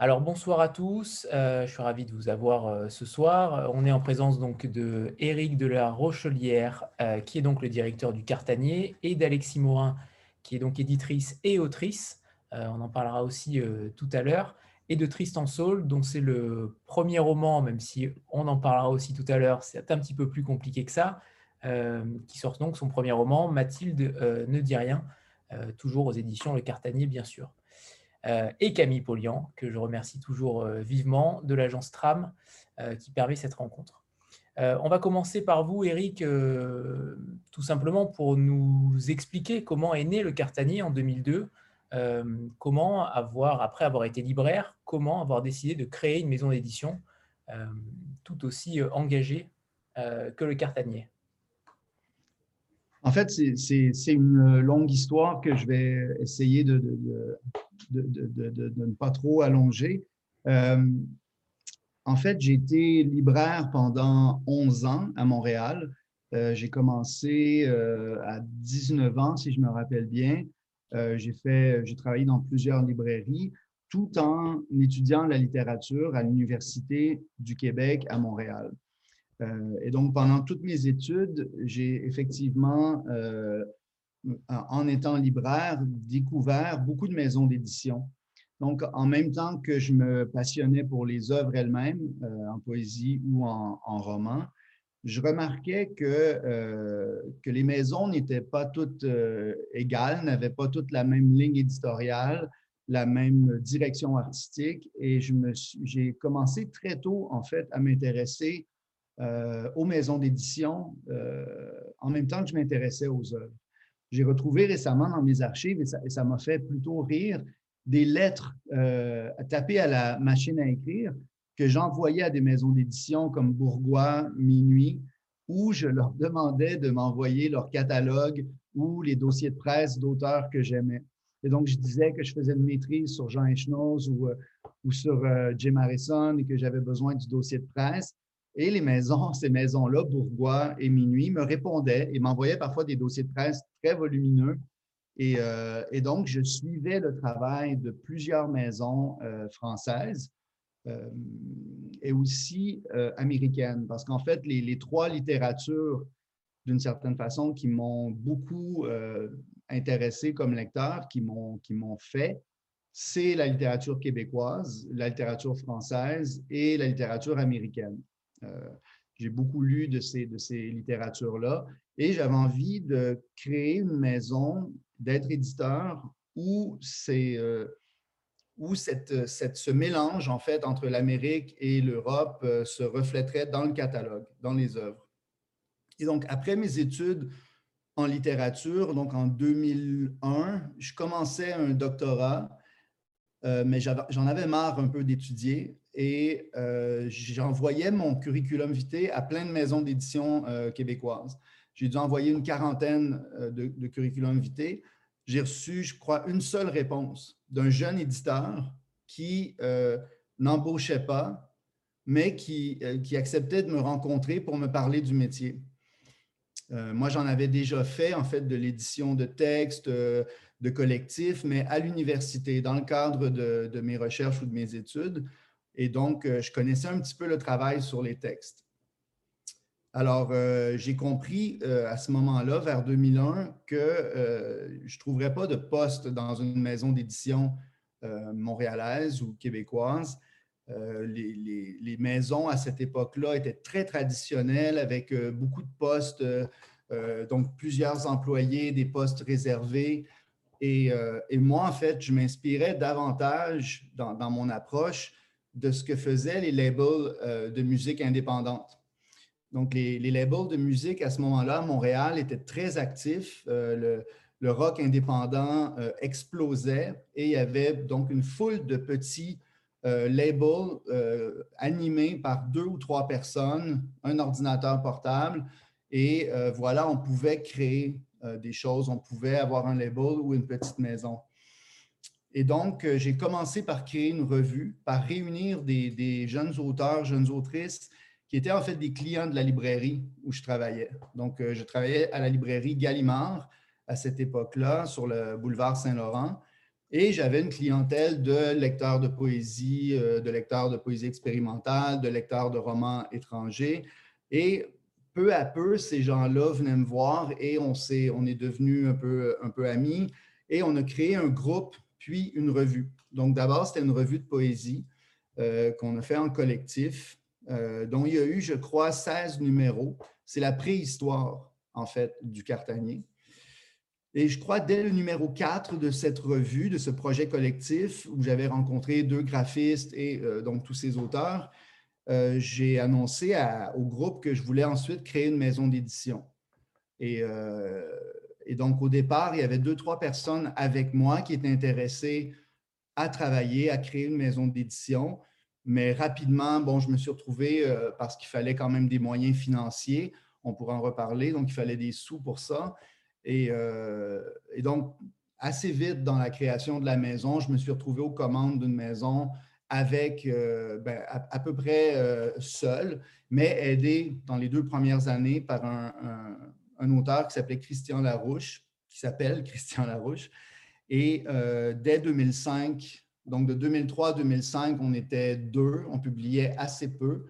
Alors bonsoir à tous, euh, je suis ravi de vous avoir euh, ce soir. On est en présence donc de Éric de la Rochelière, euh, qui est donc le directeur du Cartanier, et d'Alexis Morin, qui est donc éditrice et autrice. on en parlera aussi tout à l'heure. Et de Tristan Saul, donc c'est le premier roman, même si on en parlera aussi tout à l'heure, c'est un petit peu plus compliqué que ça, qui sort donc son premier roman, Mathilde ne dit rien, toujours aux éditions Le Cartanier, bien sûr. Euh, et Camille Polian, que je remercie toujours euh, vivement, de l'agence Tram, euh, qui permet cette rencontre. on va commencer par vous, Eric, tout simplement pour nous expliquer comment est né le Cartanier en 2002, comment avoir, après avoir été libraire, comment avoir décidé de créer une maison d'édition tout aussi engagée que le Cartanier. En fait, c'est une longue histoire que je vais essayer de, de, ne pas trop allonger. Euh, en fait, j'ai été libraire pendant 11 ans à Montréal. Euh, j'ai commencé euh, à 19 ans, si je me rappelle bien. j'ai fait, j'ai travaillé dans plusieurs librairies tout en étudiant la littérature à l'Université du Québec à Montréal. et donc, pendant toutes mes études, j'ai effectivement en étant libraire, découvert beaucoup de maisons d'édition. Donc, en même temps que je me passionnais pour les œuvres elles-mêmes, euh, en poésie ou en, roman, je remarquais que, euh, que les maisons n'étaient pas toutes euh, égales, n'avaient pas toutes la même ligne éditoriale, la même direction artistique. Et j'ai commencé très tôt, en fait, à m'intéresser aux maisons d'édition en même temps que je m'intéressais aux œuvres j'ai retrouvé récemment dans mes archives, et ça m'a fait plutôt rire, des lettres euh, tapées à la machine à écrire que j'envoyais à des maisons d'édition comme Bourgois, Minuit, où je leur demandais de m'envoyer leur catalogue ou les dossiers de presse d'auteurs que j'aimais. Et donc, je disais que je faisais une maîtrise sur Jean Echnoz ou, euh, ou sur euh, Jim Harrison et que j'avais besoin du dossier de presse. Et les maisons, ces maisons-là, Bourgois et Minuit, me répondaient et m'envoyaient parfois des dossiers de presse très volumineux. Et, euh, donc, je suivais le travail de plusieurs maisons euh, françaises euh, et aussi américaines, parce qu'en fait, les, trois littératures, d'une certaine façon, qui m'ont beaucoup intéressé comme lecteur, qui m'ont fait, c'est la littérature québécoise, la littérature française et la littérature américaine. Euh, j'ai beaucoup lu de ces, de ces littératures-là et j'avais envie de créer une maison, d'être éditeur où, euh, où cette, cette, ce mélange en fait entre l'Amérique et l'Europe euh, se reflèterait dans le catalogue, dans les œuvres. Et donc, après mes études en littérature, donc en 2001, je commençais un doctorat, mais j'en avais marre un peu d'étudier et euh, j'envoyais mon curriculum vitae à plein de maisons d'édition euh, québécoises. J'ai dû envoyer une quarantaine euh, de, de curriculum vitae. J'ai reçu, je crois, une seule réponse d'un jeune éditeur qui n'embauchait pas, mais qui, qui, acceptait de me rencontrer pour me parler du métier. moi, j'en avais déjà fait, en fait, de l'édition de textes, de collectifs, mais à l'université, dans le cadre de, mes recherches ou de mes études. Et donc, euh, je connaissais un petit peu le travail sur les textes. Alors, euh, j'ai compris euh, à ce moment-là, vers 2001, que je ne trouverais pas de poste dans une maison d'édition montréalaise ou québécoise. Les, maisons à cette époque-là étaient très traditionnelles avec beaucoup de postes, donc plusieurs employés, des postes réservés. Et, et moi, en fait, je m'inspirais davantage dans, mon approche de ce que faisaient les labels euh, de musique indépendante. Donc, les, labels de musique à ce moment-là, Montréal était très actif. Euh, le, rock indépendant euh, explosait et il y avait donc une foule de petits labels animés par deux ou trois personnes, un ordinateur portable. Et voilà, on pouvait créer des choses, on pouvait avoir un label ou une petite maison. Et donc, euh, j'ai commencé par créer une revue, par réunir des, jeunes auteurs, jeunes autrices qui étaient en fait des clients de la librairie où je travaillais. Donc, euh, je travaillais à la librairie Gallimard à cette époque-là, sur le boulevard Saint-Laurent. Et j'avais une clientèle de lecteurs de poésie, de lecteurs de poésie expérimentale, de lecteurs de romans étrangers. Et peu à peu, ces gens-là venaient me voir et on, est, on est devenus un peu, un peu amis. Et on a créé un groupe, puis une revue. Donc d'abord, c'était une revue de poésie qu'on a fait en collectif, dont il y a eu, je crois, 16 numéros. C'est la préhistoire, en fait, du Cartanier. Et je crois, dès le numéro 4 de cette revue, de ce projet collectif, où j'avais rencontré deux graphistes et euh, donc tous ces auteurs, euh, j'ai annoncé au groupe que je voulais ensuite créer une maison d'édition. Et, euh, et, donc, au départ, il y avait deux, trois personnes avec moi qui étaient intéressées à travailler, à créer une maison d'édition. Mais rapidement, bon, je me suis retrouvé parce qu'il fallait quand même des moyens financiers. On pourra en reparler. Donc, il fallait des sous pour ça. Euh, et, donc, assez vite dans la création de la maison, je me suis retrouvé aux commandes d'une maison avec euh, ben, à, peu près euh, seul, mais aidé dans les deux premières années par un, auteur qui s'appelait Christian Larouche, qui s'appelle Christian Larouche. Et dès 2005, donc de 2003 à 2005, on était deux, on publiait assez peu.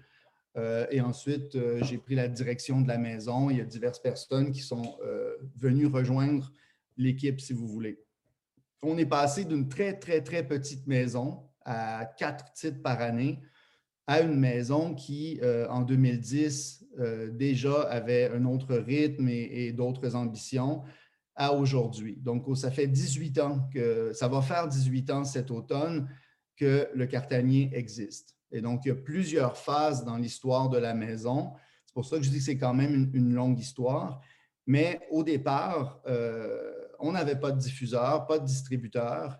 Euh, et ensuite, euh, j'ai pris la direction de la maison. Il y a diverses personnes qui sont euh, venues rejoindre l'équipe, si vous voulez. On est passé d'une très, très, très petite maison à quatre titres par année à une maison qui, en 2010, déjà avait un autre rythme et, d'autres ambitions à aujourd'hui. Donc, ça fait 18 ans que, ça va faire 18 ans cet automne que le Cartanier existe. Et donc, il y a plusieurs phases dans l'histoire de la maison. C'est pour ça que je dis que c'est quand même une, longue histoire. Mais au départ, euh, on n'avait pas de diffuseur, pas de distributeur,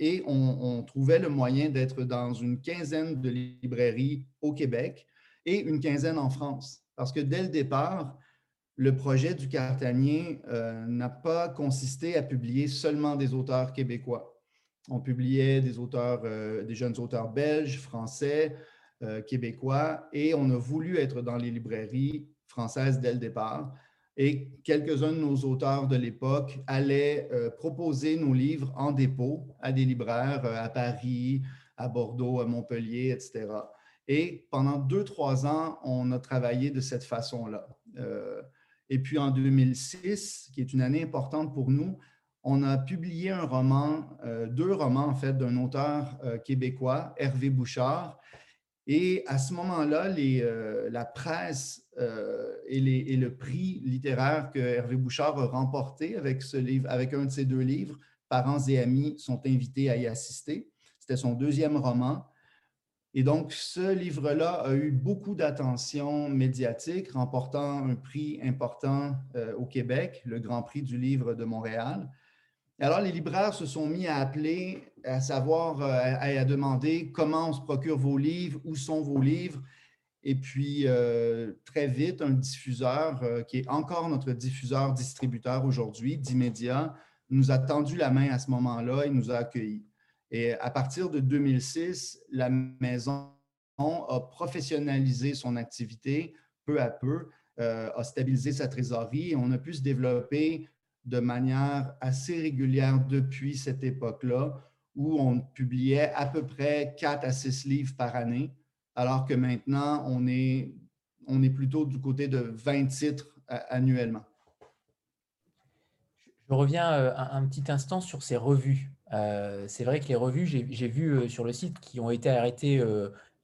et on, trouvait le moyen d'être dans une quinzaine de librairies au Québec et une quinzaine en France. Parce que dès le départ, le projet du Cartanier euh, n'a pas consisté à publier seulement des auteurs québécois. On publiait des auteurs, euh, des jeunes auteurs belges, français, euh, québécois, et on a voulu être dans les librairies françaises dès le départ. Et quelques-uns de nos auteurs de l'époque allaient euh, proposer nos livres en dépôt à des libraires à Paris, à Bordeaux, à Montpellier, etc. Et pendant deux, trois ans, on a travaillé de cette façon-là. et puis en 2006, qui est une année importante pour nous, on a publié un roman, euh, deux romans en fait, d'un auteur euh, québécois, Hervé Bouchard. Et à ce moment-là, euh, la presse et, le prix littéraire que Hervé Bouchard a remporté avec, un de ses deux livres, Parents et amis, sont invités à y assister. C'était son deuxième roman. Et donc, ce livre-là a eu beaucoup d'attention médiatique, remportant un prix important au Québec, le Grand Prix du livre de Montréal. Alors, les libraires se sont mis à appeler, à savoir, euh, à, demander comment on se procure vos livres, où sont vos livres. Et puis, euh, très vite, un diffuseur, euh, qui est encore notre diffuseur distributeur aujourd'hui, d'immédiat, nous a tendu la main à ce moment-là et nous a accueillis. Et à partir de 2006, la maison a professionnalisé son activité peu à peu, a stabilisé sa trésorerie et on a pu se développer de manière assez régulière depuis cette époque-là, où on publiait à peu près 4 à 6 livres par année, alors que maintenant, on est, plutôt du côté de 20 titres euh, annuellement. Je reviens euh, un, petit instant sur ces revues. Euh, c'est vrai que les revues, j'ai vu sur le site, qui ont été arrêtées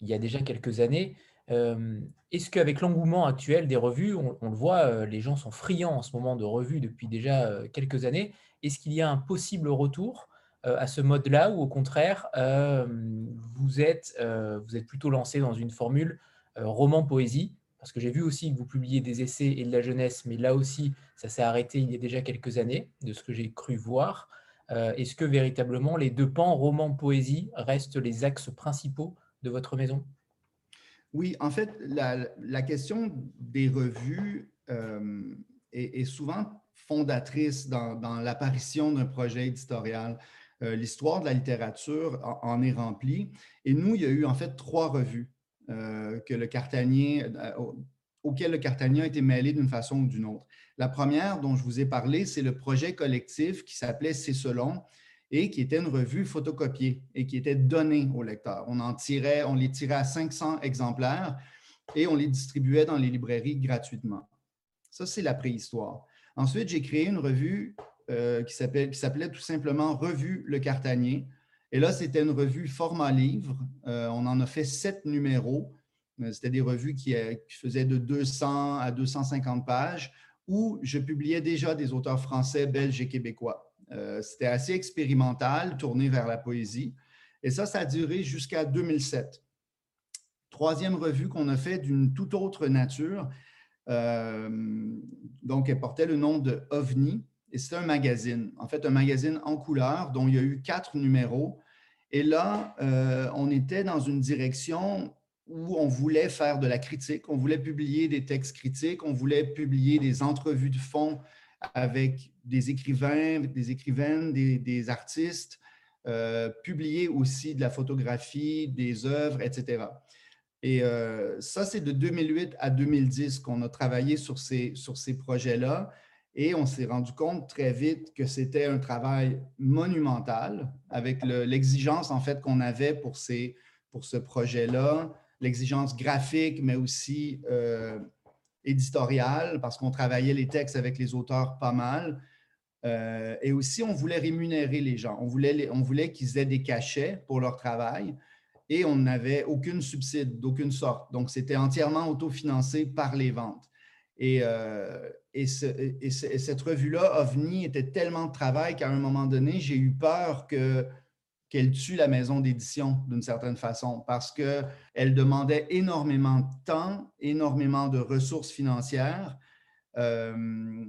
il y a déjà quelques années, est-ce qu'avec l'engouement actuel des revues, on, le voit, les gens sont friands en ce moment de revues depuis déjà quelques années, est-ce qu'il y a un possible retour? À ce mode-là ou au contraire, vous, êtes, vous êtes plutôt lancé dans une formule roman-poésie? Parce que j'ai vu aussi que vous publiez des essais et de la jeunesse, mais là aussi, ça s'est arrêté il y a déjà quelques années, de ce que j'ai cru voir. Est-ce que véritablement les deux pans, roman-poésie, restent les axes principaux de votre maison? Oui, en fait, la, question des revues euh, est, souvent fondatrice dans, l'apparition d'un projet éditorial. Euh, l'histoire de la littérature en, est remplie. Et nous, il y a eu en fait trois revues euh, que le Cartanier, auxquelles le Cartanier a été mêlé d'une façon ou d'une autre. La première dont je vous ai parlé, c'est le projet collectif qui s'appelait C'est selon et qui était une revue photocopiée et qui était donnée aux lecteurs. On en tirait, on les tirait à 500 exemplaires et on les distribuait dans les librairies gratuitement. Ça, c'est la préhistoire. Ensuite, j'ai créé une revue euh, qui s'appelait tout simplement Revue Le Cartanier. Et là, c'était une revue format livre. Euh, on en a fait sept numéros. Euh, c'était des revues qui, qui, faisaient de 200 à 250 pages où je publiais déjà des auteurs français, belges et québécois. c'était assez expérimental, tourné vers la poésie. Et ça, ça a duré jusqu'à 2007 troisième revue qu'on a fait d'une toute autre nature. Donc, elle portait le nom de OVNI et c'était un magazine, en fait, un magazine en couleur dont il y a eu quatre numéros. Et là, euh, on était dans une direction où on voulait faire de la critique, on voulait publier des textes critiques, on voulait publier des entrevues de fond avec des écrivains, des écrivaines, des, artistes, euh, publier aussi de la photographie, des œuvres, etc. Et euh, ça, c'est de 2008 à 2010 qu'on a travaillé sur ces, sur ces projets-là. Et on s'est rendu compte très vite que c'était un travail monumental avec l'exigence, en fait, qu'on avait pour, ces, pour ce projet-là, l'exigence graphique, mais aussi euh, éditoriale, parce qu'on travaillait les textes avec les auteurs pas mal. Euh, et aussi, on voulait rémunérer les gens. On voulait, on voulait qu'ils aient des cachets pour leur travail et on n'avait aucune subside d'aucune sorte. Donc, c'était entièrement autofinancé par les ventes. Et, euh, et, cette revue-là, OVNI, était tellement de travail qu'à un moment donné, j'ai eu peur que qu'elle tue la maison d'édition d'une certaine façon parce qu'elle demandait énormément de temps, énormément de ressources financières. Euh,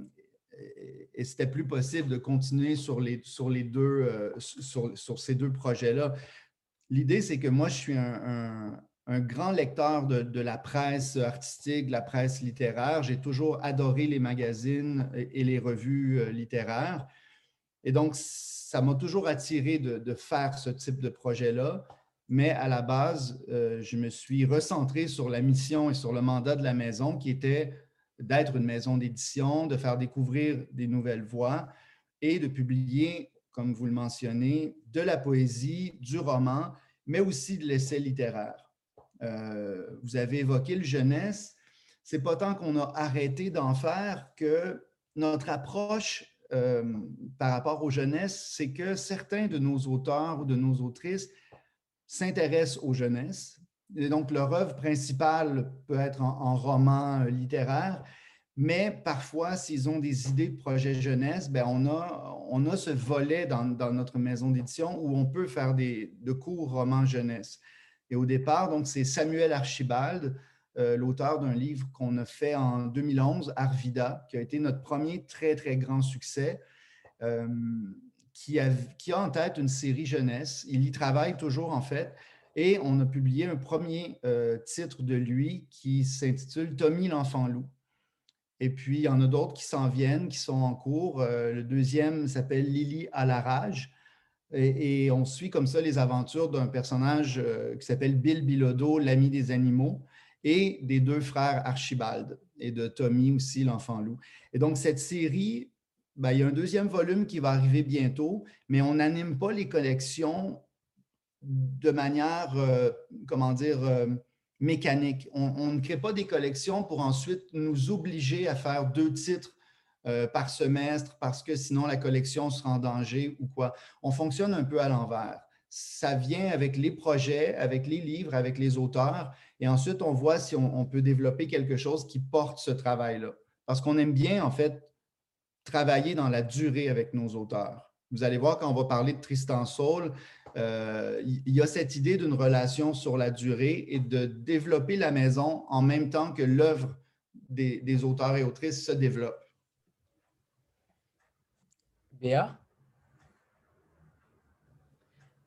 et c'était plus possible de continuer sur, les, sur, les deux, euh, sur, sur, ces deux projets-là. L'idée, c'est que moi, je suis un, grand lecteur de, la presse artistique, de la presse littéraire. J'ai toujours adoré les magazines et, les revues euh, littéraires. Et donc, ça m'a toujours attiré de, faire ce type de projet-là. Mais à la base, euh, je me suis recentré sur la mission et sur le mandat de la maison qui était d'être une maison d'édition, de faire découvrir des nouvelles voix et de publier comme vous le mentionnez, de la poésie, du roman, mais aussi de l'essai littéraire. Euh, vous avez évoqué le jeunesse. C'est pas tant qu'on a arrêté d'en faire que notre approche euh, par rapport aux jeunesses, c'est que certains de nos auteurs ou de nos autrices s'intéressent aux jeunesses. Et donc, leur œuvre principale peut être en roman littéraire, mais parfois, s'ils ont des idées de projets jeunesse, ben on, a, on a ce volet dans, notre maison d'édition où on peut faire des, de courts romans jeunesse. Et au départ, donc, c'est Samuel Archibald, euh, l'auteur d'un livre qu'on a fait en 2011, Arvida, qui a été notre premier très, très grand succès, euh, qui, a, qui a en tête une série jeunesse. Il y travaille toujours, en fait. Et on a publié un premier euh, titre de lui qui s'intitule Tommy l'enfant loup. Et puis, il y en a d'autres qui s'en viennent, qui sont en cours. Le deuxième s'appelle Lily à la rage. Et, on suit comme ça les aventures d'un personnage euh, qui s'appelle Bill Bilodeau, l'ami des animaux, et des deux frères Archibald, et de Tommy aussi, l'enfant loup. Et donc, cette série, ben, il y a un deuxième volume qui va arriver bientôt, mais on n'anime pas les collections de manière, euh, comment dire, mécanique. On, ne crée pas des collections pour ensuite nous obliger à faire deux titres euh, par semestre parce que sinon la collection sera en danger ou quoi. On fonctionne un peu à l'envers. Ça vient avec les projets, avec les livres, avec les auteurs, et ensuite on voit si on, peut développer quelque chose qui porte ce travail-là. Parce qu'on aime bien, en fait, travailler dans la durée avec nos auteurs. Vous allez voir quand on va parler de Tristan Saul, euh, il y a cette idée d'une relation sur la durée et de développer la maison en même temps que l'œuvre des, auteurs et autrices se développe. Béa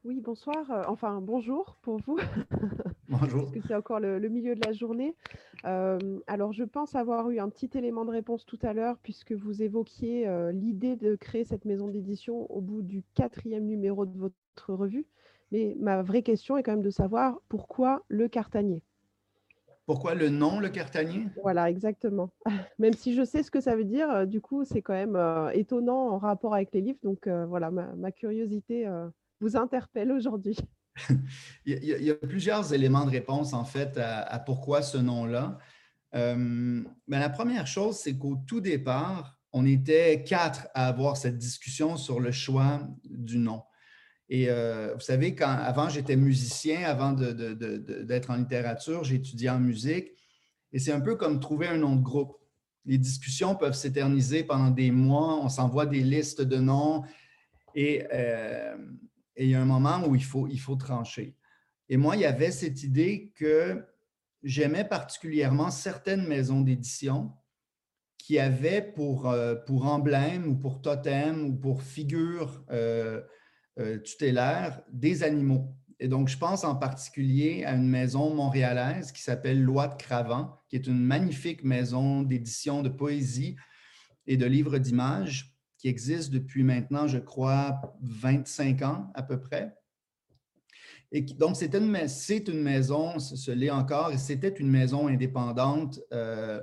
oui, bonsoir. Euh, enfin, bonjour pour vous. Bonjour. Parce que c'est encore le, milieu de la journée. Euh, alors, je pense avoir eu un petit élément de réponse tout à l'heure, puisque vous évoquiez l'idée de créer cette maison d'édition au bout du quatrième numéro de votre revue. Mais ma vraie question est quand même de savoir pourquoi le cartanier? Pourquoi le nom, le cartanier Voilà, exactement. Même si je sais ce que ça veut dire, euh, du coup, c'est quand même euh, étonnant en rapport avec les livres. Donc euh, voilà, ma, curiosité vous interpelle aujourd'hui. il, y a, plusieurs éléments de réponse, en fait, à, pourquoi ce nom-là. Ben, la première chose, c'est qu'au tout départ, on était quatre à avoir cette discussion sur le choix du nom. Et euh, vous savez, quand, avant, j'étais musicien, avant d'être en littérature, étudié en musique. Et c'est un peu comme trouver un nom de groupe. Les discussions peuvent s'éterniser pendant des mois, on s'envoie des listes de noms et, euh, il y a un moment où il faut, il faut trancher. Et moi, il y avait cette idée que j'aimais particulièrement certaines maisons d'édition qui avaient pour, euh, pour emblème ou pour totem ou pour figure tutélaire des animaux. Et donc, je pense en particulier à une maison montréalaise qui s'appelle Loi de Cravant, qui est une magnifique maison d'édition de poésie et de livres d'images qui existe depuis maintenant, je crois, 25 ans à peu près. Et donc, c'est une, une, maison, ce l'est encore, et c'était une maison indépendante euh,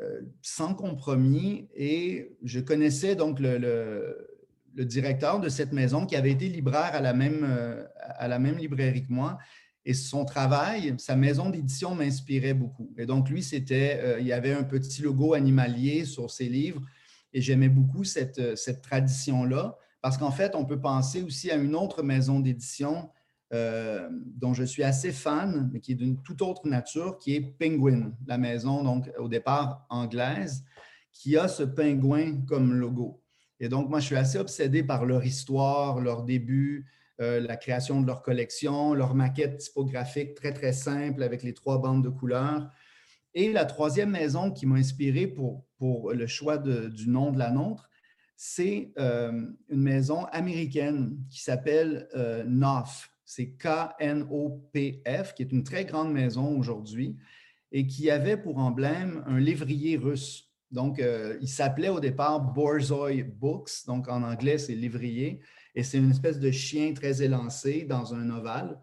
euh, sans compromis. Et je connaissais donc le directeur de cette maison qui avait été libraire à la même, euh, à la librairie que moi. Et son travail, sa maison d'édition m'inspirait beaucoup. Et donc, lui, c'était, euh, il y avait un petit logo animalier sur ses livres et j'aimais beaucoup cette, euh, tradition-là parce qu'en fait, on peut penser aussi à une autre maison d'édition dont je suis assez fan, mais qui est d'une toute autre nature, qui est Penguin, la maison, donc au départ anglaise, qui a ce pingouin comme logo. Et donc, moi, je suis assez obsédé par leur histoire, leur début, euh, la création de leur collection, leur maquette typographique très, très simple avec les trois bandes de couleurs. Et la troisième maison qui m'a inspiré pour, pour le choix du nom de la nôtre, c'est euh, une maison américaine qui s'appelle euh. C'est K-N-O-P-F, qui est une très grande maison aujourd'hui et qui avait pour emblème un lévrier russe. Donc, euh, il s'appelait au départ Borzoi Books, donc en anglais, c'est livrier, et c'est une espèce de chien très élancé dans un ovale.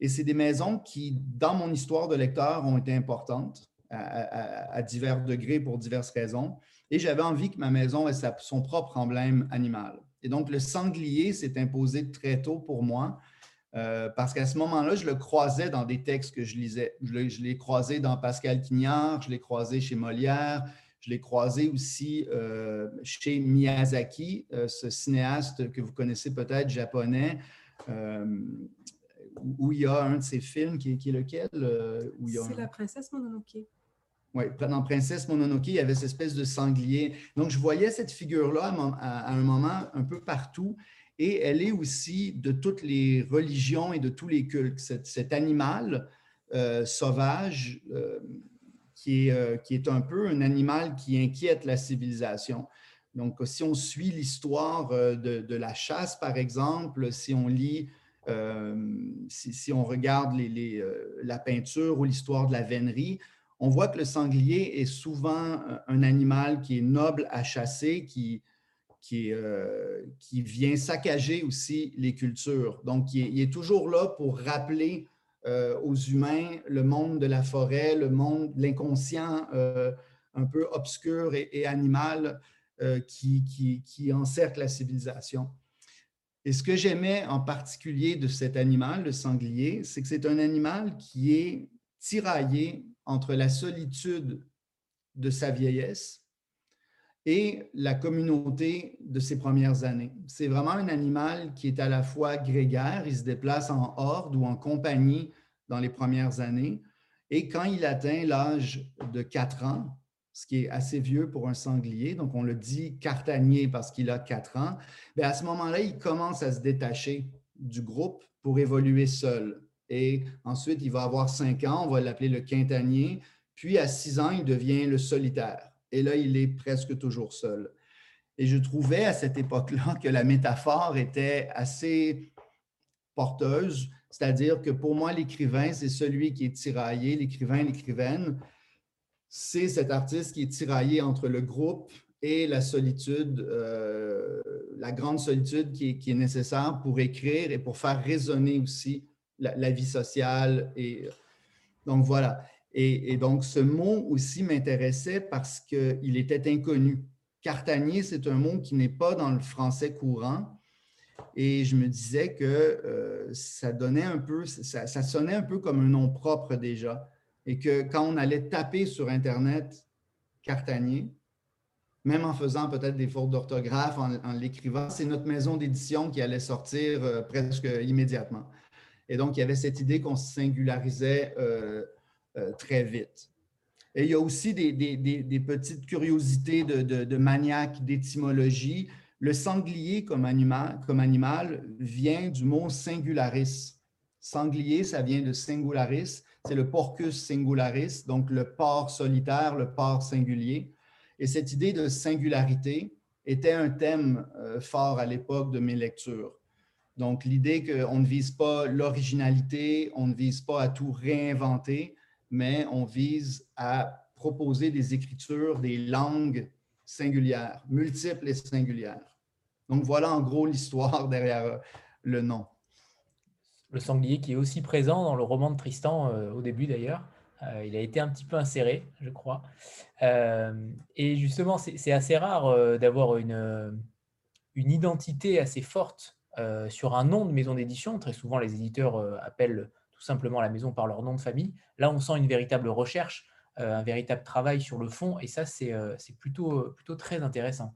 Et c'est des maisons qui, dans mon histoire de lecteur, ont été importantes à, divers degrés pour diverses raisons. Et j'avais envie que ma maison ait son propre emblème animal. Et donc, le sanglier s'est imposé très tôt pour moi. Euh, parce qu'à ce moment-là, je le croisais dans des textes que je lisais. Je l'ai croisé dans Pascal Quignard, je l'ai croisé chez Molière, je l'ai croisé aussi euh, chez Miyazaki, euh, ce cinéaste que vous connaissez peut-être, japonais, euh, où il y a un de ses films qui, est lequel? C'est La princesse Mononoke. Oui, dans Princesse Mononoke, il y avait cette espèce de sanglier. Donc, je voyais cette figure-là à, un moment un peu partout. Et elle est aussi de toutes les religions et de tous les cultes. Cet, animal sauvage euh, qui est, un peu un animal qui inquiète la civilisation. Donc, si on suit l'histoire euh, de, la chasse, par exemple, si on lit, euh, si, on regarde la peinture ou l'histoire de la vénerie, on voit que le sanglier est souvent un animal qui est noble à chasser, qui, qui, qui vient saccager aussi les cultures. Donc, il est toujours là pour rappeler euh, aux humains le monde de la forêt, le monde, l'inconscient euh, un peu obscur et, animal euh, qui, qui, qui, encercle la civilisation. Et ce que j'aimais en particulier de cet animal, le sanglier, c'est que c'est un animal qui est tiraillé entre la solitude de sa vieillesse et la communauté de ses premières années. C'est vraiment un animal qui est à la fois grégaire, il se déplace en horde ou en compagnie dans les premières années, et quand il atteint l'âge de 4 ans, ce qui est assez vieux pour un sanglier, donc on le dit cartanier parce qu'il a 4 ans, bien à ce moment-là, il commence à se détacher du groupe pour évoluer seul. Et ensuite, il va avoir 5 ans, on va l'appeler le quintanier, puis à 6 ans, il devient le solitaire. Et là, il est presque toujours seul. Et je trouvais à cette époque-là que la métaphore était assez porteuse, c'est-à-dire que pour moi, l'écrivain, c'est celui qui est tiraillé, l'écrivain, l'écrivaine, c'est cet artiste qui est tiraillé entre le groupe et la solitude, euh, la grande solitude qui est, nécessaire pour écrire et pour faire résonner aussi la, vie sociale. Et, donc voilà. Et, donc, ce mot aussi m'intéressait parce qu'il était inconnu. Cartanier, c'est un mot qui n'est pas dans le français courant. Et je me disais que euh, ça donnait un peu, ça, sonnait un peu comme un nom propre déjà. Et que quand on allait taper sur Internet Cartanier, même en faisant peut-être des fautes d'orthographe, en, l'écrivant, c'est notre maison d'édition qui allait sortir euh, presque immédiatement. Et donc, il y avait cette idée qu'on se singularisait euh, très vite. Et il y a aussi des, petites curiosités de, de, maniaques d'étymologie. Le sanglier comme animal, comme animal vient du mot singularis. Sanglier, ça vient de singularis, c'est le porcus singularis, donc le porc solitaire, le porc singulier. Et cette idée de singularité était un thème euh, fort à l'époque de mes lectures. Donc, l'idée qu'on ne vise pas l'originalité, on ne vise pas à tout réinventer, mais on vise à proposer des écritures, des langues singulières, multiples et singulières. Donc voilà en gros l'histoire derrière euh, le nom. Le sanglier qui est aussi présent dans le roman de Tristan euh, au début d'ailleurs. Euh, il a été un petit peu inséré, je crois. et justement, c'est assez rare d'avoir une, une identité assez forte sur un nom de maison d'édition. Très souvent, les éditeurs appellent tout simplement la maison par leur nom de famille. Là, on sent une véritable recherche, euh, un véritable travail sur le fond, et ça, c'est euh, plutôt, plutôt très intéressant.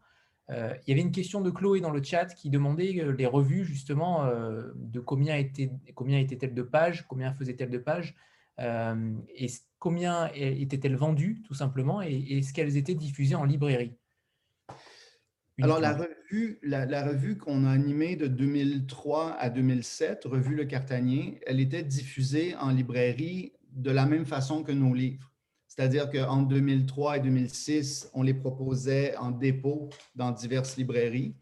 Euh, il y avait une question de Chloé dans le chat qui demandait les revues, justement, de combien, était, combien étaient-elles de pages, combien faisaient-elles de pages, et combien étaient-elles vendues, tout simplement, et est-ce qu'elles étaient diffusées en librairie? Alors, la revue, la, revue qu'on a animée de 2003 à 2007, Revue Le Cartanier, elle était diffusée en librairie de la même façon que nos livres. C'est-à-dire qu'en 2003 et 2006, on les proposait en dépôt dans diverses librairies.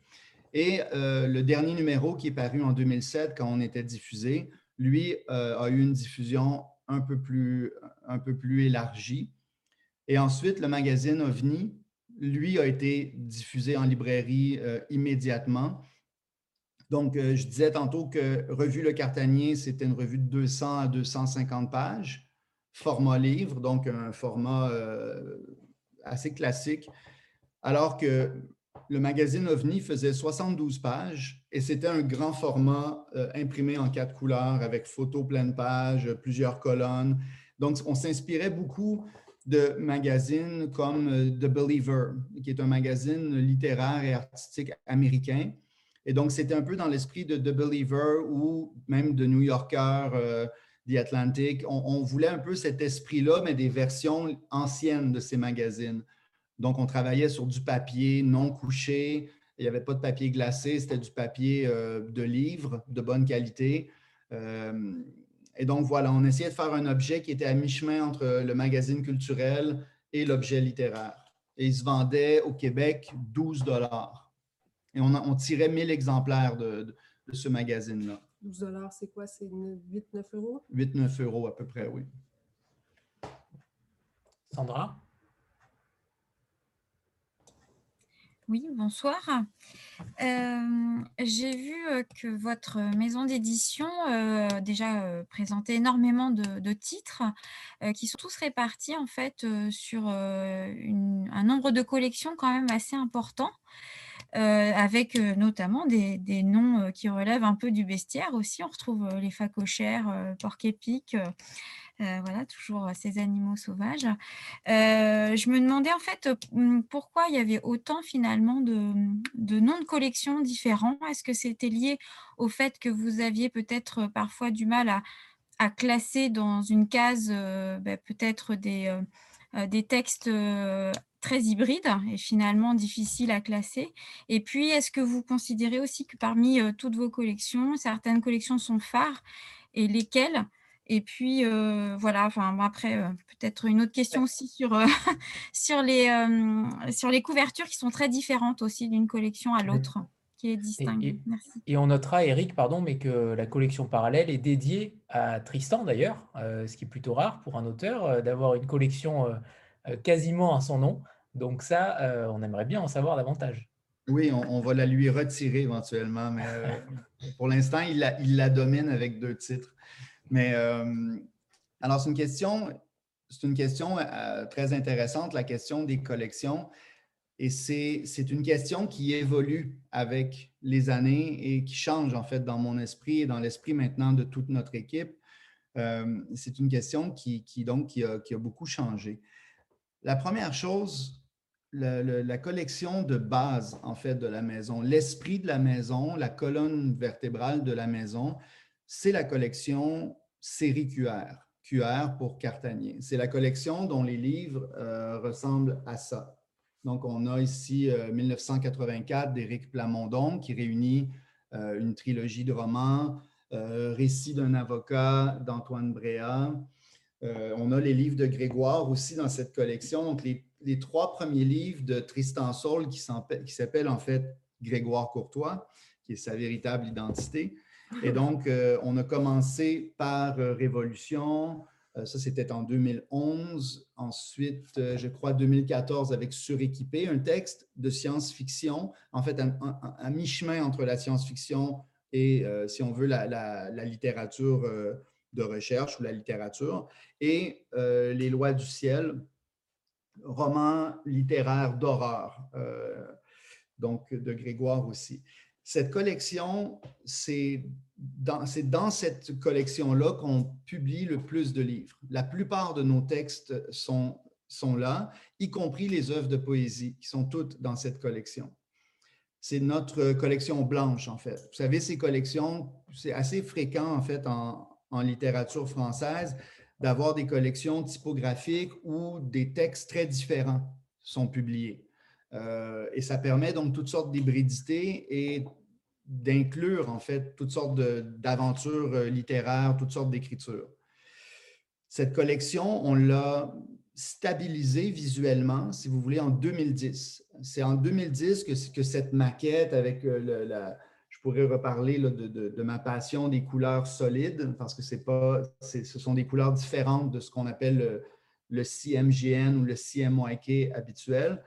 Et euh, le dernier numéro qui est paru en 2007, quand on était diffusé, lui euh, a eu une diffusion un peu, plus, un peu plus élargie. Et ensuite, le magazine OVNI, lui a été diffusé en librairie euh, immédiatement. Donc, euh, je disais tantôt que Revue Le Cartanier, c'était une revue de 200 à 250 pages, format livre, donc un format euh, assez classique, alors que le magazine OVNI faisait 72 pages et c'était un grand format imprimé en quatre couleurs avec photos pleine page, plusieurs colonnes. Donc, on s'inspirait beaucoup de magazines comme euh, The Believer, qui est un magazine littéraire et artistique américain. Et donc, c'était un peu dans l'esprit de The Believer ou même de New Yorker, euh, The Atlantic. On, voulait un peu cet esprit-là, mais des versions anciennes de ces magazines. Donc, on travaillait sur du papier non couché. Il n'y avait pas de papier glacé, c'était du papier euh, de livre de bonne qualité. Et donc, voilà, on essayait de faire un objet qui était à mi-chemin entre le magazine culturel et l'objet littéraire. Et il se vendait au Québec 12 dollars. Et on, tirait 1000 exemplaires de, ce magazine-là. 12 dollars, c'est quoi? C'est 8-9 euros? 8-9 euros à peu près, oui. Sandra? Oui, bonsoir. Euh, j'ai vu euh, que votre maison d'édition euh, déjà présentait énormément de, titres qui sont tous répartis en fait sur un nombre de collections quand même assez important. avec notamment des, des, noms qui relèvent un peu du bestiaire aussi. On retrouve les facochères, porc épic, euh, voilà, toujours euh, ces animaux sauvages. Euh, je me demandais en fait pourquoi il y avait autant finalement de, noms de collections différents? Est-ce que c'était lié au fait que vous aviez peut-être parfois du mal à, classer dans une case ben, peut-être des textes très hybrides et finalement difficiles à classer? Et puis, est-ce que vous considérez aussi que parmi toutes vos collections, certaines collections sont phares et lesquelles et puis, euh, voilà, enfin, après, euh, peut-être une autre question aussi sur, euh, sur, les, sur les couvertures qui sont très différentes aussi d'une collection à l'autre, qui est distinguée. Et, on notera, Eric, pardon, mais que la collection parallèle est dédiée à Tristan d'ailleurs, ce qui est plutôt rare pour un auteur d'avoir une collection quasiment à son nom. Donc ça, on aimerait bien en savoir davantage. Oui, on, va la lui retirer éventuellement, mais pour l'instant, il la, il la domine avec deux titres. Mais euh, alors, c'est une question, c'est une question euh, très intéressante, la question des collections. Et c'est une question qui évolue avec les années et qui change en fait dans mon esprit et dans l'esprit maintenant de toute notre équipe. Euh, c'est une question qui, donc, qui a, beaucoup changé. La première chose, la, collection de base en fait de la maison, l'esprit de la maison, la colonne vertébrale de la maison, c'est la collection série QR. QR pour Cartanier. C'est la collection dont les livres euh, ressemblent à ça. Donc, on a ici 1984 euh, d'Éric Plamondon qui réunit euh, une trilogie de romans, Récit d'un avocat d'Antoine Bréa. on a les livres de Grégoire aussi dans cette collection. Donc, les, trois premiers livres de Tristan Saul qui s'appellent en fait Grégoire Courtois, qui est sa véritable identité. Et donc, euh, on a commencé par euh, Révolution. Euh, ça, c'était en 2011. Ensuite, je crois 2014 avec Suréquipé, un texte de science-fiction, en fait, un, mi-chemin entre la science-fiction et, si on veut, la, littérature de recherche ou la littérature. Et Les lois du ciel, roman littéraire d'horreur, donc de Grégoire aussi. Cette collection, c'est dans, cette collection-là qu'on publie le plus de livres. La plupart de nos textes sont, là, y compris les œuvres de poésie qui sont toutes dans cette collection. C'est notre collection blanche, en fait. Vous savez, ces collections, c'est assez fréquent, en fait, en littérature française, d'avoir des collections typographiques où des textes très différents sont publiés. Euh, et ça permet donc toutes sortes d'hybridités et d'inclure en fait toutes sortes d'aventures euh, littéraires, toutes sortes d'écritures. Cette collection, on l'a stabilisée visuellement, si vous voulez, en 2010. C'est en 2010 que, cette maquette avec euh, la, je pourrais reparler de, ma passion des couleurs solides parce que ce sont des couleurs différentes de ce qu'on appelle le, le CMGN ou le CMYK habituel.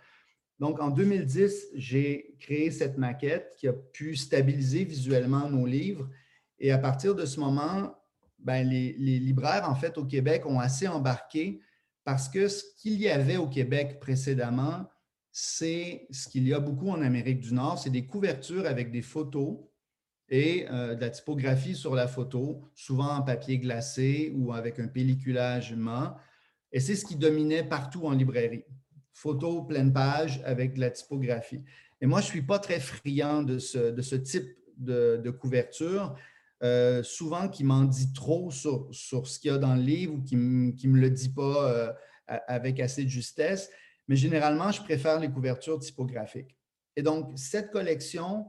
Donc, en 2010, j'ai créé cette maquette qui a pu stabiliser visuellement nos livres. Et à partir de ce moment, ben, les, libraires, en fait, au Québec, ont assez embarqué parce que ce qu'il y avait au Québec précédemment, c'est ce qu'il y a beaucoup en Amérique du Nord, c'est des couvertures avec des photos et euh, de la typographie sur la photo, souvent en papier glacé ou avec un pelliculage mat. Et c'est ce qui dominait partout en librairie photo pleine page avec de la typographie. Et moi, je ne suis pas très friand de ce, de ce type de, couverture, euh, souvent qui m'en dit trop sur, sur ce qu'il y a dans le livre ou qui ne me le dit pas euh, avec assez de justesse. Mais généralement, je préfère les couvertures typographiques. Et donc, cette collection,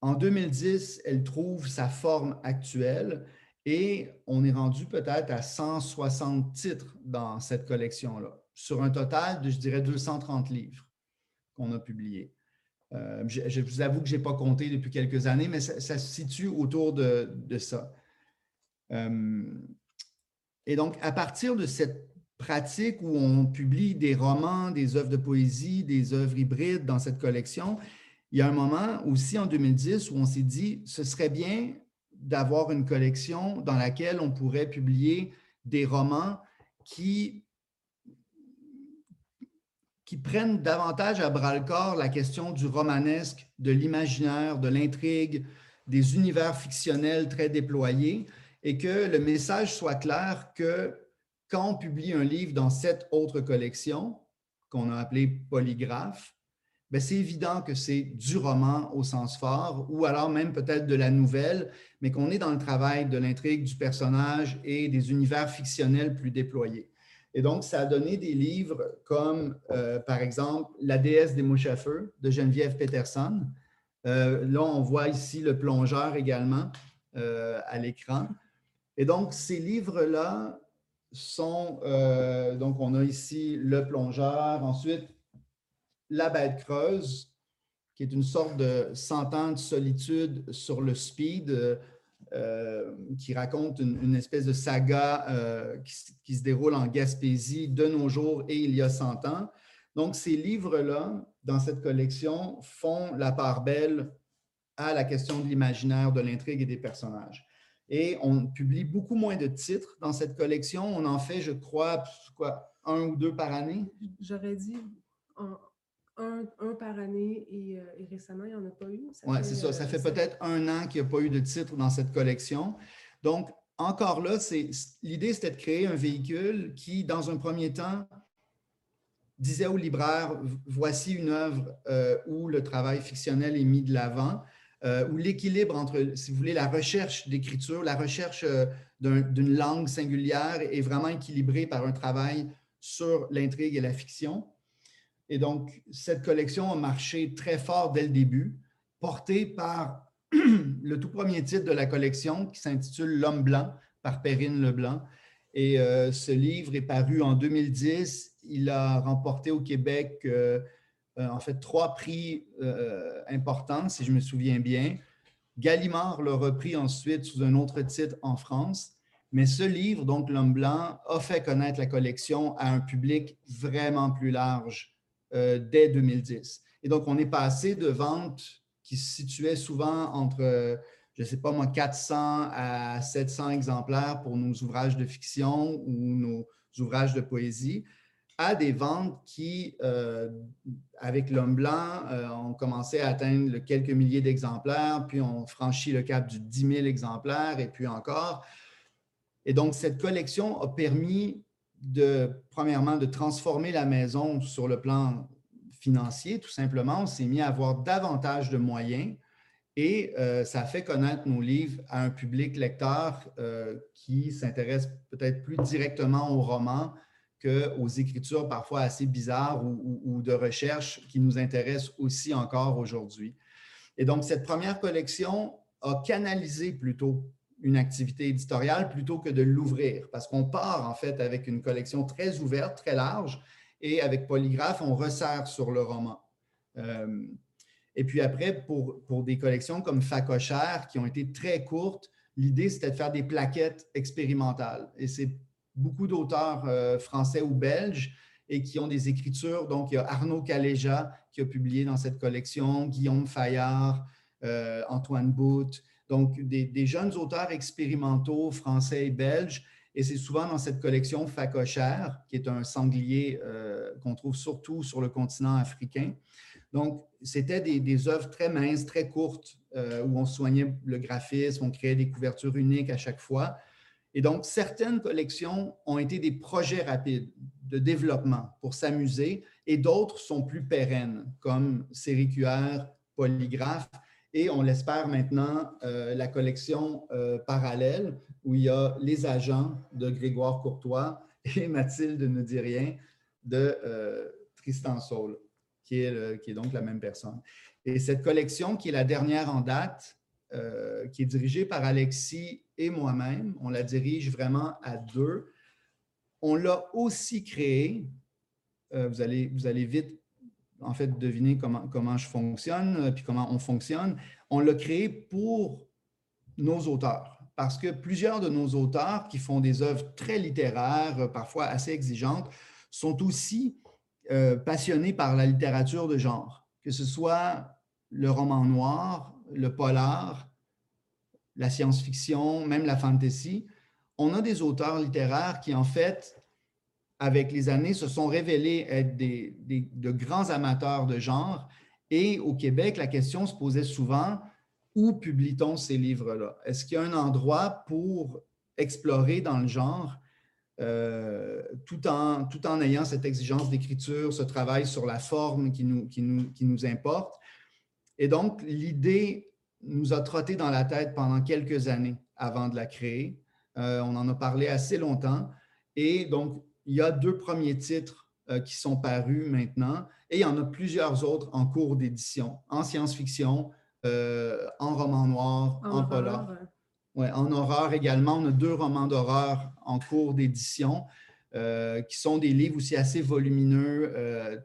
en 2010, elle trouve sa forme actuelle et on est rendu peut-être à 160 titres dans cette collection-là sur un total de, je dirais, 230 livres qu'on a publiés. Euh, je, vous avoue que je n'ai pas compté depuis quelques années, mais ça, se situe autour de, ça. Euh, et donc, à partir de cette pratique où on publie des romans, des œuvres de poésie, des œuvres hybrides dans cette collection, il y a un moment aussi en 2010 où on s'est dit, ce serait bien d'avoir une collection dans laquelle on pourrait publier des romans qui qui prennent davantage à bras le corps la question du romanesque, de l'imaginaire, de l'intrigue, des univers fictionnels très déployés, et que le message soit clair que quand on publie un livre dans cette autre collection, qu'on a appelée Polygraphe, ben, c'est évident que c'est du roman au sens fort, ou alors même peut-être de la nouvelle, mais qu'on est dans le travail de l'intrigue, du personnage et des univers fictionnels plus déployés. Et donc, ça a donné des livres comme, euh, par exemple, La déesse des mouches à feu de Geneviève Peterson. Euh, là, on voit ici le plongeur également euh, à l'écran. Et donc, ces livres-là sont, donc on a ici le plongeur, ensuite La bête creuse, qui est une sorte de cent ans de solitude sur le speed euh, qui raconte une, espèce de saga euh, qui, se déroule en Gaspésie de nos jours et il y a 100 ans. Donc, ces livres-là, dans cette collection, font la part belle à la question de l'imaginaire, de l'intrigue et des personnages. Et on publie beaucoup moins de titres dans cette collection. On en fait, je crois, un ou deux par année? J'aurais dit par année et, euh, récemment, il n'y en a pas eu. Oui, c'est ça. Ça fait peut-être un an qu'il n'y a pas eu de titre dans cette collection. Donc, encore là, l'idée, c'était de créer un véhicule qui, dans un premier temps, disait au libraire, voici une œuvre euh, où le travail fictionnel est mis de l'avant, euh, où l'équilibre entre, si vous voulez, la recherche d'écriture, la recherche euh, d'une langue singulière est vraiment équilibrée par un travail sur l'intrigue et la fiction. Et donc, cette collection a marché très fort dès le début, portée par le tout premier titre de la collection qui s'intitule L'homme blanc par Perrine Leblanc. Et euh, ce livre est paru en 2010. Il a remporté au Québec, euh, euh, en fait, trois prix importants, si je me souviens bien. Gallimard l'a repris ensuite sous un autre titre en France. Mais ce livre, donc L'homme blanc, a fait connaître la collection à un public vraiment plus large dès 2010. Et donc, on est passé de ventes qui se situait souvent entre, je ne sais pas moi, 400 à 700 exemplaires pour nos ouvrages de fiction ou nos ouvrages de poésie, à des ventes qui, euh, avec l'homme blanc, euh, ont commencé à atteindre quelques milliers d'exemplaires, puis on franchit le cap du 10 000 exemplaires et puis encore. Et donc, cette collection a permis de, premièrement, de transformer la maison sur le plan financier, tout simplement. On s'est mis à avoir davantage de moyens et euh, ça fait connaître nos livres à un public lecteur euh, qui s'intéresse peut-être plus directement aux romans qu'aux écritures parfois assez bizarres ou, de recherche qui nous intéressent aussi encore aujourd'hui. Et donc, cette première collection a canalisé plutôt une activité éditoriale plutôt que de l'ouvrir, parce qu'on part en fait avec une collection très ouverte, très large, et avec Polygraphe, on resserre sur le roman. Euh, et puis après, pour, pour des collections comme Facochère, qui ont été très courtes, l'idée, c'était de faire des plaquettes expérimentales. Et c'est beaucoup d'auteurs euh, français ou belges et qui ont des écritures. Donc, il y a Arnaud Caléja qui a publié dans cette collection, Guillaume Fayard, euh, Antoine Bout, donc des, jeunes auteurs expérimentaux français et belges et c'est souvent dans cette collection Facochère, qui est un sanglier euh, qu'on trouve surtout sur le continent africain. Donc, c'était des, œuvres très minces, très courtes, euh, où on soignait le graphisme, on créait des couvertures uniques à chaque fois. Et donc, certaines collections ont été des projets rapides de développement pour s'amuser et d'autres sont plus pérennes, comme Série Polygraphe, et on l'espère maintenant, euh, la collection euh, parallèle où il y a les agents de Grégoire Courtois et Mathilde ne dit rien de euh, Tristan Saul, qui est, qui est donc la même personne. Et cette collection, qui est la dernière en date, qui est dirigée par Alexis et moi-même, on la dirige vraiment à deux. On l'a aussi créée, vous, allez, vous allez vite en fait, deviner comment, comment je fonctionne, euh, puis comment on fonctionne. On l'a créé pour nos auteurs, parce que plusieurs de nos auteurs qui font des œuvres très littéraires, euh, parfois assez exigeantes, sont aussi euh, passionnés par la littérature de genre, que ce soit le roman noir, le polar, la science-fiction, même la fantasy. On a des auteurs littéraires qui, en fait, avec les années, se sont révélés être des, de grands amateurs de genre. Et au Québec, la question se posait souvent, où publie-t-on ces livres-là? Est-ce qu'il y a un endroit pour explorer dans le genre euh, tout, en, tout en ayant cette exigence d'écriture, ce travail sur la forme qui nous, qui nous, qui nous importe? Et donc, l'idée nous a trotté dans la tête pendant quelques années avant de la créer. Euh, on en a parlé assez longtemps. Et donc, il y a deux premiers titres euh, qui sont parus maintenant et il y en a plusieurs autres en cours d'édition, en science-fiction, euh, en roman noir, en, polar. Ouais, en horreur également. On a deux romans d'horreur en cours d'édition euh, qui sont des livres aussi assez volumineux.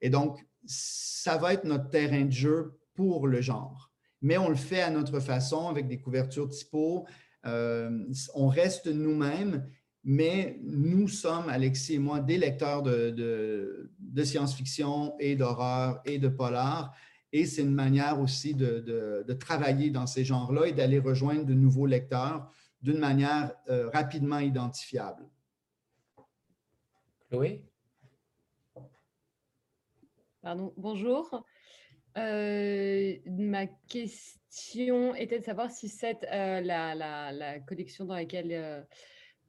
et donc, ça va être notre terrain de jeu pour le genre. Mais on le fait à notre façon avec des couvertures typo. on reste nous-mêmes mais nous sommes, Alexis et moi, des lecteurs de, science-fiction et d'horreur et de polar. Et c'est une manière aussi de, travailler dans ces genres-là et d'aller rejoindre de nouveaux lecteurs, d'une manière rapidement identifiable. Chloé? Pardon, bonjour. ma question était de savoir si cette, la, la, la, collection dans laquelle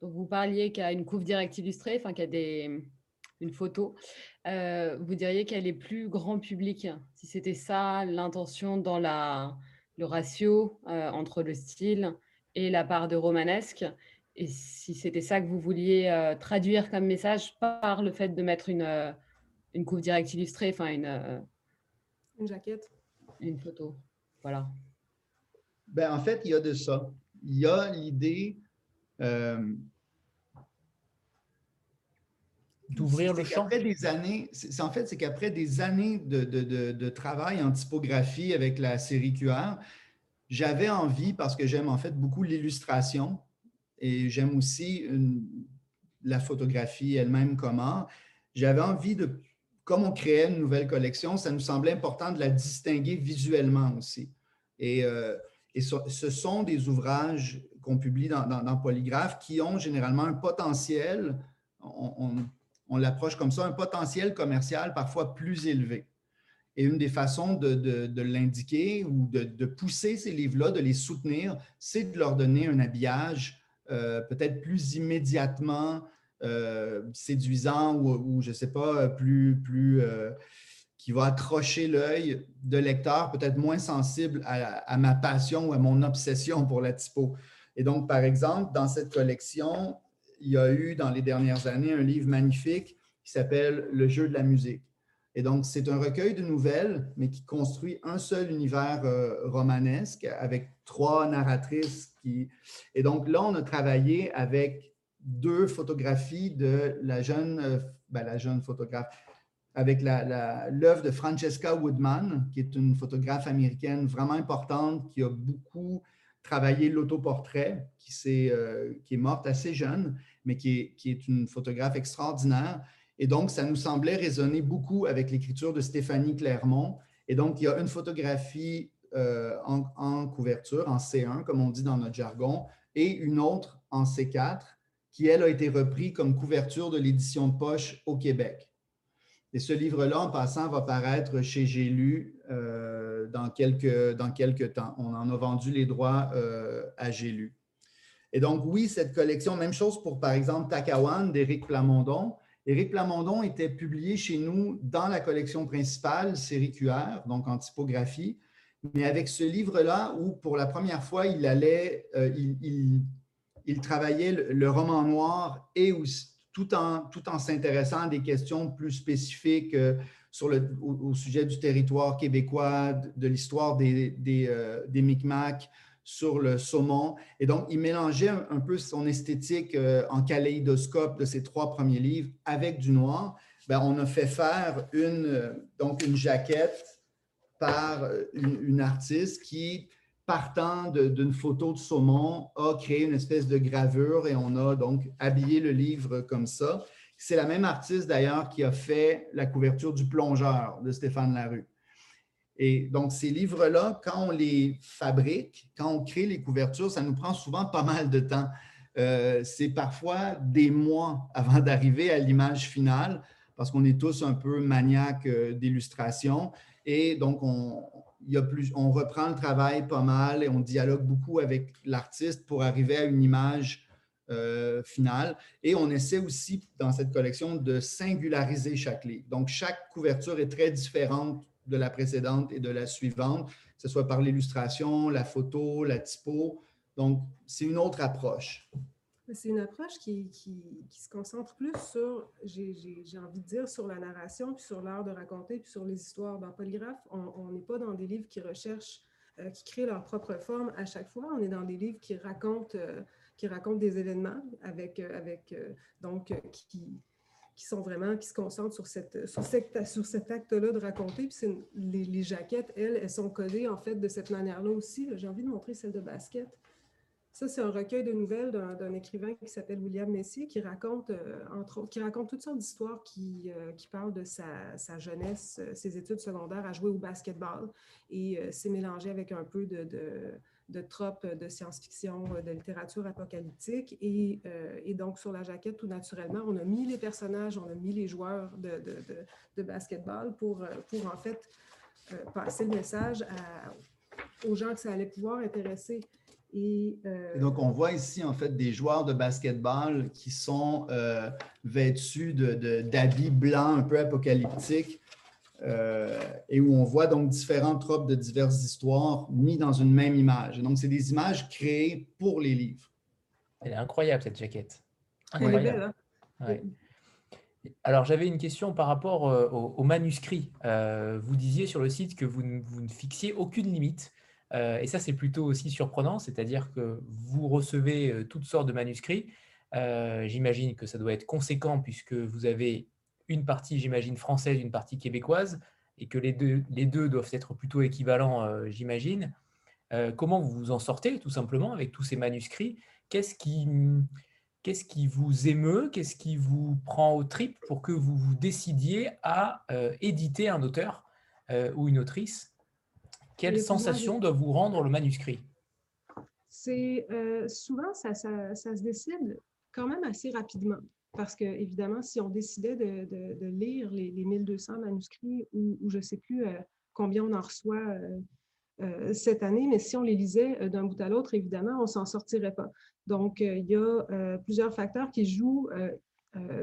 dont vous parliez, qui a une couve directe illustrée, enfin qui a des, une photo, vous diriez qu'elle est plus grand public, si c'était ça l'intention dans la, le ratio entre le style et la part de romanesque, et si c'était ça que vous vouliez traduire comme message par le fait de mettre une, une couve directe illustrée, enfin une... une jaquette. Une photo, voilà. Ben, en fait, il y a de ça. Il y a l'idée d'ouvrir le champ. Après des années, en fait, c'est qu'après des années de, de, de, travail en typographie avec la série QR, j'avais envie, parce que j'aime en fait beaucoup l'illustration et j'aime aussi la photographie elle-même comment, j'avais envie de, comme on créait une nouvelle collection, ça nous semblait important de la distinguer visuellement aussi. Et, euh, et ce sont des ouvrages qu'on publie dans, dans, Polygraphe qui ont généralement un potentiel, on, l'approche comme ça, un potentiel commercial parfois plus élevé. Et une des façons de, l'indiquer ou de, pousser ces livres-là, de les soutenir, c'est de leur donner un habillage euh, peut-être plus immédiatement euh, séduisant ou, je ne sais pas, plus, plus euh, qui va accrocher l'œil de lecteurs peut-être moins sensibles à, à, ma passion ou à mon obsession pour la typo. Et donc, par exemple, dans cette collection, il y a eu dans les dernières années un livre magnifique qui s'appelle Le jeu de la musique. Et donc, c'est un recueil de nouvelles, mais qui construit un seul univers euh, romanesque avec trois narratrices. Qui... Et donc, là, on a travaillé avec deux photographies de la jeune, euh, ben, la jeune photographe, avec l'œuvre de Francesca Woodman, qui est une photographe américaine vraiment importante, qui a beaucoup travaillé l'autoportrait, qui, euh, qui, est morte assez jeune, mais qui est, qui est, une photographe extraordinaire. Et donc, ça nous semblait résonner beaucoup avec l'écriture de Stéphanie Clermont. Et donc, il y a une photographie euh, en, en, couverture, en C1, comme on dit dans notre jargon, et une autre en C4, qui, elle, a été reprise comme couverture de l'édition de poche au Québec. Et ce livre-là, en passant, va paraître chez J'ai lu euh, dans, quelques, dans quelques temps. On en a vendu les droits euh, à J'ai lu. Et donc, oui, cette collection, même chose pour, par exemple, Takawan d'Éric Plamondon. Éric Plamondon était publié chez nous dans la collection principale, série QR, donc en typographie, mais avec ce livre-là où, pour la première fois, il allait, euh, il, travaillait le, roman noir et tout en, tout en s'intéressant à des questions plus spécifiques euh, au, sujet du territoire québécois, de, l'histoire des, des, euh, des, Micmacs, sur le saumon. Et donc, il mélangeait un, peu son esthétique euh, en kaléidoscope de ses trois premiers livres avec du noir. Bien, on a fait faire une, donc une jaquette par une, une artiste qui partant d'une photo de saumon, a créé une espèce de gravure et on a donc habillé le livre comme ça. C'est la même artiste d'ailleurs qui a fait la couverture du plongeur de Stéphane Larue. Et donc, ces livres-là, quand on les fabrique, quand on crée les couvertures, ça nous prend souvent pas mal de temps. Euh, c'est parfois des mois avant d'arriver à l'image finale, parce qu'on est tous un peu maniaques euh, d'illustration. Et donc, on, reprend le travail pas mal et on dialogue beaucoup avec l'artiste pour arriver à une image euh. Et on essaie aussi dans cette collection de singulariser chaque livre. Donc, chaque couverture est très différente de la précédente et de la suivante, que ce soit par l'illustration, la photo, la typo. Donc, c'est une autre approche. C'est une approche qui, se concentre plus sur, j'ai envie de dire, sur la narration, puis sur l'art de raconter, puis sur les histoires. Dans Polygraphe, on n'est pas dans des livres qui recherchent, euh, qui créent leur propre forme à chaque fois. On est dans des livres qui racontent, euh, qui racontent des événements avec, euh, avec donc, qui, qui sont vraiment, qui se concentrent sur, cette, sur, sur cet acte-là de raconter. Puis les, les, jaquettes, elles, elles sont codées en fait de cette manière-là aussi. J'ai envie de montrer celle de basket. Ça, c'est un recueil de nouvelles d'un écrivain qui s'appelle William Messier, qui raconte, euh, entre qui raconte toutes sortes d'histoires qui, euh, qui, parlent de sa, sa, jeunesse, euh, ses études secondaires à jouer au basketball. Et c'est mélangé avec un peu de tropes de science-fiction, de littérature apocalyptique. Et, et, donc, sur la jaquette, tout naturellement, on a mis les personnages, on a mis les joueurs de, de, de, basketball pour, pour, en fait, passer le message aux gens que ça allait pouvoir intéresser. Euh, donc, on voit ici, en fait, des joueurs de basketball qui sont euh, vêtus d'habits de, blancs un peu apocalyptiques euh, et où on voit donc différentes tropes de diverses histoires mis dans une même image. Et donc, c'est des images créées pour les livres. Elle est incroyable, cette jaquette. Incroyable. Hein. Alors, j'avais une question par rapport au, manuscrit. vous disiez sur le site que vous vous ne fixiez aucune limite. Euh, et ça, c'est plutôt aussi surprenant, c'est-à-dire que vous recevez euh, toutes sortes de manuscrits. Euh, j'imagine que ça doit être conséquent puisque vous avez une partie, j'imagine, française, une partie québécoise, et que les deux, les deux doivent être plutôt équivalents, j'imagine. comment vous vous en sortez, tout simplement, avec tous ces manuscrits? Qu'est-ce qui, qu'est-ce qui vous émeut? Qu'est-ce qui vous prend au trip pour que vous vous décidiez à éditer un auteur ou une autrice? Quelle sensation doit vous rendre le manuscrit? C'est euh, souvent ça, se décide quand même assez rapidement. Parce que, évidemment, si on décidait de, lire les, 1200 manuscrits ou, je ne sais plus euh, combien on en reçoit euh, cette année, mais si on les lisait d'un bout à l'autre, évidemment, on ne s'en sortirait pas. Donc, il y a plusieurs facteurs qui jouent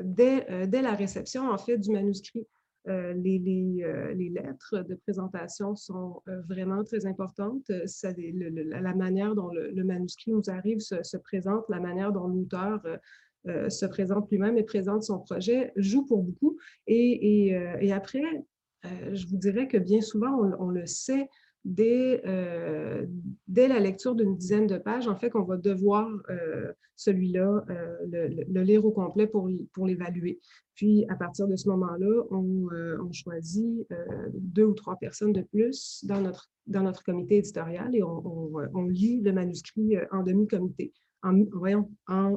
dès, la réception, en fait, du manuscrit. Euh, les, euh, les, lettres de présentation sont euh, vraiment très importantes. La manière dont le, manuscrit nous arrive se, présente, la manière dont l'auteur se présente lui-même et présente son projet joue pour beaucoup. Et, et, après, je vous dirais que bien souvent, on le sait dès, euh, dès la lecture d'une dizaine de pages, en fait, qu'on va devoir euh, celui-là euh, le, lire au complet pour, pour l'évaluer. Puis, à partir de ce moment-là, on, choisit deux ou trois personnes de plus dans notre, dans notre comité éditorial et on, lit le manuscrit en demi-comité, en, voyons, en,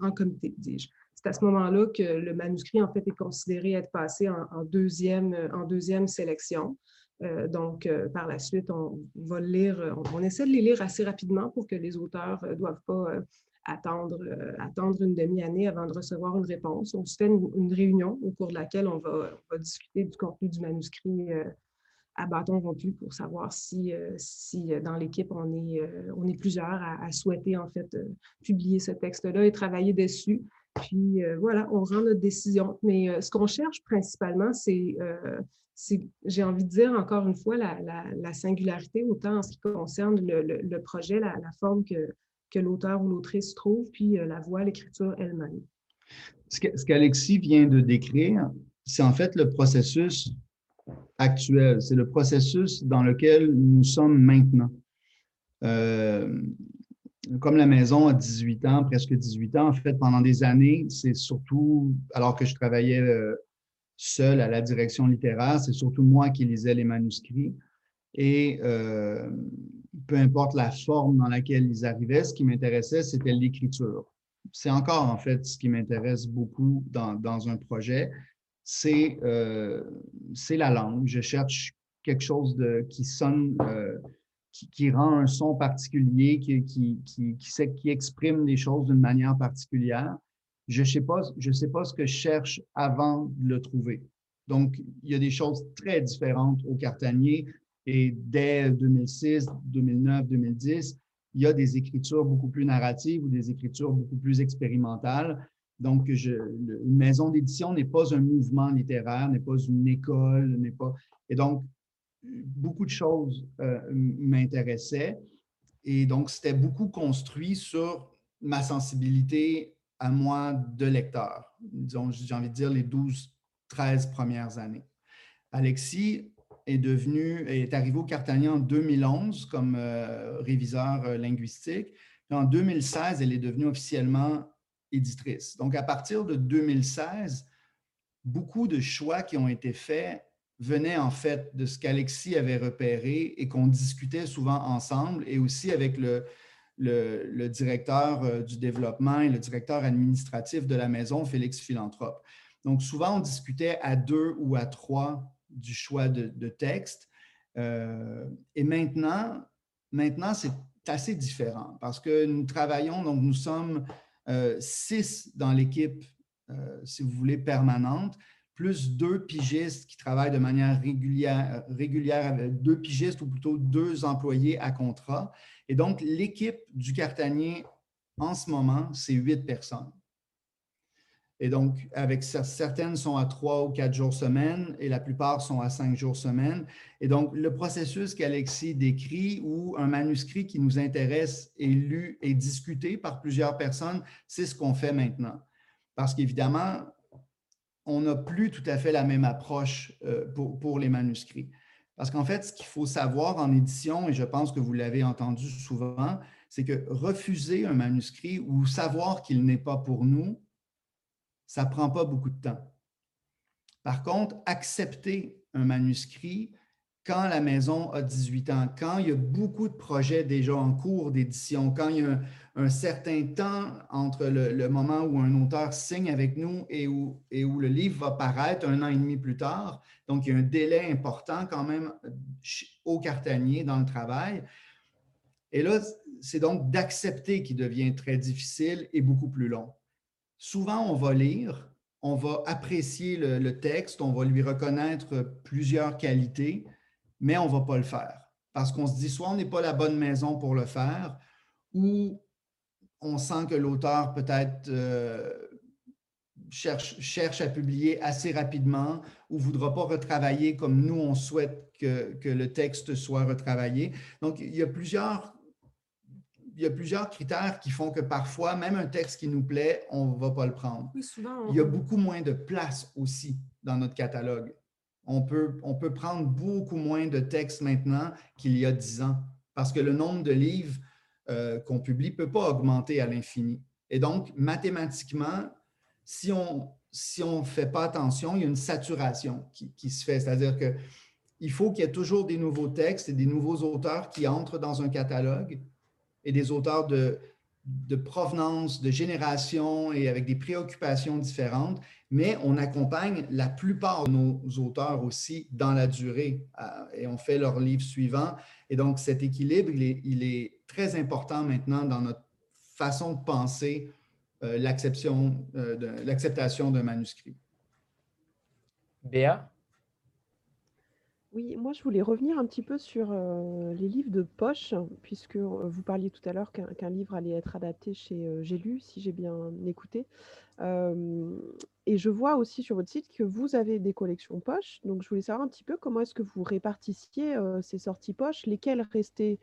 en comité, dis-je. C'est à ce moment-là que le manuscrit, en fait, est considéré être passé en, deuxième, en deuxième sélection. Euh, donc, euh, par la suite, on, va le lire, on, essaie de les lire assez rapidement pour que les auteurs ne euh, doivent pas attendre, attendre une demi-année avant de recevoir une réponse. On se fait une, réunion au cours de laquelle on va, discuter du contenu du manuscrit à bâton rompu pour savoir si, si dans l'équipe, on est, on est plusieurs à, souhaiter en fait publier ce texte-là et travailler dessus. Puis voilà, on rend notre décision. Mais ce qu'on cherche principalement, c'est j'ai envie de dire encore une fois la, singularité, autant en ce qui concerne le, projet, la, forme que, que l'auteur ou l'autrice trouve, puis euh, la voix, l'écriture elle-même. Ce qu'Alexis vient de décrire, c'est en fait le processus actuel, c'est le processus dans lequel nous sommes maintenant. Euh, comme la maison a 18 ans, presque 18 ans, en fait, pendant des années, c'est surtout, alors que je travaillais euh, seul à la direction littéraire. C'est surtout moi qui lisais les manuscrits. Et euh, peu importe la forme dans laquelle ils arrivaient, ce qui m'intéressait, c'était l'écriture. C'est encore en fait ce qui m'intéresse beaucoup dans, dans, un projet, c'est euh, la langue. Je cherche quelque chose de, qui sonne, euh, qui, rend un son particulier, qui, exprime les choses d'une manière particulière je ne sais, pas, je sais pas ce que je cherche avant de le trouver. Donc, il y a des choses très différentes au Cartanier et dès 2006, 2009, 2010, il y a des écritures beaucoup plus narratives ou des écritures beaucoup plus expérimentales. Donc, je, une maison d'édition n'est pas un mouvement littéraire, n'est pas une école, n'est pas. Et donc, beaucoup de choses euh, m'intéressaient. Et donc, c'était beaucoup construit sur ma sensibilité à moi de lecteurs, disons, j'ai envie de dire les 12, 13 premières années. Alexis est devenu, est arrivé au Cartanier en 2011 comme euh, réviseur euh, linguistique. en 2016, elle est devenue officiellement éditrice. Donc, à partir de 2016, beaucoup de choix qui ont été faits venaient en fait de ce qu'Alexis avait repéré et qu'on discutait souvent ensemble et aussi avec le, le, directeur euh, du développement et le directeur administratif de la maison, Félix Philanthrope. Donc, souvent, on discutait à deux ou à trois du choix de, texte. Euh, et maintenant, maintenant assez différent parce que nous travaillons, donc nous sommes six dans l'équipe, si vous voulez, permanente, plus deux pigistes qui travaillent de manière régulière, régulière avec deux pigistes ou plutôt deux employés à contrat. Et donc, l'équipe du Cartanier en ce moment, c'est huit personnes. Et donc, avec certaines sont à trois ou quatre jours semaine et la plupart sont à cinq jours semaine. Et donc, le processus qu'Alexis décrit ou un manuscrit qui nous intéresse est lu et discuté par plusieurs personnes, c'est ce qu'on fait maintenant. Parce qu'évidemment, on n'a plus tout à fait la même approche euh, pour, pour les manuscrits. Parce qu'en fait, ce qu'il faut savoir en édition, et je pense que vous l'avez entendu souvent, c'est que refuser un manuscrit ou savoir qu'il n'est pas pour nous, ça ne prend pas beaucoup de temps. Par contre, accepter un manuscrit quand la maison a 18 ans, quand il y a beaucoup de projets déjà en cours d'édition, quand il y a un, certain temps entre le, moment où un auteur signe avec nous et où, et où le livre va paraître un an et demi plus tard, donc il y a un délai important quand même au cartanier dans le travail. Et là, c'est donc d'accepter qui devient très difficile et beaucoup plus long. Souvent, on va lire, on va apprécier le, texte, on va lui reconnaître plusieurs qualités, mais on ne va pas le faire. Parce qu'on se dit soit on n'est pas la bonne maison pour le faire, ou on sent que l'auteur peut-être euh, cherche, cherche, à publier assez rapidement ou ne voudra pas retravailler comme nous, on souhaite que, que, le texte soit retravaillé. Donc, il y a plusieurs... Il y a plusieurs critères qui font que parfois, même un texte qui nous plaît, on ne va pas le prendre. souvent, Il y a beaucoup moins de place aussi dans notre catalogue on peut, on peut prendre beaucoup moins de textes maintenant qu'il y a dix ans parce que le nombre de livres euh, qu'on publie ne peut pas augmenter à l'infini. Et donc, mathématiquement, si on si ne fait pas attention, il y a une saturation qui, qui se fait. C'est-à-dire qu'il faut qu'il y ait toujours des nouveaux textes et des nouveaux auteurs qui entrent dans un catalogue et des auteurs de, de provenance, de génération et avec des préoccupations différentes, mais on accompagne la plupart de nos auteurs aussi dans la durée euh, et on fait leur livre suivant. Et donc, cet équilibre, il est, très important maintenant dans notre façon de penser euh, euh, l'acceptation d'un manuscrit. Béa? Oui, moi je voulais revenir un petit peu sur les livres de poche, puisque vous parliez tout à l'heure qu'un livre allait être adapté chez J'ai lu, si j'ai bien écouté. et je vois aussi sur votre site que vous avez des collections poche. Donc je voulais savoir un petit peu comment est-ce que vous répartissiez ces sorties poche, lesquelles restaient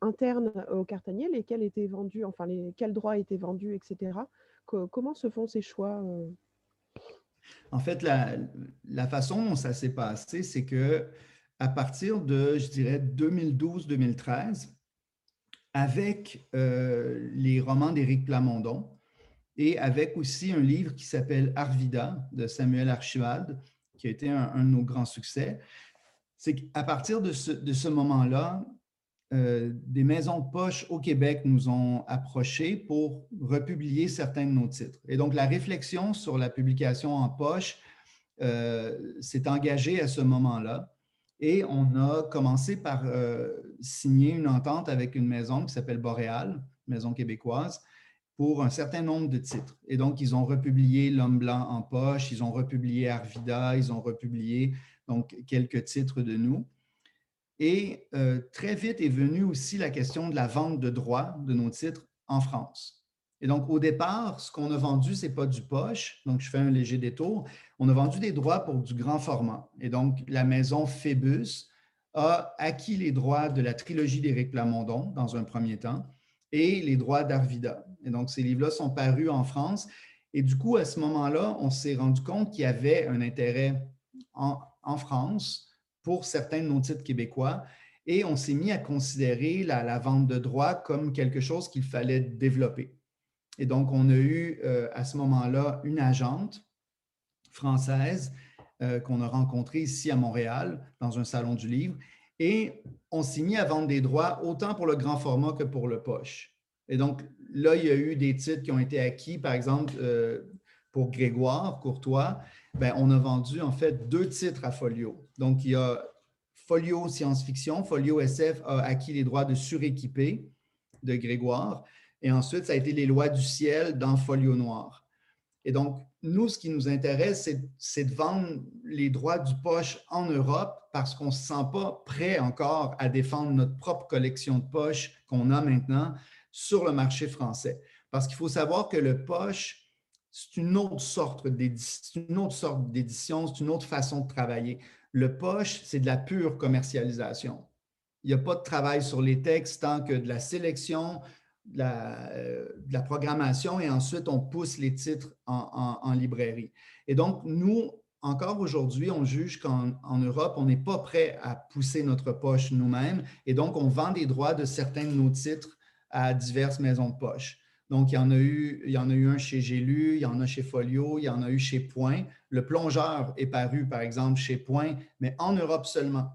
internes au cartanier, lesquelles étaient vendues, enfin les, quels droits étaient vendus, etc. comment se font ces choix En fait, la, la façon dont ça s'est passé, c'est que à partir de, je dirais, 2012-2013, avec euh, les romans d'Éric Plamondon et avec aussi un livre qui s'appelle Arvida de Samuel Archibald, qui a été un, de nos grands succès. C'est qu'à partir de ce, moment-là, euh, des maisons de poche au Québec nous ont approchés pour republier certains de nos titres. Et donc, la réflexion sur la publication en poche euh, s'est engagée à ce moment-là. Et on a commencé par euh, signer une entente avec une maison qui s'appelle Boréal, maison québécoise, pour un certain nombre de titres. Et donc, ils ont republié L'Homme blanc en poche, ils ont republié Arvida, ils ont republié donc quelques titres de nous. Et euh, très vite est venue aussi la question de la vente de droits de nos titres en France. Et donc, au départ, ce qu'on a vendu, ce n'est pas du poche. Donc, je fais un léger détour. On a vendu des droits pour du grand format. Et donc, la maison Phébus a acquis les droits de la trilogie d'Éric Plamondon dans un premier temps et les droits d'Arvida. Et donc, ces livres-là sont parus en France. Et du coup, à ce moment-là, on s'est rendu compte qu'il y avait un intérêt en, France pour certains de nos titres québécois. Et on s'est mis à considérer la vente de droits comme quelque chose qu'il fallait développer. Et donc, on a eu euh, à ce moment-là une agente française euh, qu'on a rencontrée ici à Montréal, dans un salon du livre, et on s'est mis à vendre des droits autant pour le grand format que pour le poche. Et donc, là, il y a eu des titres qui ont été acquis, par exemple, euh, pour Grégoire Courtois, ben, on a vendu en fait deux titres à Folio. Donc, il y a Folio Science-Fiction, Folio SF a acquis les droits de suréquiper, de Grégoire. Et ensuite, ça a été les lois du ciel dans Folio Noir. Et donc, nous, ce qui nous intéresse, c'est de vendre les droits du poche en Europe parce qu'on ne se sent pas prêt encore à défendre notre propre collection de poches qu'on a maintenant sur le marché français. Parce qu'il faut savoir que le poche, c'est une autre sorte d'édition, c'est une autre façon de travailler. Le poche, c'est de la pure commercialisation. Il n'y a pas de travail sur les textes tant que de la sélection, de la, programmation et ensuite on pousse les titres en, librairie. Et donc, nous, encore aujourd'hui, on juge qu'en Europe, on n'est pas prêt à pousser notre poche nous-mêmes et donc on vend des droits de certains de nos titres à diverses maisons de poche. Donc, il y en a eu, il y en a eu un chez J'ai il y en a chez Folio, il y en a eu chez Point. Le plongeur est paru, par exemple, chez Point, mais en Europe seulement.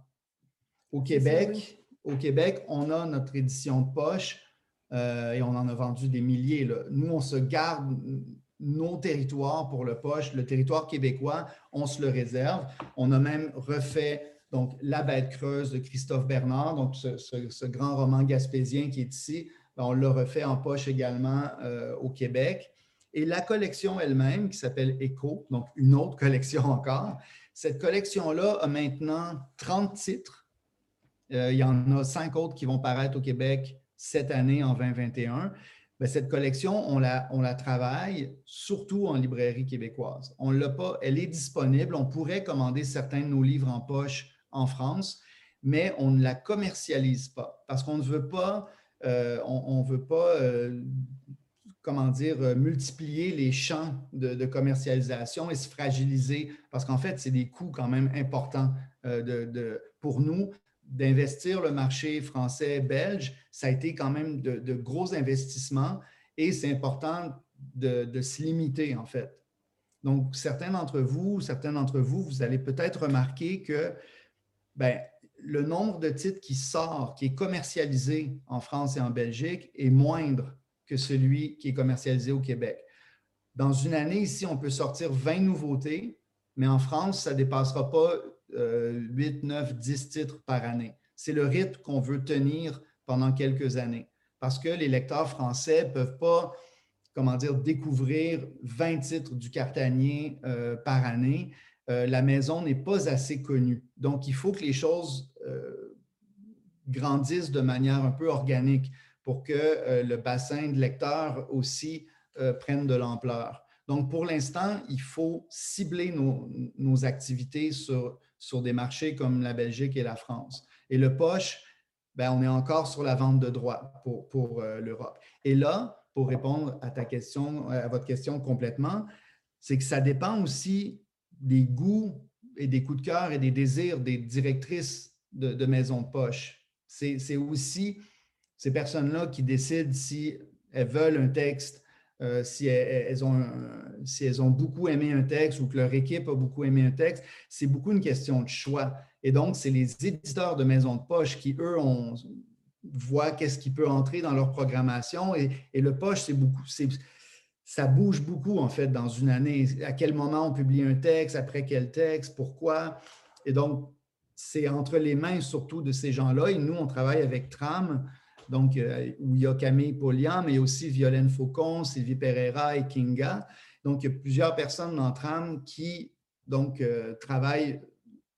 Au Québec, au Québec, on a notre édition de poche euh, et on en a vendu des milliers. Nous, on se garde nos territoires pour le poche, le territoire québécois, on se le réserve. On a même refait donc La bête creuse de Christophe Bernard, donc ce, grand roman gaspésien qui est ici. Ben, on l'a refait en poche également euh, au Québec. Et la collection elle-même, qui s'appelle Echo, donc une autre collection encore, cette collection-là a maintenant 30 titres. Euh, il y en a cinq autres qui vont paraître au Québec cette année en 2021, ben, cette collection, on la, on travaille surtout en librairie québécoise. On l'a pas, elle est disponible. On pourrait commander certains de nos livres en poche en France, mais on ne la commercialise pas parce qu'on ne veut pas, euh, on, veut pas euh, comment dire, euh, multiplier les champs de, commercialisation et se fragiliser parce qu'en fait, c'est des coûts quand même importants pour nous d'investir le marché français-belge, ça a été quand même de, gros investissements et c'est important de, se limiter en fait. Donc, certains d'entre vous, certains d'entre vous, vous allez peut-être remarquer que ben, le nombre de titres qui sort, qui est commercialisé en France et en Belgique est moindre que celui qui est commercialisé au Québec. Dans une année, ici, on peut sortir 20 nouveautés, mais en France, ça ne dépassera pas 8, 9, 10 titres par année. C'est le rythme qu'on veut tenir pendant quelques années parce que les lecteurs français ne peuvent pas, comment dire, découvrir 20 titres du Cartanier euh, par année. Euh, la maison n'est pas assez connue. Donc, il faut que les choses euh, grandissent de manière un peu organique pour que le bassin de lecteurs aussi prenne de l'ampleur. Donc, pour l'instant, il faut cibler nos, nos activités sur sur des marchés comme la Belgique et la France. Et le poche, ben, on est encore sur la vente de droits pour, euh, l'Europe. Et là, pour répondre à ta question, à votre question complètement, c'est que ça dépend aussi des goûts et des coups de cœur et des désirs des directrices de, de maisons de poche. C'est aussi ces personnes-là qui décident si elles veulent un texte euh, si, elles, ont, si elles ont beaucoup aimé un texte ou que leur équipe a beaucoup aimé un texte, c'est beaucoup une question de choix. Et donc, c'est les éditeurs de maisons de poche qui, eux, ont, voient qu'est-ce qui peut entrer dans leur programmation. Et, le poche, c'est beaucoup, ça bouge beaucoup, en fait, dans une année. À quel moment on publie un texte, après quel texte, pourquoi. Et donc, c'est entre les mains surtout de ces gens-là. Et nous, on travaille avec Tram donc euh, où il y a Camille Polian, mais aussi Violaine Faucon, Sylvie Pereira et Kinga. Donc, il y a plusieurs personnes dans Tram qui donc, euh, travaillent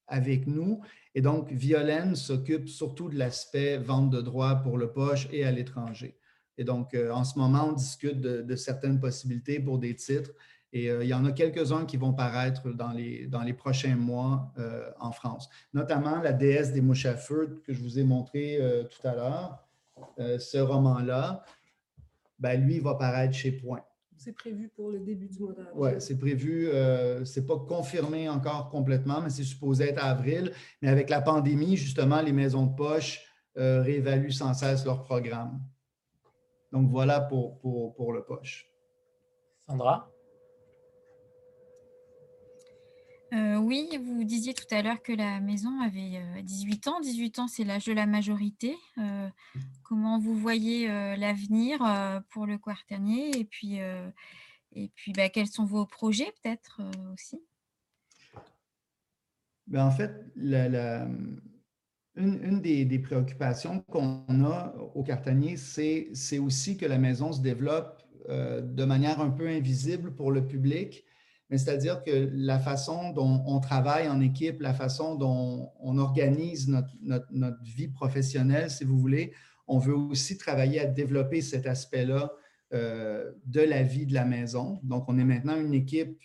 avec nous. Et donc, Violaine s'occupe surtout de l'aspect vente de droits pour le poche et à l'étranger. Et donc, euh, en ce moment, on discute de, certaines possibilités pour des titres. Et il y en a quelques-uns qui vont paraître dans les, dans les prochains mois en France, notamment la déesse des mouches à feu que je vous ai montré tout à l'heure. Euh, ce roman-là, ben, lui, il va paraître chez Point. C'est prévu pour le début du mois d'avril. Oui, c'est prévu. Euh, ce n'est pas confirmé encore complètement, mais c'est supposé être avril. Mais avec la pandémie, justement, les maisons de poche euh, réévaluent sans cesse leur programme. Donc voilà pour, pour, pour le poche. Sandra? Euh, oui, vous disiez tout à l'heure que la maison avait 18 euh, ans. 18 ans, c'est l'âge de la majorité. Euh, comment vous voyez l'avenir pour le Quarternier Et puis, et puis bah, quels sont vos projets peut-être aussi? Ben, En fait, une, des, préoccupations qu'on a au Cartanier, c'est aussi que la maison se développe de manière un peu invisible pour le public, mais c'est-à-dire que la façon dont on travaille en équipe, la façon dont on organise notre, vie professionnelle, si vous voulez, on veut aussi travailler à développer cet aspect-là euh, de la vie de la maison. Donc, on est maintenant une équipe.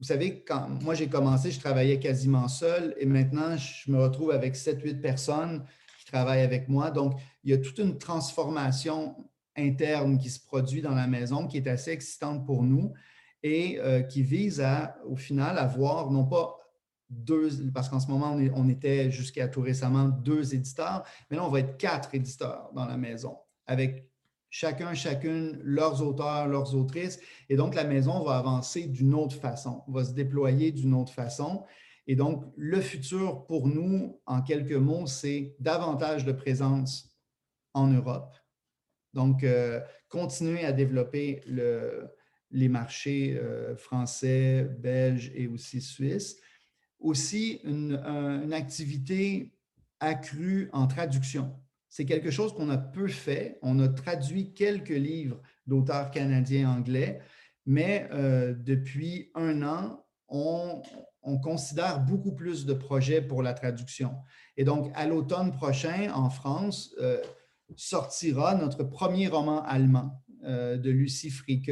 Vous savez, quand moi j'ai commencé, je travaillais quasiment seul et maintenant je me retrouve avec 7-8 personnes qui travaillent avec moi. Donc, il y a toute une transformation interne qui se produit dans la maison qui est assez excitante pour nous et euh, qui vise à, au final, avoir non pas deux, parce qu'en ce moment, on, était jusqu'à tout récemment deux éditeurs, mais là, on va être quatre éditeurs dans la maison avec chacun, chacune, leurs auteurs, leurs autrices. Et donc, la maison va avancer d'une autre façon, va se déployer d'une autre façon. Et donc, le futur pour nous, en quelques mots, c'est davantage de présence en Europe. Donc, euh, continuer à développer les marchés euh, français, belges et aussi suisses. Aussi, une activité accrue en traduction c'est quelque chose qu'on a peu fait. On a traduit quelques livres d'auteurs canadiens anglais, mais euh, depuis un an, on, considère beaucoup plus de projets pour la traduction. Et donc, à l'automne prochain, en France, euh, sortira notre premier roman allemand de Lucie Fricke.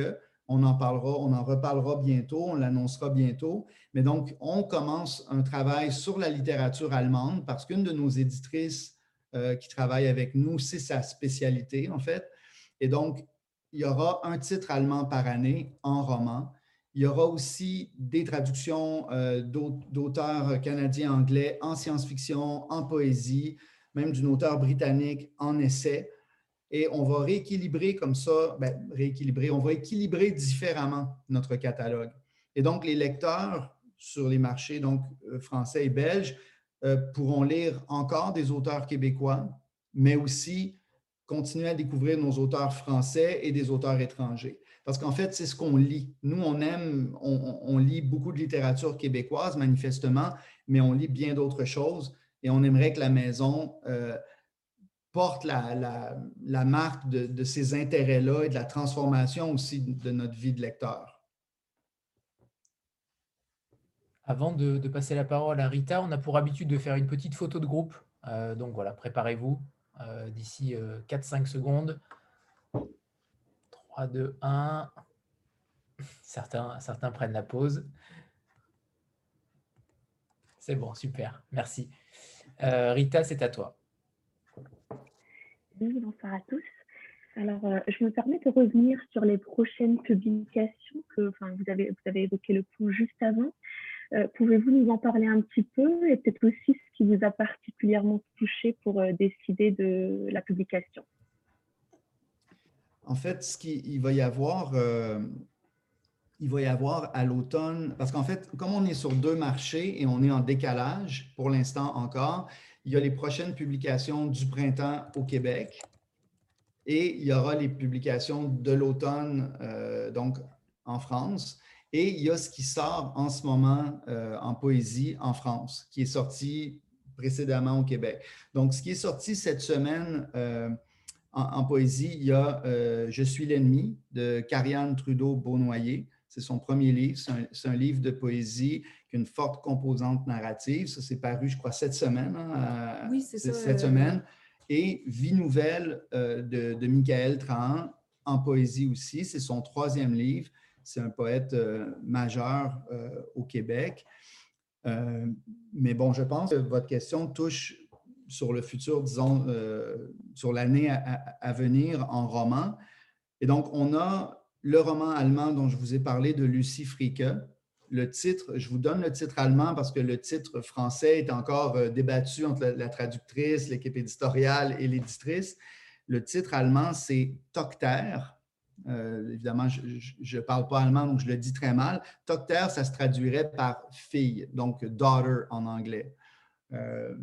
On en reparlera bientôt, on l'annoncera bientôt. Mais donc, on commence un travail sur la littérature allemande parce qu'une de nos éditrices euh, qui travaille avec nous, c'est sa spécialité en fait. Et donc, il y aura un titre allemand par année en roman. Il y aura aussi des traductions euh, d'auteurs canadiens anglais en science-fiction, en poésie, même d'une auteur britannique en essai. Et on va rééquilibrer comme ça, ben, rééquilibrer, on va équilibrer différemment notre catalogue. Et donc, les lecteurs sur les marchés donc, euh, français et belges euh, pourront lire encore des auteurs québécois, mais aussi continuer à découvrir nos auteurs français et des auteurs étrangers. Parce qu'en fait, c'est ce qu'on lit. Nous, on aime, on, lit beaucoup de littérature québécoise, manifestement, mais on lit bien d'autres choses et on aimerait que la maison euh, porte la, marque de, de ces intérêts-là et de la transformation aussi de notre vie de lecteur. Avant de, passer la parole à Rita, on a pour habitude de faire une petite photo de groupe. Euh, donc voilà, préparez-vous euh, d'ici 4-5 euh, secondes. 3, 2, 1. Certains, certains prennent la pause. C'est bon, super, merci. Rita, c'est à toi. Oui, bonsoir à tous. Alors, je me permets de revenir sur les prochaines publications que vous, avez, vous avez évoqué le coup juste avant. Euh, pouvez-vous nous en parler un petit peu et peut-être aussi ce qui vous a particulièrement touché pour euh, décider de la publication? En fait, ce qu'il va y avoir, euh, il va y avoir à l'automne, parce qu'en fait, comme on est sur deux marchés et on est en décalage pour l'instant encore, il y a les prochaines publications du printemps au Québec et il y aura les publications de l'automne, donc en France. Et il y a ce qui sort en ce moment euh, en poésie en France, qui est sorti précédemment au Québec. Donc, ce qui est sorti cette semaine euh, en, poésie, il y a euh, Je suis l'ennemi de Carianne Trudeau-Beaunoyer. C'est son premier livre. C'est un, livre de poésie qui a une forte composante narrative. Ça, s'est paru, je crois, cette semaine. Hein, oui, c'est ça. Cette semaine. Et Vie nouvelle de, de Michael Trahan en poésie aussi. C'est son troisième livre. C'est un poète euh, majeur euh, au Québec. Euh, mais bon, je pense que votre question touche sur le futur, disons, sur l'année à, venir en roman. Et donc, on a le roman allemand dont je vous ai parlé de Lucie Fricke. Le titre, je vous donne le titre allemand parce que le titre français est encore débattu entre la, traductrice, l'équipe éditoriale et l'éditrice. Le titre allemand, c'est Tocter, euh, évidemment, je ne parle pas allemand, donc je le dis très mal. Tochter, ça se traduirait par fille, donc daughter en anglais. Euh,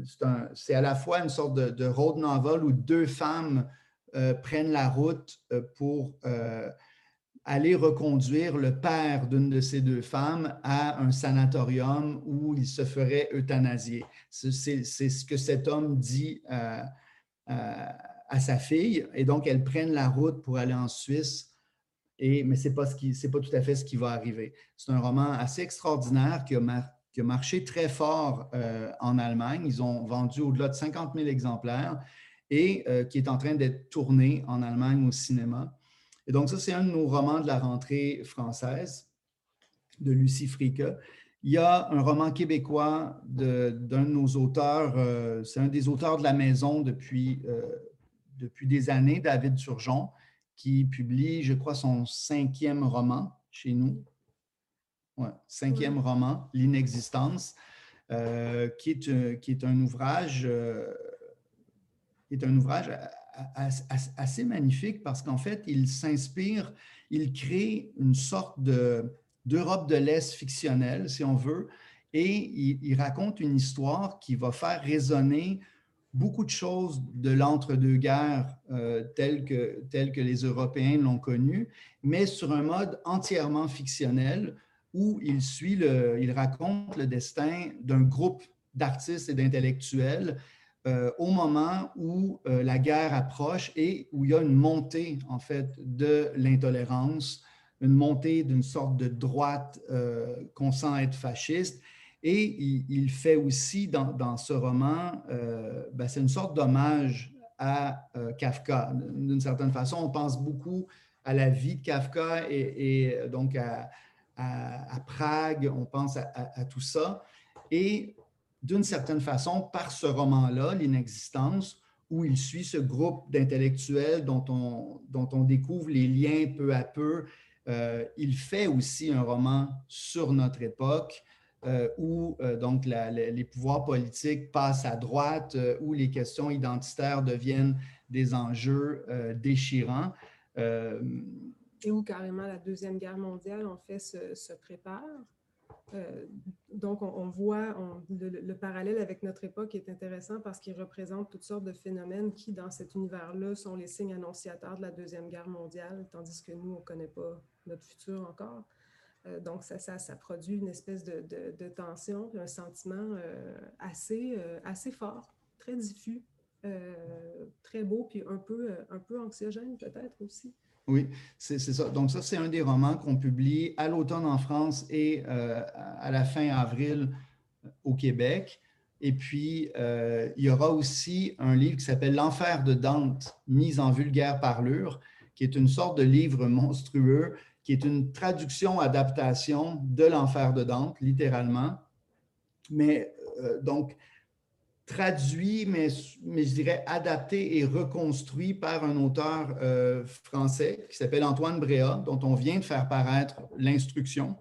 c'est à la fois une sorte de, road novel où deux femmes euh, prennent la route pour aller reconduire le père d'une de ces deux femmes à un sanatorium où il se ferait euthanasier. C'est ce que cet homme dit à, à, sa fille. Et donc, elles prennent la route pour aller en Suisse. Et, mais ce n'est pas, pas, tout à fait ce qui va arriver. C'est un roman assez extraordinaire qui a, qui marché très fort euh, en Allemagne. Ils ont vendu au-delà de 50 000 exemplaires et euh, qui est en train d'être tourné en Allemagne au cinéma. Et donc, ça, c'est un de nos romans de la rentrée française de Lucie Fricke. Il y a un roman québécois d'un de, nos auteurs, euh, c'est un des auteurs de la maison depuis, depuis des années, David Turgeon, qui publie, je crois, son cinquième roman chez nous, cinquième roman, L'inexistence, euh, qui, est, euh, qui est un ouvrage, euh, est un ouvrage assez magnifique parce qu'en fait, il s'inspire, il crée une sorte d'Europe de, l'Est fictionnelle, si on veut, et il, raconte une histoire qui va faire résonner beaucoup de choses de l'entre-deux-guerres euh, telles, que, telles que les Européens l'ont connu, mais sur un mode entièrement fictionnel où il suit, le, il raconte le destin d'un groupe d'artistes et d'intellectuels euh, au moment où euh, la guerre approche et où il y a une montée, en fait, de l'intolérance, une montée d'une sorte de droite qu'on sent être fasciste. Et il, fait aussi dans, ce roman, ben, c'est une sorte d'hommage à Kafka. D'une certaine façon, on pense beaucoup à la vie de Kafka et, donc à, à, Prague, on pense à, tout ça. Et d'une certaine façon, par ce roman-là, L'inexistence, où il suit ce groupe d'intellectuels dont on, dont on découvre les liens peu à peu, euh, il fait aussi un roman sur notre époque, euh, où euh, donc les pouvoirs politiques passent à droite, où les questions identitaires deviennent des enjeux déchirants et où carrément la Deuxième Guerre mondiale, en fait, se, prépare. Euh, donc, on, voit le, parallèle avec notre époque est intéressant parce qu'il représente toutes sortes de phénomènes qui, dans cet univers-là, sont les signes annonciateurs de la Deuxième Guerre mondiale, tandis que nous, on ne connaît pas notre futur encore. Euh, donc, ça, ça, produit une espèce de, de, tension, un sentiment euh, assez, assez fort, très diffus, très beau, puis un peu, un peu anxiogène peut-être aussi. Oui, c'est ça. Donc ça, c'est un des romans qu'on publie à l'automne en France et euh, à la fin avril euh, au Québec. Et puis, euh, il y aura aussi un livre qui s'appelle L'enfer de Dante, mis en vulgaire parlure, qui est une sorte de livre monstrueux, qui est une traduction, adaptation de L'enfer de Dante, littéralement. Mais donc, traduit, mais, mais je dirais adapté et reconstruit par un auteur euh, français qui s'appelle Antoine Bréa, dont on vient de faire paraître l'instruction,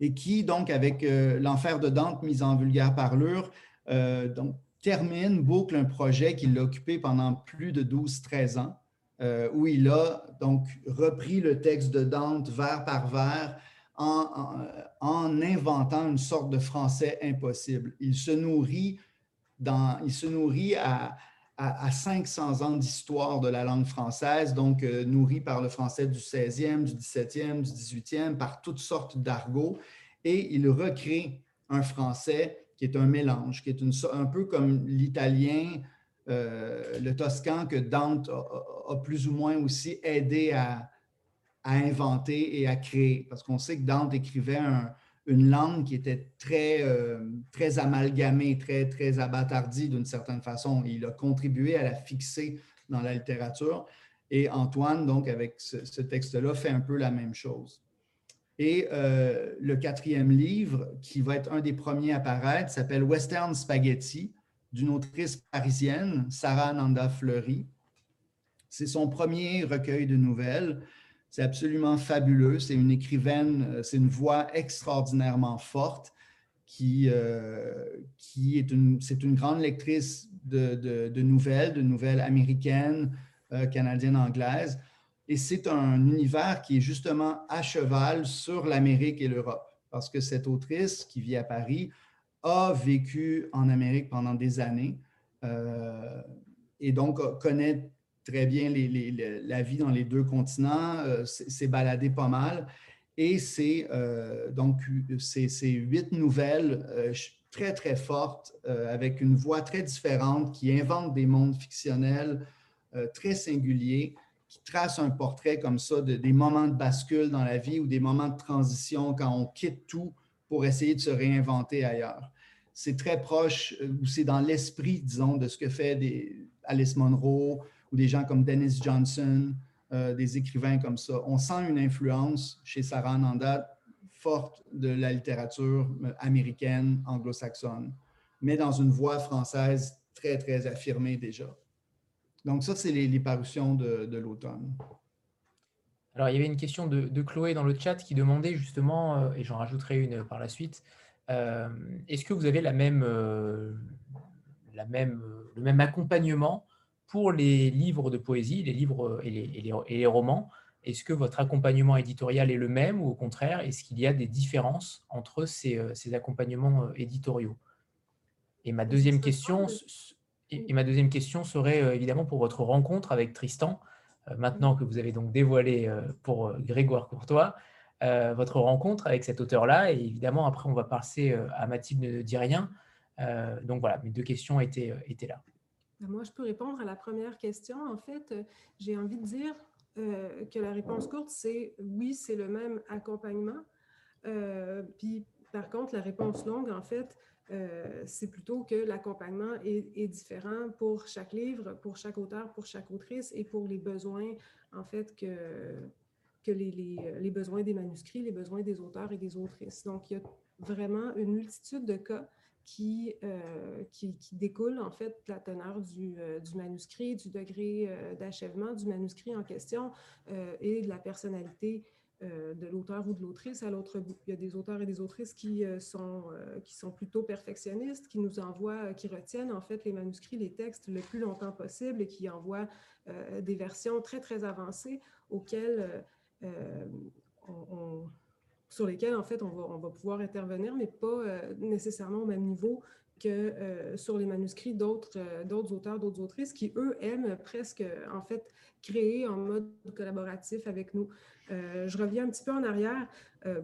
et qui, donc, avec euh, L'Enfer de Dante mis en vulgaire parlure, euh, donc, termine, boucle un projet qu'il a occupé pendant plus de 12-13 ans, où il a donc repris le texte de Dante vers par vers en, en, inventant une sorte de français impossible. Il se nourrit il se nourrit à, 500 ans d'histoire de la langue française, donc euh, nourri par le français du 16e, du 17e, du 18e, par toutes sortes d'argots, et il recrée un français qui est un mélange, qui est un peu comme l'italien, euh, le toscan que Dante a, plus ou moins aussi aidé à, à inventer et à créer, parce qu'on sait que Dante écrivait un, une langue qui était très, euh, très amalgamée, très, très abattardie d'une certaine façon. Il a contribué à la fixer dans la littérature. Et Antoine, donc, avec ce, texte-là, fait un peu la même chose. Et euh, le quatrième livre, qui va être un des premiers à paraître, s'appelle Western Spaghetti, d'une autrice parisienne, Sarah Nanda Fleury. C'est son premier recueil de nouvelles. C'est absolument fabuleux. C'est une écrivaine, euh, c'est une voix extraordinairement forte qui, euh, qui est une, une grande lectrice de, de, nouvelles, de nouvelles américaines, euh, canadiennes, anglaises. Et c'est un univers qui est justement à cheval sur l'Amérique et l'Europe. Parce que cette autrice qui vit à Paris a vécu en Amérique pendant des années et donc connaît très bien la vie dans les deux continents, s'est baladé pas mal. Et c'est donc ces huit nouvelles très, très fortes, avec une voix très différente, qui inventent des mondes fictionnels très singuliers, qui tracent un portrait comme ça de, des moments de bascule dans la vie ou des moments de transition quand on quitte tout pour essayer de se réinventer ailleurs. C'est très proche, ou c'est dans l'esprit, disons, de ce que fait Alice Munro ou des gens comme Dennis Johnson, euh, des écrivains comme ça. On sent une influence chez Sarah Ananda forte de la littérature américaine, anglo-saxonne, mais dans une voix française très, très affirmée déjà. Donc ça, c'est les, parutions de, l'automne. Alors, il y avait une question de, Chloé dans le chat qui demandait justement, euh, et j'en rajouterai une par la suite, euh, est-ce que vous avez la même, la même, le même accompagnement pour les livres de poésie, les livres et les, romans, est-ce que votre accompagnement éditorial est le même ou au contraire, est-ce qu'il y a des différences entre ces, euh, accompagnements euh, éditoriaux? Et ma deuxième question, et ma deuxième question serait euh, évidemment pour votre rencontre avec Tristan, maintenant que vous avez donc dévoilé pour Grégoire Courtois, votre rencontre avec cet auteur-là, et évidemment après on va passer à Mathilde ne dit rien. donc voilà, mes deux questions étaient, étaient là. Ben, moi, je peux répondre à la première question. En fait, euh, j'ai envie de dire euh, que la réponse courte, c'est oui, c'est le même accompagnement. Euh, puis, par contre, la réponse longue, en fait, c'est plutôt que l'accompagnement est, différent pour chaque livre, pour chaque auteur, pour chaque autrice et pour les besoins, en fait, que, les besoins des manuscrits, les besoins des auteurs et des autrices. Donc, il y a vraiment une multitude de cas euh, qui, qui, découle en fait de la teneur du, euh, du manuscrit, du degré euh, d'achèvement du manuscrit en question et de la personnalité de l'auteur ou de l'autrice à l'autre bout. Il y a des auteurs et des autrices qui, sont, qui sont plutôt perfectionnistes, qui nous envoient, qui retiennent en fait les manuscrits, les textes le plus longtemps possible et qui envoient des versions très, très avancées auxquelles on sur lesquels, en fait, on va, on va pouvoir intervenir, mais pas euh, nécessairement au même niveau que euh, sur les manuscrits d'autres euh, d'autres auteurs, d'autres autrices qui, eux, aiment presque, en fait, créer en mode collaboratif avec nous. je reviens un petit peu en arrière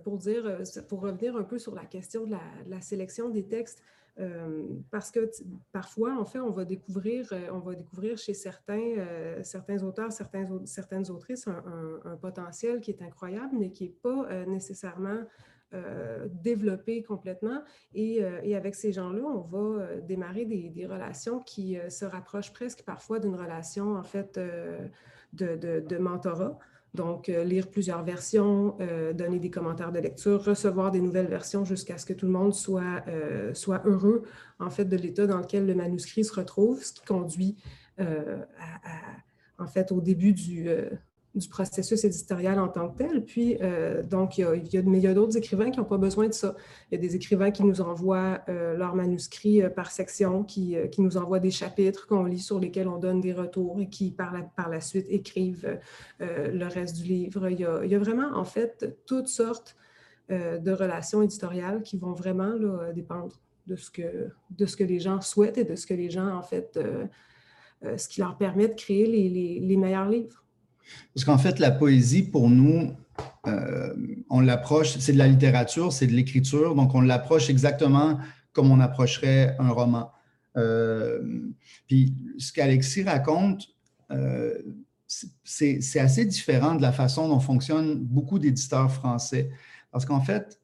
pour dire, pour revenir un peu sur la question de la sélection des textes. Euh, parce que parfois, en fait, on va découvrir, euh, on va découvrir chez certains, euh, certains auteurs, certaines autrices un, potentiel qui est incroyable, mais qui n'est pas nécessairement développé complètement. Et, avec ces gens-là, on va démarrer des, des, relations qui se rapprochent presque parfois d'une relation, en fait, de mentorat. Donc, euh, lire plusieurs versions, euh, donner des commentaires de lecture, recevoir des nouvelles versions jusqu'à ce que tout le monde soit, euh, soit heureux, en fait, de l'état dans lequel le manuscrit se retrouve, ce qui conduit en fait, au début du, du processus éditorial en tant que tel. Puis, euh, donc, il y a, d'autres écrivains qui n'ont pas besoin de ça. Il y a des écrivains qui nous envoient euh, leurs manuscrits euh, par section, qui, qui, nous envoient des chapitres qu'on lit sur lesquels on donne des retours et qui, par la, suite, écrivent le reste du livre. Il y, a, vraiment, en fait, toutes sortes de relations éditoriales qui vont vraiment dépendre de ce, que, de ce que les gens souhaitent et de ce que les gens, en fait, ce qui leur permet de créer les meilleurs livres. Parce qu'en fait, la poésie, pour nous, euh, on l'approche, c'est de la littérature, c'est de l'écriture, donc on l'approche exactement comme on approcherait un roman. Euh, puis ce qu'Alexis raconte, euh, c'est assez différent de la façon dont fonctionnent beaucoup d'éditeurs français. Parce qu'en fait,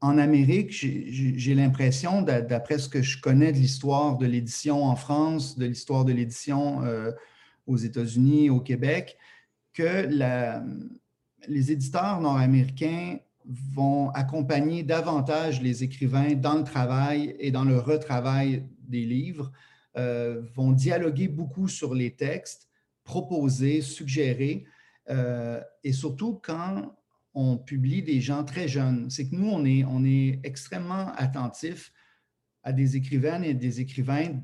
en Amérique, j'ai l'impression, d'après ce que je connais de l'histoire de l'édition en France, de l'histoire de l'édition aux États-Unis, au Québec, que les éditeurs nord-américains vont accompagner davantage les écrivains dans le travail et dans le retravail des livres, euh, vont dialoguer beaucoup sur les textes, proposer, suggérer, euh, et surtout quand on publie des gens très jeunes. C'est que nous, on est, on est extrêmement attentifs à des écrivaines et des écrivains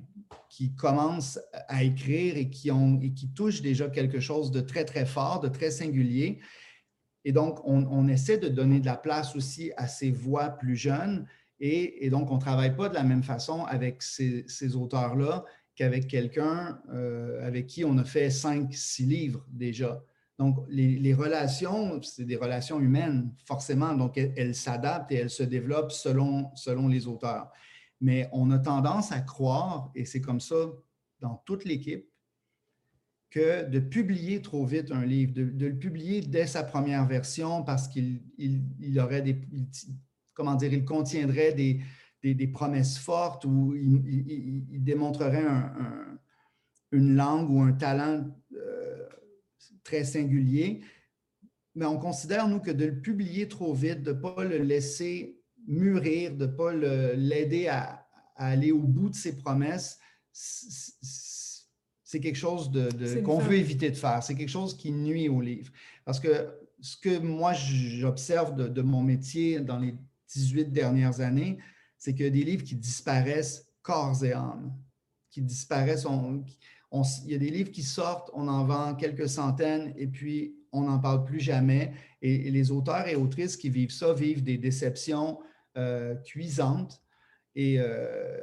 qui commencent à écrire et qui, ont, et qui touchent déjà quelque chose de très, très fort, de très singulier. Et donc, on, essaie de donner de la place aussi à ces voix plus jeunes. Et, donc, on ne travaille pas de la même façon avec ces, auteurs-là qu'avec quelqu'un euh, avec qui on a fait cinq, six livres déjà. Donc, les, relations, c'est des relations humaines, forcément, donc elles s'adaptent et elles se développent selon, selon les auteurs. Mais on a tendance à croire, et c'est comme ça dans toute l'équipe, que de publier trop vite un livre, de, le publier dès sa première version parce qu'il il, aurait des, comment dire, il contiendrait des, des, promesses fortes ou il, démontrerait une langue ou un talent euh, très singulier. Mais on considère, nous, que de le publier trop vite, de ne pas le laisser mûrir, de ne pas l'aider à, aller au bout de ses promesses, c'est quelque chose de, qu'on veut éviter de faire. C'est quelque chose qui nuit au livre. Parce que ce que moi, j'observe de, mon métier dans les 18 dernières années, c'est a des livres qui disparaissent corps et âme, qui disparaissent. il y a des livres qui sortent, on en vend quelques centaines et puis on n'en parle plus jamais. Et, les auteurs et autrices qui vivent ça vivent des déceptions euh, cuisantes euh,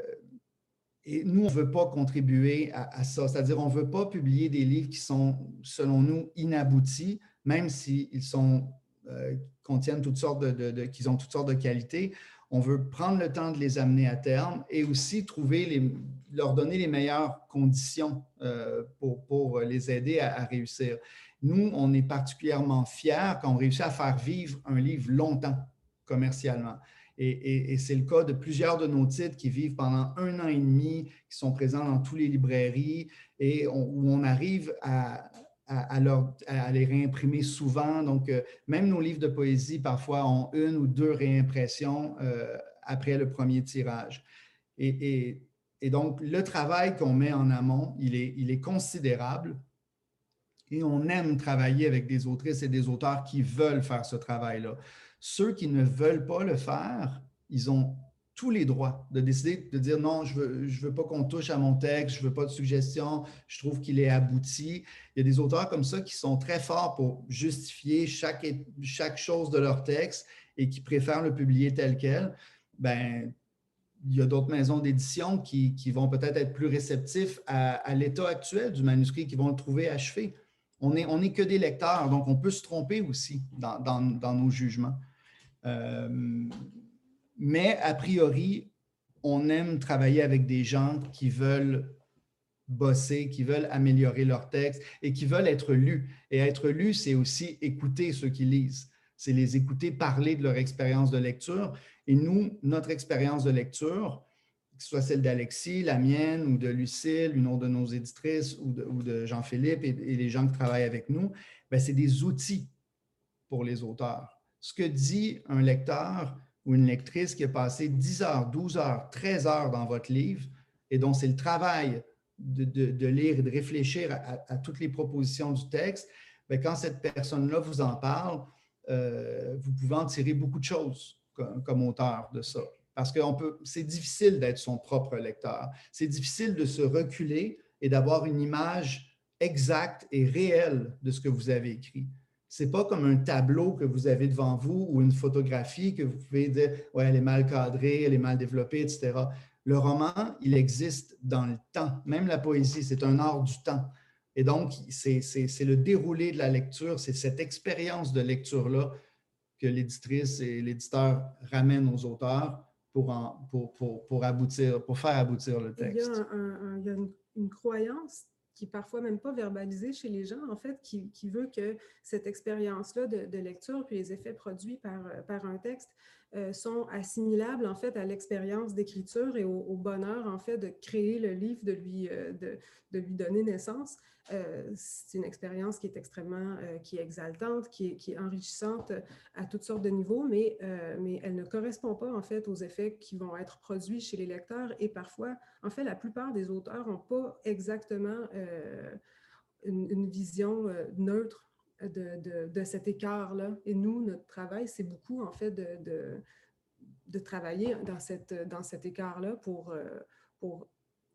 et, nous, on ne veut pas contribuer à, ça. C'est-à-dire, on ne veut pas publier des livres qui sont, selon nous, inaboutis, même s'ils sont euh, contiennent toutes sortes de, qu'ils ont toutes sortes de qualités. On veut prendre le temps de les amener à terme et aussi trouver leur donner les meilleures conditions pour, pour, les aider à, à, réussir. Nous, on est particulièrement fiers quand on réussit à faire vivre un livre longtemps commercialement. Et, c'est le cas de plusieurs de nos titres qui vivent pendant un an et demi, qui sont présents dans toutes les librairies et où on arrive à, les réimprimer souvent. Donc, euh, même nos livres de poésie, parfois, ont une ou deux réimpressions euh, après le premier tirage. Et, donc, le travail qu'on met en amont, il est, il est considérable. Et on aime travailler avec des autrices et des auteurs qui veulent faire ce travail-là. Ceux qui ne veulent pas le faire, ils ont tous les droits de décider de dire non, je ne veux, je veux pas qu'on touche à mon texte, je ne veux pas de suggestions, je trouve qu'il est abouti. Il y a des auteurs comme ça qui sont très forts pour justifier chaque, chaque chose de leur texte et qui préfèrent le publier tel quel. Ben, il y a d'autres maisons d'édition qui, vont peut-être être plus réceptifs à, l'état actuel du manuscrit, qui vont le trouver achevé. On n'est on est que des lecteurs, donc on peut se tromper aussi dans, dans nos jugements. Euh, mais a priori, on aime travailler avec des gens qui veulent bosser, qui veulent améliorer leur texte et qui veulent être lus. Et être lus, c'est aussi écouter ceux qui lisent. C'est les écouter parler de leur expérience de lecture. Et nous, notre expérience de lecture, que ce soit celle d'Alexis, la mienne ou de Lucille, une autre de nos éditrices ou de, Jean-Philippe et, les gens qui travaillent avec nous, ben, c'est des outils pour les auteurs ce que dit un lecteur ou une lectrice qui a passé 10 heures, 12 heures, 13 heures dans votre livre et dont c'est le travail de, lire et de réfléchir à, toutes les propositions du texte, bien, quand cette personne-là vous en parle, euh, vous pouvez en tirer beaucoup de choses comme, auteur de ça. Parce que c'est difficile d'être son propre lecteur. C'est difficile de se reculer et d'avoir une image exacte et réelle de ce que vous avez écrit c'est pas comme un tableau que vous avez devant vous ou une photographie que vous pouvez dire, ouais, elle est mal cadrée, elle est mal développée, etc. Le roman, il existe dans le temps. Même la poésie, c'est un art du temps. Et donc, c'est le déroulé de la lecture, c'est cette expérience de lecture-là que l'éditrice et l'éditeur ramènent aux auteurs pour, pour, pour, aboutir, pour faire aboutir le texte. Il y a, une croyance qui parfois même pas verbalisé chez les gens, en fait, qui, veut que cette expérience-là de, lecture, puis les effets produits par, par un texte, euh, sont assimilables en fait à l'expérience d'écriture et au, bonheur en fait de créer le livre, de lui, euh, de, de, lui donner naissance. Euh, c'est une expérience qui est extrêmement, qui est exaltante, qui est, enrichissante à toutes sortes de niveaux, mais, mais elle ne correspond pas en fait aux effets qui vont être produits chez les lecteurs et parfois, en fait, la plupart des auteurs n'ont pas exactement une, vision neutre de, cet écart-là. Et nous, notre travail, c'est beaucoup, en fait, de, de, travailler dans, cette, dans cet écart-là pour, euh, pour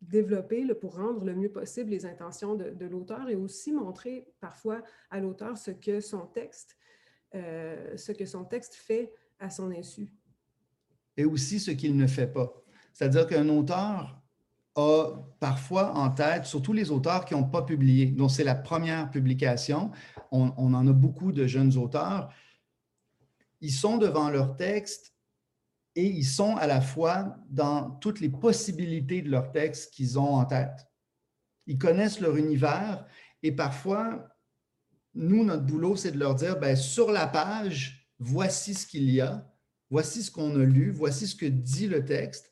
développer, pour rendre le mieux possible les intentions de, l'auteur et aussi montrer parfois à l'auteur ce que son texte, euh, ce que son texte fait à son insu. Et aussi ce qu'il ne fait pas. C'est-à-dire qu'un auteur a parfois en tête, surtout les auteurs qui n'ont pas publié, donc c'est la première publication. On, on, en a beaucoup de jeunes auteurs. Ils sont devant leur texte et ils sont à la fois dans toutes les possibilités de leur texte qu'ils ont en tête. Ils connaissent leur univers et parfois, nous, notre boulot, c'est de leur dire, ben, sur la page, voici ce qu'il y a, voici ce qu'on a lu, voici ce que dit le texte.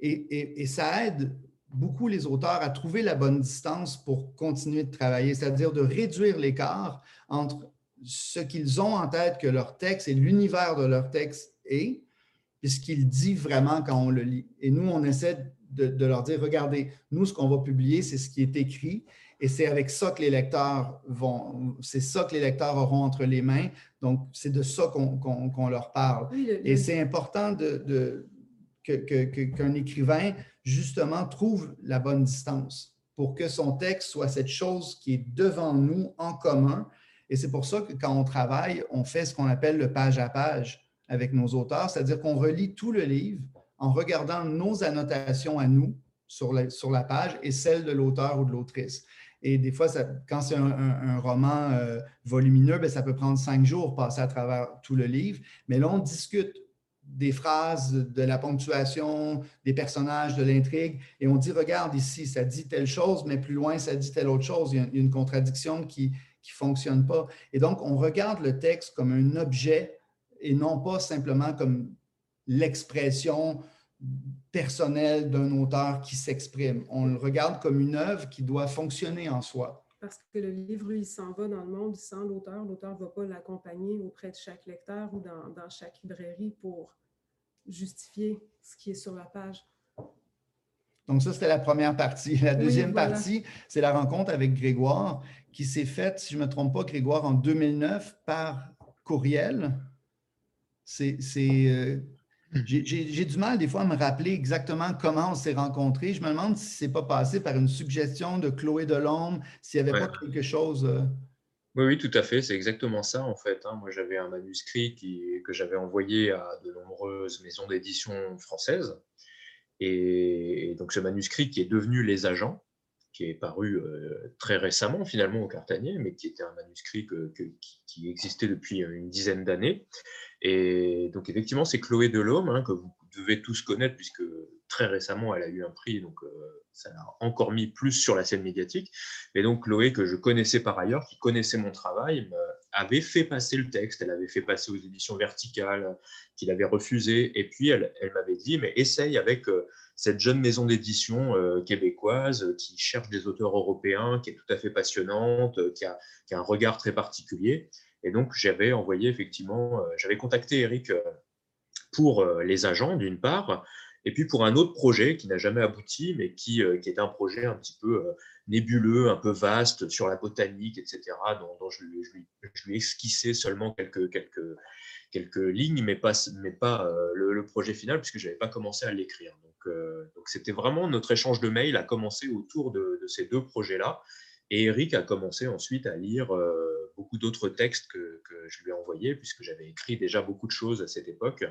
Et, et, ça aide beaucoup les auteurs à trouver la bonne distance pour continuer de travailler, c'est-à-dire de réduire l'écart entre ce qu'ils ont en tête que leur texte et l'univers de leur texte est, et ce qu'il dit vraiment quand on le lit. Et nous, on essaie de, de leur dire, regardez, nous, ce qu'on va publier, c'est ce qui est écrit, et c'est avec ça que les lecteurs vont, c'est ça que les lecteurs auront entre les mains. Donc, c'est de ça qu'on leur parle. Et c'est important de, qu'un écrivain, justement, trouve la bonne distance pour que son texte soit cette chose qui est devant nous en commun. Et c'est pour ça que quand on travaille, on fait ce qu'on appelle le page à page avec nos auteurs, c'est-à-dire qu'on relit tout le livre en regardant nos annotations à nous sur la, sur la page et celles de l'auteur ou de l'autrice. Et des fois, quand c'est un, roman euh, volumineux, ben, ça peut prendre cinq jours passer à travers tout le livre. Mais là, on discute des phrases, de la ponctuation, des personnages, de l'intrigue, et on dit, regarde ici, ça dit telle chose, mais plus loin, ça dit telle autre chose. Il y a une contradiction qui ne fonctionne pas. Et donc, on regarde le texte comme un objet et non pas simplement comme l'expression personnel d'un auteur qui s'exprime. On le regarde comme une œuvre qui doit fonctionner en soi. Parce que le livre, il s'en va dans le monde sans l'auteur. L'auteur ne va pas l'accompagner auprès de chaque lecteur ou dans, dans, chaque librairie pour justifier ce qui est sur la page. Donc ça, c'était la première partie. La deuxième partie, c'est la rencontre avec Grégoire qui s'est faite, si je ne me trompe pas, Grégoire, en 2009 par courriel. C'est euh, j'ai du mal des fois à me rappeler exactement comment on s'est rencontrés. Je me demande si ce n'est pas passé par une suggestion de Chloé Delhomme, s'il n'y avait pas quelque chose. Euh. Oui, oui, tout à fait. C'est exactement ça, en fait. Hein. Moi, j'avais un manuscrit que j'avais envoyé à de nombreuses maisons d'édition françaises. Et, donc, ce manuscrit qui est devenu Les Agents, qui est paru euh, très récemment, finalement, au Cartanier, mais qui était un manuscrit qui existait depuis une dizaine d'années. Et donc, effectivement, c'est Chloé Delhomme, hein, que vous devez tous connaître, puisque très récemment, elle a eu un prix, donc euh, ça l'a encore mis plus sur la scène médiatique. Et donc, Chloé, que je connaissais par ailleurs, qui connaissait mon travail, avait fait passer le texte, elle avait fait passer aux éditions verticales, qu'il avait refusé. Et puis, elle, m'avait dit, mais essaye avec euh, cette jeune maison d'édition euh, québécoise qui cherche des auteurs européens, qui est tout à fait passionnante, qui a un regard très particulier. Et donc, j'avais envoyé effectivement, euh, j'avais contacté Eric euh, pour euh, les agents, d'une part, et puis pour un autre projet qui n'a jamais abouti, mais qui, qui était un projet un petit peu nébuleux, un peu vaste sur la botanique, etc., dont, je, lui, esquissais seulement quelques, lignes, mais pas, le, projet final, puisque je n'avais pas commencé à l'écrire. Donc, c'était vraiment notre échange de mails a commencé autour de ces deux projets-là. Et Eric a commencé ensuite à lire euh, beaucoup d'autres textes que, je lui ai envoyés, puisque j'avais écrit déjà beaucoup de choses à cette époque.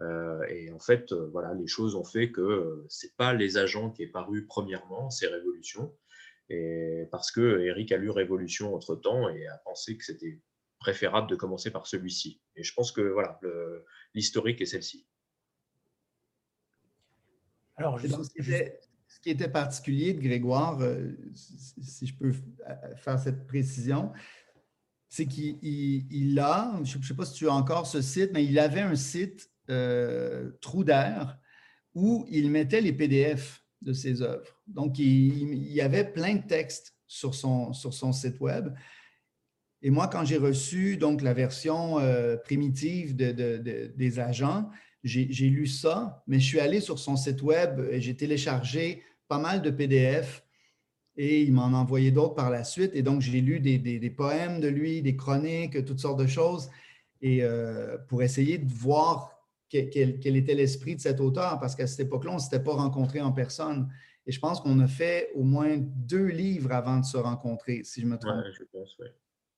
Euh, et en fait, euh, voilà, les choses ont fait que ce n'est pas les agents qui est paru premièrement, c'est Révolution. Et parce que Eric a lu Révolution entre temps et a pensé que c'était préférable de commencer par celui-ci. Et je pense que voilà, l'historique est celle-ci. Alors, je qui était particulier de Grégoire, euh, si je peux faire cette précision, c'est qu'il a, je ne sais pas si tu as encore ce site, mais il avait un site euh, Trou d'air où il mettait les PDF de ses œuvres. Donc, il, y avait plein de textes sur son, sur son site web. Et moi, quand j'ai reçu donc la version euh, primitive de, des agents, j'ai lu ça, mais je suis allé sur son site web et j'ai téléchargé pas mal de PDF et il m'en a envoyé d'autres par la suite. Et donc, j'ai lu des, poèmes de lui, des chroniques, toutes sortes de choses, et euh, pour essayer de voir quel, était l'esprit de cet auteur, parce qu'à cette époque-là, on ne s'était pas rencontré en personne. Et je pense qu'on a fait au moins deux livres avant de se rencontrer, si je me trompe. je pense.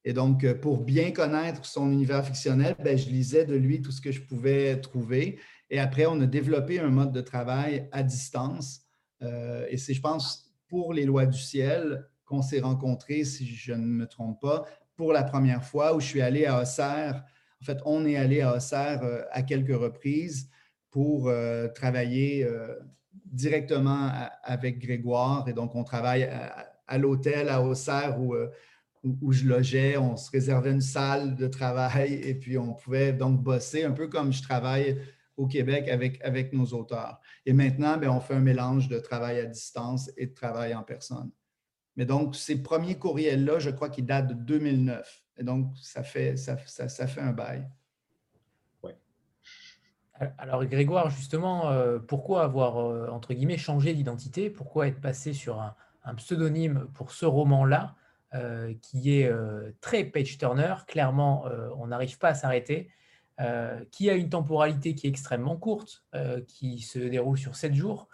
Et donc, euh, pour bien connaître son univers fictionnel, ben, je lisais de lui tout ce que je pouvais trouver. Et après, on a développé un mode de travail à distance et c'est, je pense, pour les lois du ciel qu'on s'est rencontrés, si je ne me trompe pas, pour la première fois où je suis allé à Auxerre. En fait, on est allé à Auxerre à quelques reprises pour travailler directement avec Grégoire. Et donc, on travaille à, l'hôtel à Auxerre euh, où, où, je logeais. On se réservait une salle de travail et puis on pouvait donc bosser un peu comme je travaille au Québec avec, avec nos auteurs. Et maintenant, bien, on fait un mélange de travail à distance et de travail en personne. Mais donc, ces premiers courriels-là, je crois qu'ils datent de 2009. Et donc, ça fait, ça, ça fait un bail. Alors Grégoire, justement, euh, pourquoi avoir, euh, entre guillemets, changé d'identité? Pourquoi être passé sur un, pseudonyme pour ce roman-là, euh, qui est très page-turner Clairement, on n'arrive pas à s'arrêter, qui a une temporalité qui est extrêmement courte, qui se déroule sur sept jours.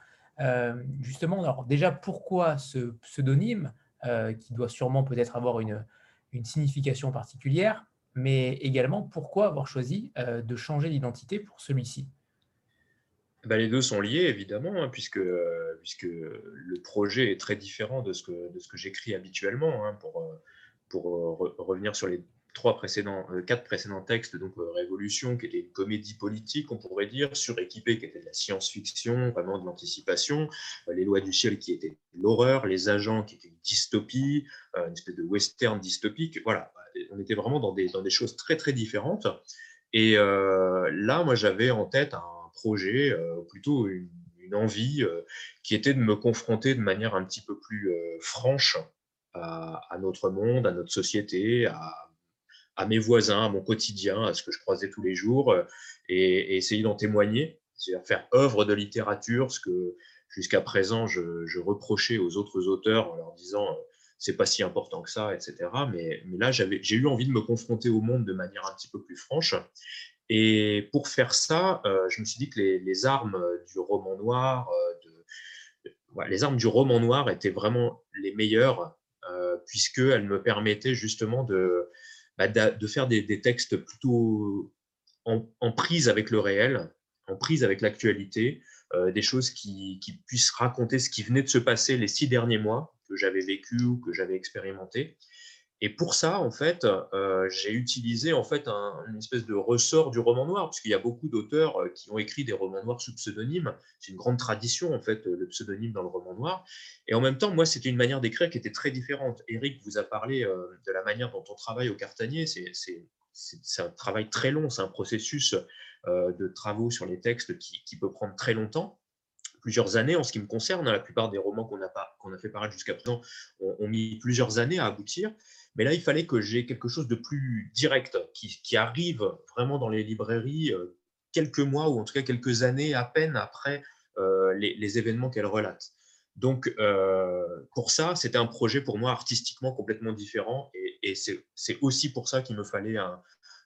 justement, alors déjà, pourquoi ce pseudonyme, qui doit sûrement peut-être avoir une, une signification particulière mais également pourquoi avoir choisi euh, de changer d'identité pour celui-ci? Bah, les deux sont liés, évidemment, hein, puisque, euh, puisque le projet est très différent de ce que, de ce que j'écris habituellement. Hein, pour, euh, pour revenir sur les trois précédents, quatre précédents textes, donc Révolution, qui était une comédie politique, on pourrait dire, Suréquipé, qui était de la science-fiction, vraiment de l'anticipation, Les lois du ciel, qui était l'horreur, Les agents, qui était une dystopie, une espèce de western dystopique. Voilà, on était vraiment dans des, dans des choses très, très différentes. Et euh, là, moi, j'avais en tête un projet, euh, plutôt une, envie, euh, qui était de me confronter de manière un petit peu plus franche à, notre monde, à notre société, à, mes voisins, à mon quotidien, à ce que je croisais tous les jours, et, essayer d'en témoigner, c'est-à-dire faire œuvre de littérature, ce que jusqu'à présent je, je, reprochais aux autres auteurs en leur disant c'est pas si important que ça, etc. Mais, mais là, j'ai eu envie de me confronter au monde de manière un petit peu plus franche. Et pour faire ça, euh, je me suis dit que les, armes du roman noir, euh, les armes du roman noir étaient vraiment les meilleures, euh, puisqu'elles me permettaient justement de, bah, de, faire des, textes plutôt en, prise avec le réel, en prise avec l'actualité, euh, des choses qui, qui, puissent raconter ce qui venait de se passer les six derniers mois, que j'avais vécu ou que j'avais expérimenté. Et pour ça, en fait, euh, j'ai utilisé en fait un, une espèce de ressort du roman noir, puisqu'il y a beaucoup d'auteurs euh, qui ont écrit des romans noirs sous pseudonyme. C'est une grande tradition, en fait, le pseudonyme dans le roman noir. Et en même temps, moi, c'était une manière d'écrire qui était très différente. Eric vous a parlé euh, de la manière dont on travaille au Cartanier. C'est un travail très long, c'est un processus de travaux sur les textes qui, peut prendre très longtemps plusieurs années en ce qui me concerne. La plupart des romans qu'on a, qu'on a fait paraître jusqu'à présent ont, mis plusieurs années à aboutir. Mais là, il fallait que j'ai quelque chose de plus direct, qui, arrive vraiment dans les librairies euh, quelques mois ou en tout cas quelques années à peine après euh, les, événements qu'elle relate. Donc, euh, pour ça, c'était un projet pour moi artistiquement complètement différent. Et, c'est aussi pour ça qu'il me fallait un,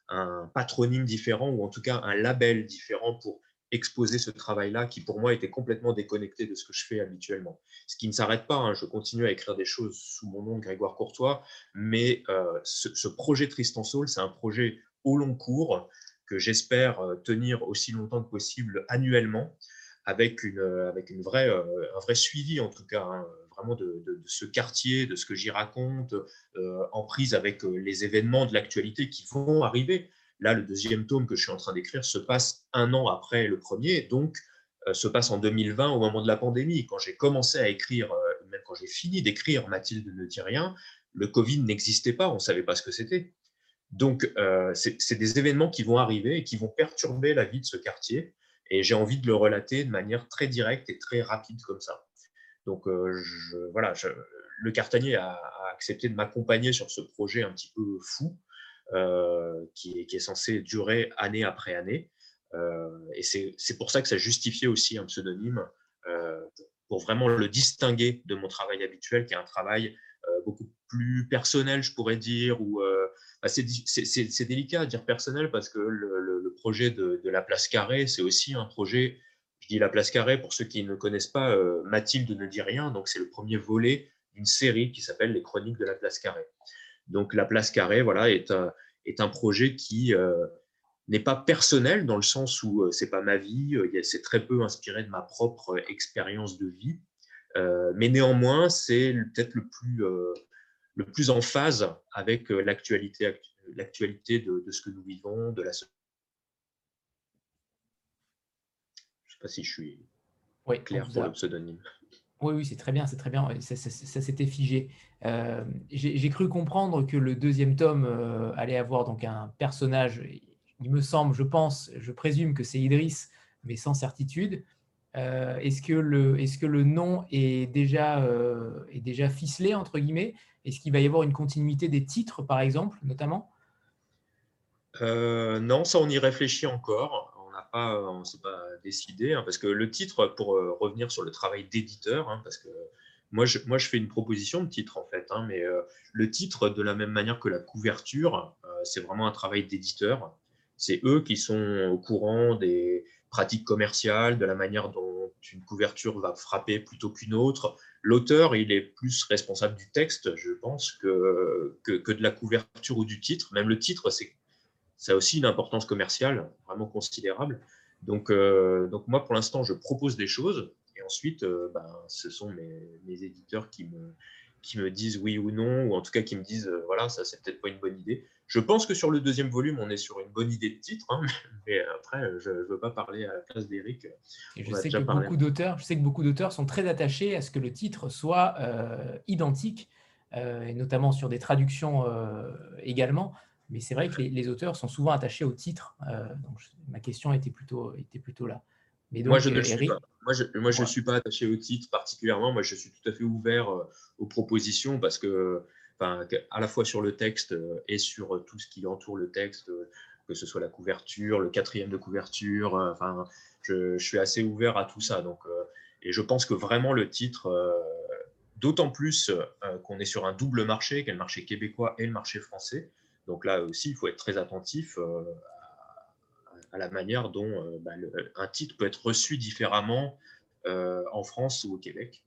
un, patronyme différent ou en tout cas un label différent pour exposer ce travail-là qui pour moi était complètement déconnecté de ce que je fais habituellement. Ce qui ne s'arrête pas, hein, je continue à écrire des choses sous mon nom Grégoire Courtois, mais euh, ce, projet Tristan Saul, c'est un projet au long cours que j'espère euh, tenir aussi longtemps que possible annuellement, avec, une, euh, avec une vraie, un vrai suivi en tout cas, hein, vraiment de, ce quartier, de ce que j'y raconte, en prise avec les événements de l'actualité qui vont arriver. Là, le deuxième tome que je suis en train d'écrire se passe un an après le premier, donc euh, se passe en 2020 au moment de la pandémie. Quand j'ai commencé à écrire, euh, même quand j'ai fini d'écrire Mathilde ne dit rien, le Covid n'existait pas, on ne savait pas ce que c'était. Donc, euh, c'est des événements qui vont arriver et qui vont perturber la vie de ce quartier. Et j'ai envie de le relater de manière très directe et très rapide comme ça. Donc, voilà, le Cartanier a accepté de m'accompagner sur ce projet un petit peu fou. Euh, qui, est, censé durer année après année. Euh, et c'est pour ça que ça justifiait aussi un pseudonyme euh, pour vraiment le distinguer de mon travail habituel, qui est un travail beaucoup plus personnel, je pourrais dire, ou bah, c'est délicat à dire personnel parce que le, projet de, la place carrée, c'est aussi un projet, je dis la place carrée pour ceux qui ne connaissent pas, Mathilde ne dit rien, donc c'est le premier volet d'une série qui s'appelle Les Chroniques de la place carrée. Donc la place carrée, voilà, est un, est un projet qui euh, n'est pas personnel dans le sens où euh, c'est pas ma vie, euh, c'est très peu inspiré de ma propre expérience de vie. mais néanmoins, c'est peut-être le plus, le plus en phase avec l'actualité l'actualité de, de, ce que nous vivons, de la société. Je ne sais pas si je suis clair pour le pseudonyme. Oui, oui, c'est très bien, c'est très bien. Ça, s'était figé. Euh, j'ai cru comprendre que le deuxième tome euh, allait avoir donc un personnage. Il me semble, je pense, je présume que c'est Idriss, mais sans certitude. Euh, est-ce que le est-ce que le nom est déjà est déjà ficelé entre guillemets? Est-ce qu'il va y avoir une continuité des titres, par exemple, notamment? Non, ça on y réfléchit encore pas, on s'est pas décidé, hein, parce que le titre, pour euh, revenir sur le travail d'éditeur, hein, parce que moi je, moi je fais une proposition de titre en fait, hein, mais euh, le titre, de la même manière que la couverture, euh, c'est vraiment un travail d'éditeur. C'est eux qui sont au courant des pratiques commerciales, de la manière dont une couverture va frapper plutôt qu'une autre. L'auteur, il est plus responsable du texte, je pense, que, que, de la couverture ou du titre. Même le titre, c'est ça a aussi une importance commerciale vraiment considérable. Donc, euh, donc moi, pour l'instant, je propose des choses et ensuite, euh, ben, ce sont mes, mes, éditeurs qui me, qui me disent oui ou non, ou en tout cas qui me disent euh, voilà, ça c'est peut-être pas une bonne idée. Je pense que sur le deuxième volume, on est sur une bonne idée de titre, hein, mais après, je ne veux pas parler à la place d'Eric. Je sais, que beaucoup d'auteurs, je sais que beaucoup d'auteurs sont très attachés à ce que le titre soit identique, et notamment sur des traductions également. Mais c'est vrai que les, auteurs sont souvent attachés au titre. Euh, donc ma question était plutôt, était plutôt là. Mais donc, moi, je ne suis pas. Moi, je, moi, je suis pas attaché au titre particulièrement. Moi, je suis tout à fait ouvert euh, aux propositions parce que, enfin, à la fois sur le texte euh, et sur tout ce qui entoure le texte, que ce soit la couverture, le quatrième de couverture. Enfin, je, je, suis assez ouvert à tout ça. Donc, et je pense que vraiment le titre, d'autant plus qu'on est sur un double marché, qu'est le marché québécois et le marché français. Donc là aussi, il faut être très attentif euh, à, la manière dont euh, bah, un titre peut être reçu différemment euh, en France ou au Québec.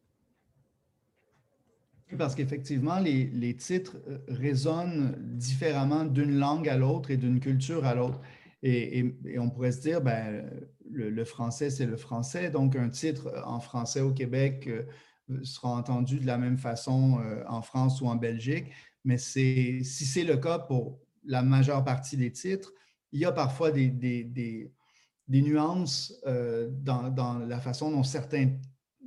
Parce qu'effectivement, les, titres résonnent différemment d'une langue à l'autre et d'une culture à l'autre. Et, on pourrait se dire, ben, le, français, c'est le français. Donc, un titre en français au Québec sera entendu de la même façon en France ou en Belgique. Mais si c'est le cas pour la majeure partie des titres, il y a parfois des, nuances euh, dans, la façon dont certains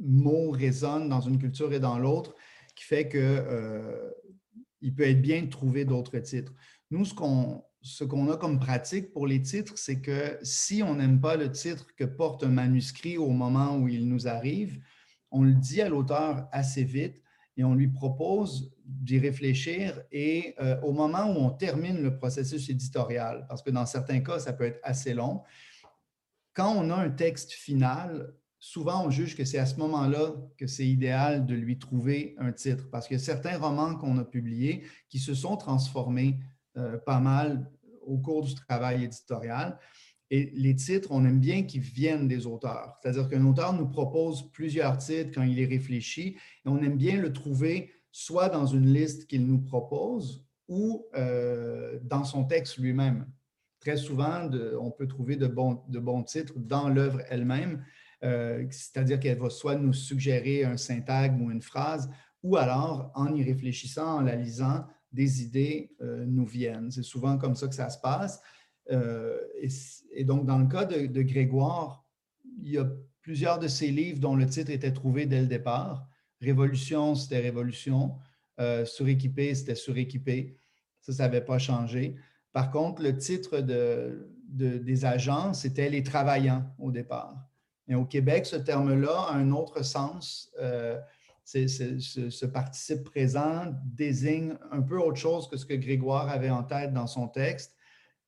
mots résonnent dans une culture et dans l'autre, qui fait qu'il euh, peut être bien de trouver d'autres titres. Nous, ce qu'on a comme pratique pour les titres, c'est que si on n'aime pas le titre que porte un manuscrit au moment où il nous arrive, on le dit à l'auteur assez vite et on lui propose d'y réfléchir et euh, au moment où on termine le processus éditorial, parce que dans certains cas, ça peut être assez long, quand on a un texte final, souvent on juge que c'est à ce moment-là que c'est idéal de lui trouver un titre, parce que certains romans qu'on a publiés qui se sont transformés euh, pas mal au cours du travail éditorial. Et les titres, on aime bien qu'ils viennent des auteurs. C'est-à-dire qu'un auteur nous propose plusieurs titres quand il est réfléchi, et on aime bien le trouver soit dans une liste qu'il nous propose ou euh, dans son texte lui-même. Très souvent, on peut trouver de bons, de bons titres dans l'œuvre elle-même, euh, c'est-à-dire qu'elle va soit nous suggérer un syntagme ou une phrase, ou alors, en y réfléchissant, en la lisant, des idées euh, nous viennent. C'est souvent comme ça que ça se passe. Euh, et, donc, dans le cas de, Grégoire, il y a plusieurs de ses livres dont le titre était trouvé dès le départ. Révolution, c'était Révolution. Euh, suréquipé, c'était Suréquipé. Ça, ça n'avait pas changé. Par contre, le titre de, des agents, c'était Les Travaillants au départ. Et au Québec, ce terme-là a un autre sens. Euh, ce, participe présent désigne un peu autre chose que ce que Grégoire avait en tête dans son texte.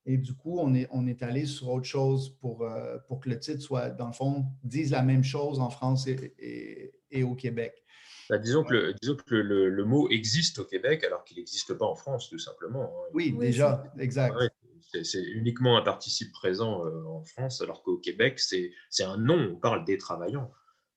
Et du coup, on est, on est allé sur autre chose pour, euh, pour que le titre soit, dans le fond, dise la même chose en France et, et, au Québec. Bah, disons, que, le, disons que le, le, mot existe au Québec alors qu'il n'existe pas en France, tout simplement. Hein. Oui, déjà, exact. c'est uniquement un participe présent euh, en France, alors qu'au Québec, c'est un nom, on parle des travaillants.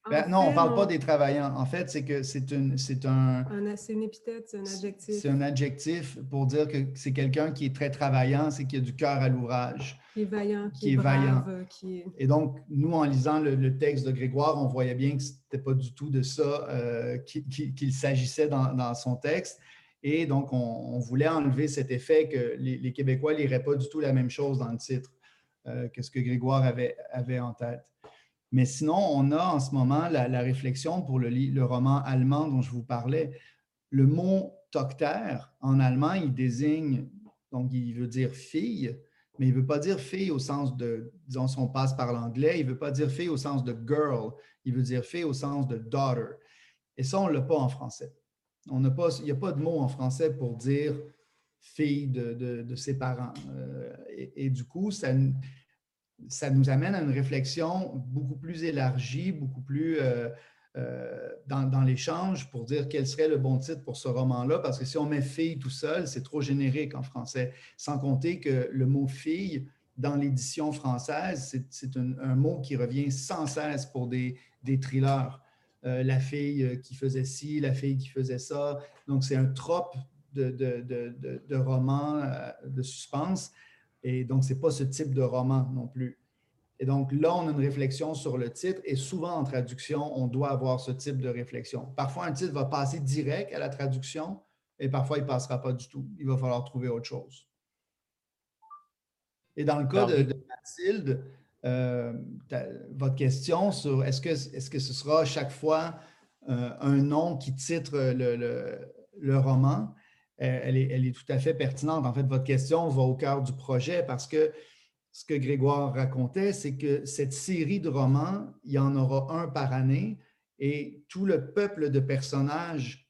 Ben, non, on ne parle pas des travaillants. En fait, c'est que c'est une, c'est un. c'est une épithète, c'est un adjectif. C'est un adjectif pour dire que c'est quelqu'un qui est très travaillant, c'est qui a du cœur à l'ouvrage. Qui est vaillant, qui, est, vaillant. Qui Et donc, nous, en lisant le, texte de Grégoire, on voyait bien que ce n'était pas du tout de ça euh, qu'il s'agissait dans, son texte. Et donc, on, voulait enlever cet effet que les, Québécois ne liraient pas du tout la même chose dans le titre euh, que ce que Grégoire avait, avait en tête. Mais sinon, on a en ce moment la, réflexion pour le, roman allemand dont je vous parlais. Le mot Tochter, en allemand, il désigne, donc il veut dire fille, mais il ne veut pas dire fille au sens de, disons, si on passe par l'anglais, il ne veut pas dire fille au sens de girl, il veut dire fille au sens de daughter. Et ça, on ne l'a pas en français. On pas, il n'y a pas de mot en français pour dire fille de, ses parents. Euh, et, et, du coup, ça, ça nous amène à une réflexion beaucoup plus élargie, beaucoup plus euh, euh, dans, l'échange pour dire quel serait le bon titre pour ce roman-là, parce que si on met fille tout seul, c'est trop générique en français, sans compter que le mot fille, dans l'édition française, c'est un, mot qui revient sans cesse pour des, thrillers. Euh, la fille qui faisait ci, la fille qui faisait ça. Donc, c'est un trope de, de, de, de roman de suspense et donc, ce n'est pas ce type de roman non plus. Et donc, là, on a une réflexion sur le titre et souvent en traduction, on doit avoir ce type de réflexion. Parfois, un titre va passer direct à la traduction et parfois, il ne passera pas du tout. Il va falloir trouver autre chose. Et dans le cas de, Mathilde, euh, votre question sur est-ce que, est que ce sera chaque fois euh, un nom qui titre le roman, euh, elle est, tout à fait pertinente. En fait, votre question va au cœur du projet parce que ce que Grégoire racontait, c'est que cette série de romans, il y en aura un par année et tout le peuple de personnages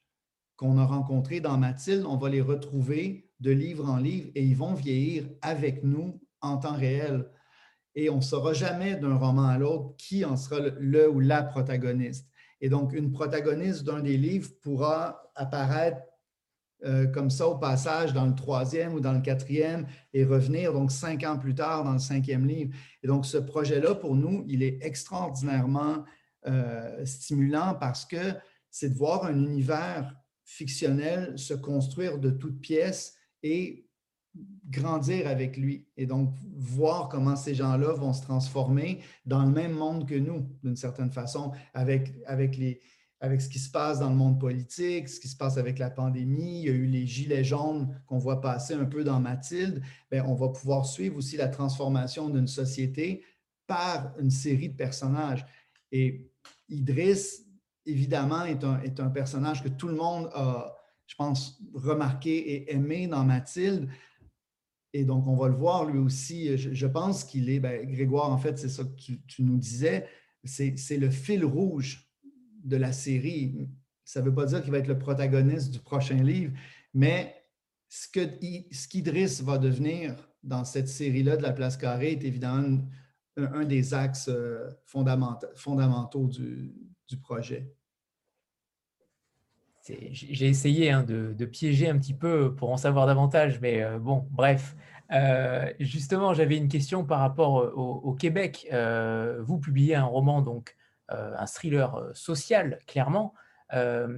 qu'on a rencontrés dans Mathilde, on va les retrouver de livre en livre et ils vont vieillir avec nous en temps réel. Et on ne saura jamais d'un roman à l'autre qui en sera le ou la protagoniste. Et donc, une protagoniste d'un des livres pourra apparaître euh, comme ça au passage dans le troisième ou dans le quatrième et revenir donc cinq ans plus tard dans le cinquième livre. Et donc ce projet-là, pour nous, il est extraordinairement euh, stimulant parce que c'est de voir un univers fictionnel se construire de toutes pièces et grandir avec lui. Et donc voir comment ces gens-là vont se transformer dans le même monde que nous, d'une certaine façon, avec, avec les, avec ce qui se passe dans le monde politique, ce qui se passe avec la pandémie, il y a eu les gilets jaunes qu'on voit passer un peu dans Mathilde, bien, on va pouvoir suivre aussi la transformation d'une société par une série de personnages. Et Idriss, évidemment, est un, est un personnage que tout le monde a, je pense, remarqué et aimé dans Mathilde. Et donc, on va le voir lui aussi. Je, pense qu'il est, bien, Grégoire, en fait, c'est ça que tu, tu nous disais, c'est le fil rouge de la série. Ça ne veut pas dire qu'il va être le protagoniste du prochain livre, mais ce qu'Idriss va devenir dans cette série-là de la place carrée est évidemment un, des axes euh, fondamentaux, du, projet. J'ai essayé hein, de, piéger un petit peu pour en savoir davantage, mais euh, bon, bref. Euh, justement, j'avais une question par rapport au, Québec. vous publiez un roman donc un thriller euh, social, clairement. Euh,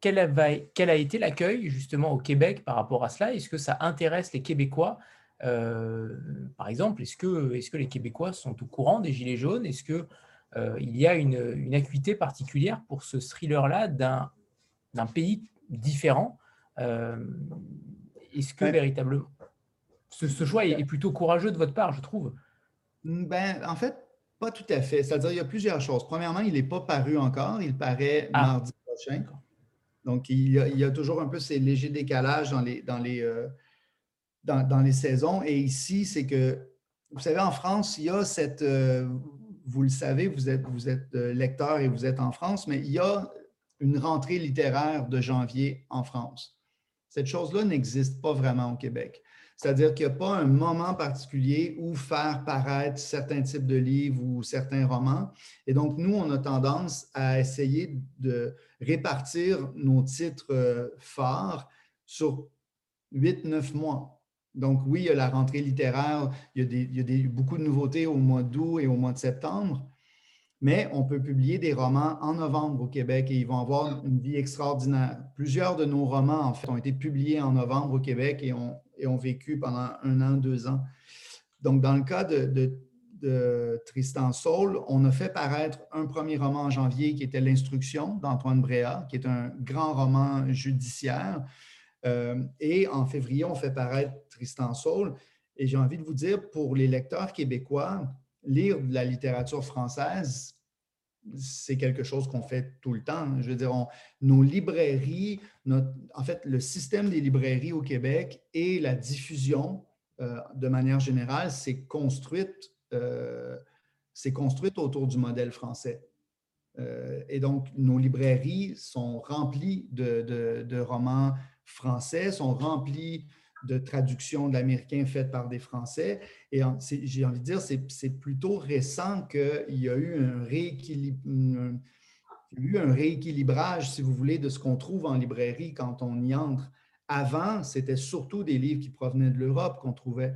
quel a, quel a, été l'accueil justement au Québec par rapport à cela? Est-ce que ça intéresse les Québécois? Par exemple, est-ce que, est que les Québécois sont au courant des Gilets jaunes? Est-ce qu'il il y a une, une, acuité particulière pour ce thriller-là d'un pays différent? Est-ce que véritablement ce, choix est, est, plutôt courageux de votre part, je trouve? Ben, En fait, pas tout à fait. C'est-à-dire, il y a plusieurs choses. Premièrement, il n'est pas paru encore. Il paraît ah. mardi prochain. Donc, il y, a, toujours un peu ces légers décalages dans les, dans les, euh, dans, les saisons. Et ici, c'est que, vous savez, en France, il y a cette, euh, vous le savez, vous êtes, vous êtes euh, lecteur et vous êtes en France, mais il y a une rentrée littéraire de janvier en France. Cette chose-là n'existe pas vraiment au Québec. C'est-à-dire qu'il n'y a pas un moment particulier où faire paraître certains types de livres ou certains romans. Et donc, nous, on a tendance à essayer de répartir nos titres euh, phares sur 8-9 mois. Donc, oui, il y a la rentrée littéraire, il y a, des, beaucoup de nouveautés au mois d'août et au mois de septembre. mais on peut publier des romans en novembre au Québec et ils vont avoir une vie extraordinaire. Plusieurs de nos romans, en fait, ont été publiés en novembre au Québec et ont, et ont vécu pendant un an, deux ans. Donc, dans le cas de, de, Tristan Saul, on a fait paraître un premier roman en janvier qui était L'Instruction d'Antoine Bréa, qui est un grand roman judiciaire. Euh, et en février, on fait paraître Tristan Saul. Et j'ai envie de vous dire, pour les lecteurs québécois, lire de la littérature française, c'est quelque chose qu'on fait tout le temps. Je veux dire, nos librairies, en fait, le système des librairies au Québec et la diffusion, euh, de manière générale, c'est construite, euh, construite autour du modèle français. Euh, et donc, nos librairies sont remplies de, de romans français, sont remplies de traduction de l'américain faite par des Français. Et j'ai envie de dire, c'est plutôt récent qu'il y a eu un, eu un rééquilibrage, si vous voulez, de ce qu'on trouve en librairie quand on y entre. Avant, c'était surtout des livres qui provenaient de l'Europe qu'on trouvait.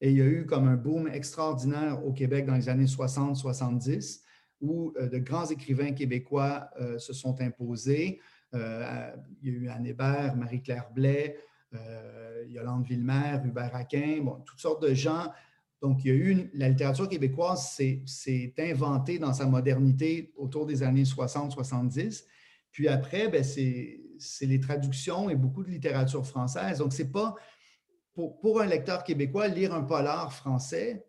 Et il y a eu comme un boom extraordinaire au Québec dans les années 60-70 où euh, de grands écrivains québécois euh, se sont imposés. Euh, il y a eu Anne Hébert, Marie-Claire Blais, Yolande Villemer, Hubert Aquin, bon, toutes sortes de gens. Donc, il y a eu la littérature québécoise s'est inventée dans sa modernité autour des années 60-70. Puis après, ben, c'est les traductions et beaucoup de littérature française. Donc, c'est pas pour, pour, un lecteur québécois, lire un polar français,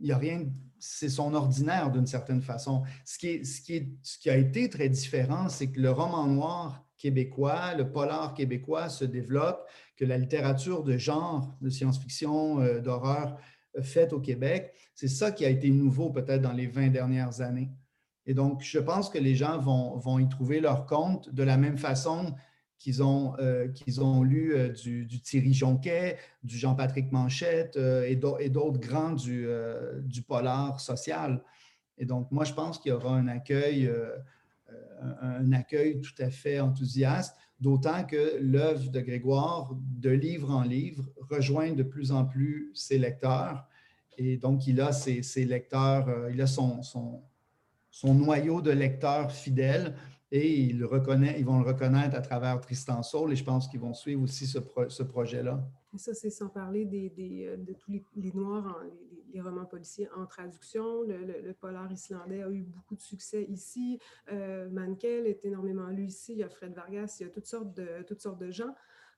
il n'y a rien, c'est son ordinaire d'une certaine façon. Ce qui, est, ce, qui est, ce qui a été très différent, c'est que le roman noir québécois, le polar québécois se développe, que la littérature de genre, de science-fiction, euh, d'horreur euh, faite au Québec, c'est ça qui a été nouveau peut-être dans les 20 dernières années. Et donc, je pense que les gens vont, vont y trouver leur compte de la même façon qu'ils ont, euh, ont lu du, du, Thierry Jonquet, du Jean-Patrick Manchette et d'autres grands du, du, polar social. Et donc, moi, je pense qu'il y aura un accueil un accueil tout à fait enthousiaste, d'autant que l'œuvre de Grégoire, de livre en livre, rejoint de plus en plus ses lecteurs. Et donc, il a ses, lecteurs, euh, il a son, noyau de lecteurs fidèles et il reconnaît, ils vont le reconnaître à travers Tristan Saul et je pense qu'ils vont suivre aussi ce, projet-là. Ça, c'est sans parler euh, de tous les, Noirs, les, romans policiers en traduction. Le, polar islandais a eu beaucoup de succès ici. Euh, Mankel est énormément lu ici. Il y a Fred Vargas, il y a toutes sortes de, toutes sortes de gens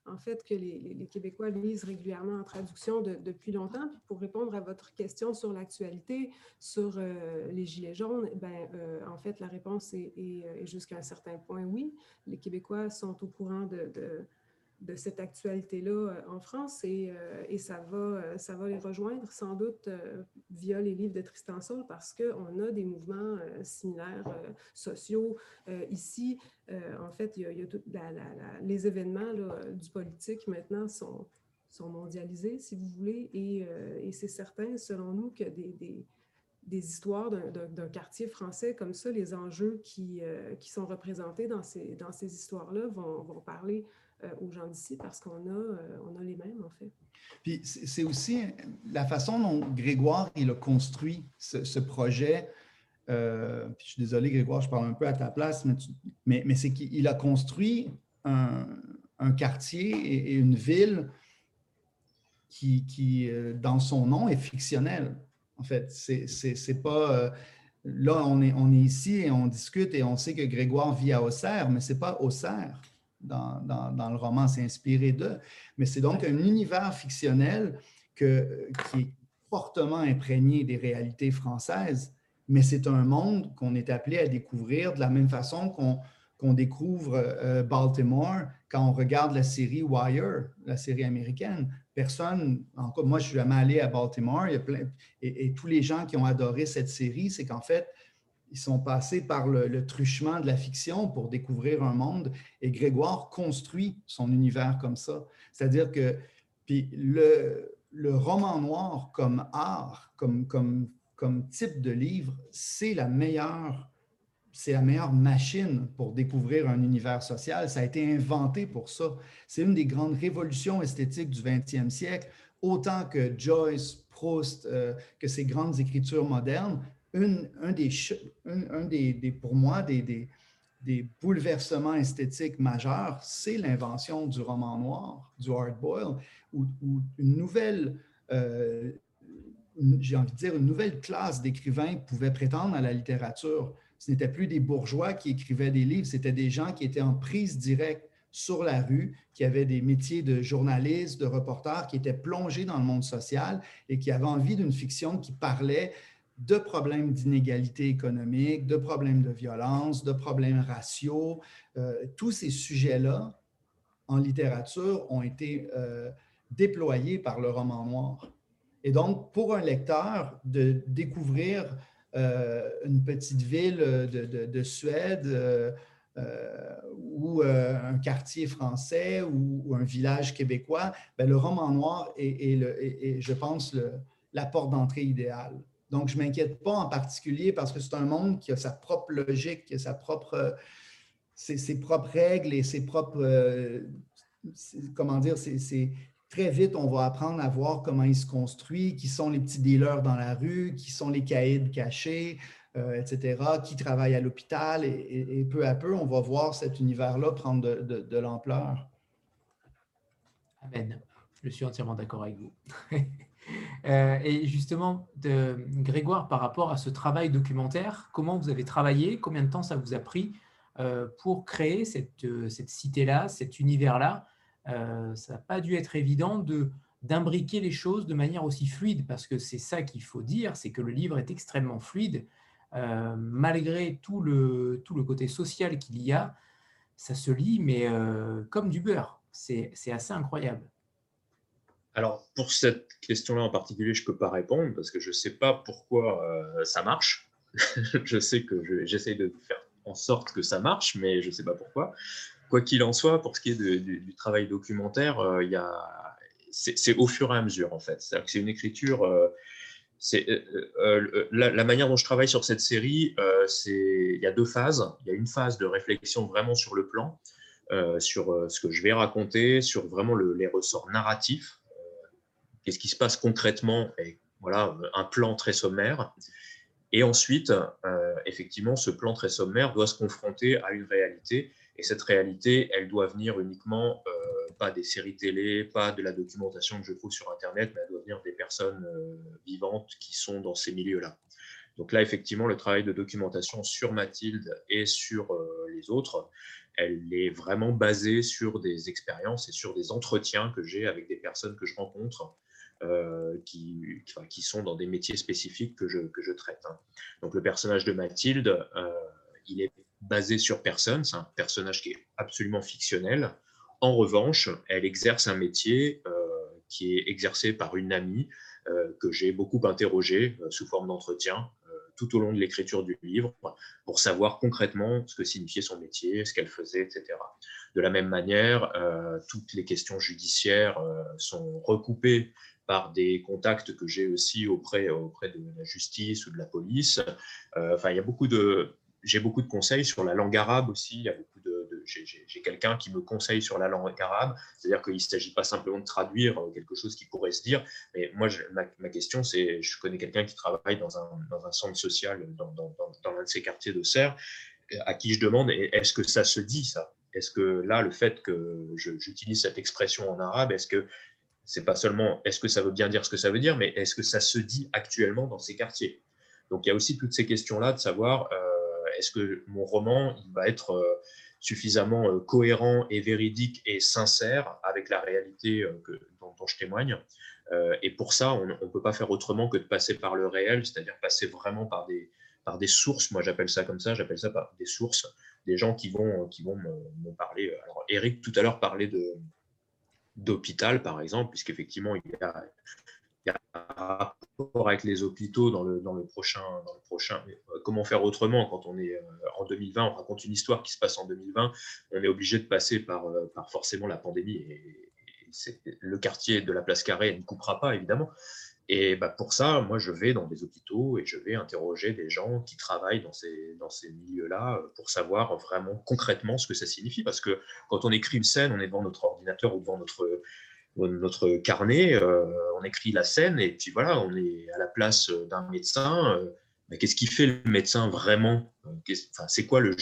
en fait, que les, Québécois lisent régulièrement en traduction depuis longtemps. Puis pour répondre à votre question sur l'actualité, sur euh, les Gilets jaunes, ben, euh, en fait, la réponse est, jusqu'à un certain point oui. Les Québécois sont au courant de cette actualité-là euh, en France et, euh, et, ça, va, euh, ça va les rejoindre sans doute via les livres de Tristan Saul parce qu'on a des mouvements similaires sociaux ici. en fait, il y a, les événements du politique maintenant sont, sont mondialisés, si vous voulez, et, et c'est certain, selon nous, que des, des histoires d'un quartier français comme ça, les enjeux qui, qui sont représentés dans ces, dans ces histoires-là vont, vont, parler aux gens d'ici parce qu'on a, euh, on a les mêmes, en fait. Puis c'est aussi la façon dont Grégoire il a construit ce, projet. Euh, je suis désolé, Grégoire, je parle un peu à ta place, mais, mais, c'est qu'il a construit un, un quartier et, une ville qui, qui, dans son nom, est fictionnel. En fait, c'est pas. là, on est, on est ici et on discute et on sait que Grégoire vit à Auxerre, mais ce n'est pas Auxerre dans, le roman, c'est inspiré d'eux. Mais c'est donc un univers fictionnel qui est fortement imprégné des réalités françaises, mais c'est un monde qu'on est appelé à découvrir de la même façon qu'on découvre euh, Baltimore quand on regarde la série Wire, la série américaine. Personne, encore moi je suis jamais allé à Baltimore, et tous les gens qui ont adoré cette série, c'est qu'en fait, ils sont passés par le, truchement de la fiction pour découvrir un monde et Grégoire construit son univers comme ça. C'est-à-dire que puis le, roman noir comme art, comme, comme, comme type de livre, c'est la meilleure c'est la meilleure machine pour découvrir un univers social. Ça a été inventé pour ça. C'est une des grandes révolutions esthétiques du 20e siècle, autant que Joyce, Proust, euh, que ces grandes écritures modernes un, des, pour moi, des, des, bouleversements esthétiques majeurs, c'est l'invention du roman noir, du hard boil, où, une nouvelle, euh, j'ai envie de dire, une nouvelle classe d'écrivains pouvait prétendre à la littérature. Ce n'était plus des bourgeois qui écrivaient des livres, c'était des gens qui étaient en prise directe sur la rue, qui avaient des métiers de journaliste, de reporter, qui étaient plongés dans le monde social et qui avaient envie d'une fiction qui parlait de problèmes d'inégalité économique, de problèmes de violence, de problèmes raciaux. Euh, tous ces sujets-là, en littérature, ont été euh, déployés par le roman noir. Et donc, pour un lecteur, de découvrir euh, une petite ville de, Suède ou un quartier français ou, un village québécois, ben, le roman noir est, je pense, la porte d'entrée idéale. Donc, je ne m'inquiète pas en particulier parce que c'est un monde qui a sa propre logique, qui a propre, ses, propres règles et ses propres, euh, comment dire, c'est très vite, on va apprendre à voir comment il se construit, qui sont les petits dealers dans la rue, qui sont les caïds cachés, euh, etc., qui travaillent à l'hôpital. Et, peu à peu, on va voir cet univers-là prendre de, de l'ampleur. Amen. Je suis entièrement d'accord avec vous. Euh, et justement, Grégoire, par rapport à ce travail documentaire, comment vous avez travaillé Combien de temps ça vous a pris euh, pour créer cette, euh, cette cité-là, cet univers-là? Ça n'a pas dû être évident de d'imbriquer les choses de manière aussi fluide, parce que c'est ça qu'il faut dire, c'est que le livre est extrêmement fluide. malgré tout le, tout le côté social qu'il y a, ça se lit, mais comme du beurre. C'est assez incroyable. Alors, pour cette question-là en particulier, je ne peux pas répondre parce que je ne sais pas pourquoi euh, ça marche. je sais que j'essaie de faire en sorte que ça marche, mais je ne sais pas pourquoi. Quoi qu'il en soit, pour ce qui est du, travail documentaire, euh, c'est au fur et à mesure, en fait. C'est une écriture. Euh, la, manière dont je travaille sur cette série, il y a deux phases. Il y a une phase de réflexion vraiment sur le plan, sur ce que je vais raconter, sur vraiment les ressorts narratifs qu'est-ce qui se passe concrètement, voilà, un plan très sommaire. Et ensuite, euh, effectivement, ce plan très sommaire doit se confronter à une réalité. Et cette réalité, elle doit venir uniquement, euh, pas des séries télé, pas de la documentation que je trouve sur Internet, mais elle doit venir des personnes euh, vivantes qui sont dans ces milieux-là. Donc là, effectivement, le travail de documentation sur Mathilde et sur les autres, elle est vraiment basée sur des expériences et sur des entretiens que j'ai avec des personnes que je rencontre euh, qui, sont dans des métiers spécifiques que je, que je traite. Hein. Donc le personnage de Mathilde, euh, il est basé sur personne, c'est un personnage qui est absolument fictionnel. En revanche, elle exerce un métier euh, qui est exercé par une amie que j'ai beaucoup interrogée sous forme d'entretien tout au long de l'écriture du livre pour savoir concrètement ce que signifiait son métier, ce qu'elle faisait, etc. De la même manière, toutes les questions judiciaires sont recoupées par des contacts que j'ai aussi auprès, auprès de la justice ou de la police. Euh, enfin, de, j'ai beaucoup de conseils sur la langue arabe aussi. Beaucoup de, j'ai quelqu'un qui me conseille sur la langue arabe, c'est-à-dire qu'il ne s'agit pas simplement de traduire euh, quelque chose qui pourrait se dire. Mais moi, ma, question, c'est, je connais quelqu'un qui travaille dans un, dans un, centre social dans, dans, dans, l'un de ces quartiers de Serre, à qui je demande, est-ce que ça se dit ça? Est-ce que là, le fait que j'utilise cette expression en arabe, est-ce que c'est pas seulement est-ce que ça veut bien dire ce que ça veut dire, mais est-ce que ça se dit actuellement dans ces quartiers? Donc il y a aussi toutes ces questions-là de savoir euh, est-ce que mon roman va être euh, suffisamment euh, cohérent et véridique et sincère avec la réalité que, dont, je témoigne? et pour ça, on ne peut pas faire autrement que de passer par le réel, c'est-à-dire passer vraiment par des, par des sources. Moi, j'appelle ça comme ça, j'appelle ça par des sources, des gens qui vont, qui vont me, me parler. Alors, Eric, tout à l'heure, parlait de, d'hôpital, par exemple, puisqu'effectivement, il y a, il y a un rapport avec les hôpitaux dans le, dans le prochain. Dans le prochain euh, comment faire autrement quand on est euh, en 2020 On raconte une histoire qui se passe en 2020. On est obligé de passer par, euh, par forcément la pandémie. Et, le quartier de la place Carrée ne coupera pas, évidemment. Et bah, pour ça, moi, je vais dans des hôpitaux et je vais interroger des gens qui travaillent dans ces, dans ces milieux-là euh, pour savoir vraiment concrètement ce que ça signifie. Parce que quand on écrit une scène, on est devant notre ordinateur ou devant notre, notre carnet, euh, on écrit la scène et puis voilà, on est à la place d'un médecin. Euh, qu'est-ce qui fait le médecin vraiment? C'est quoi le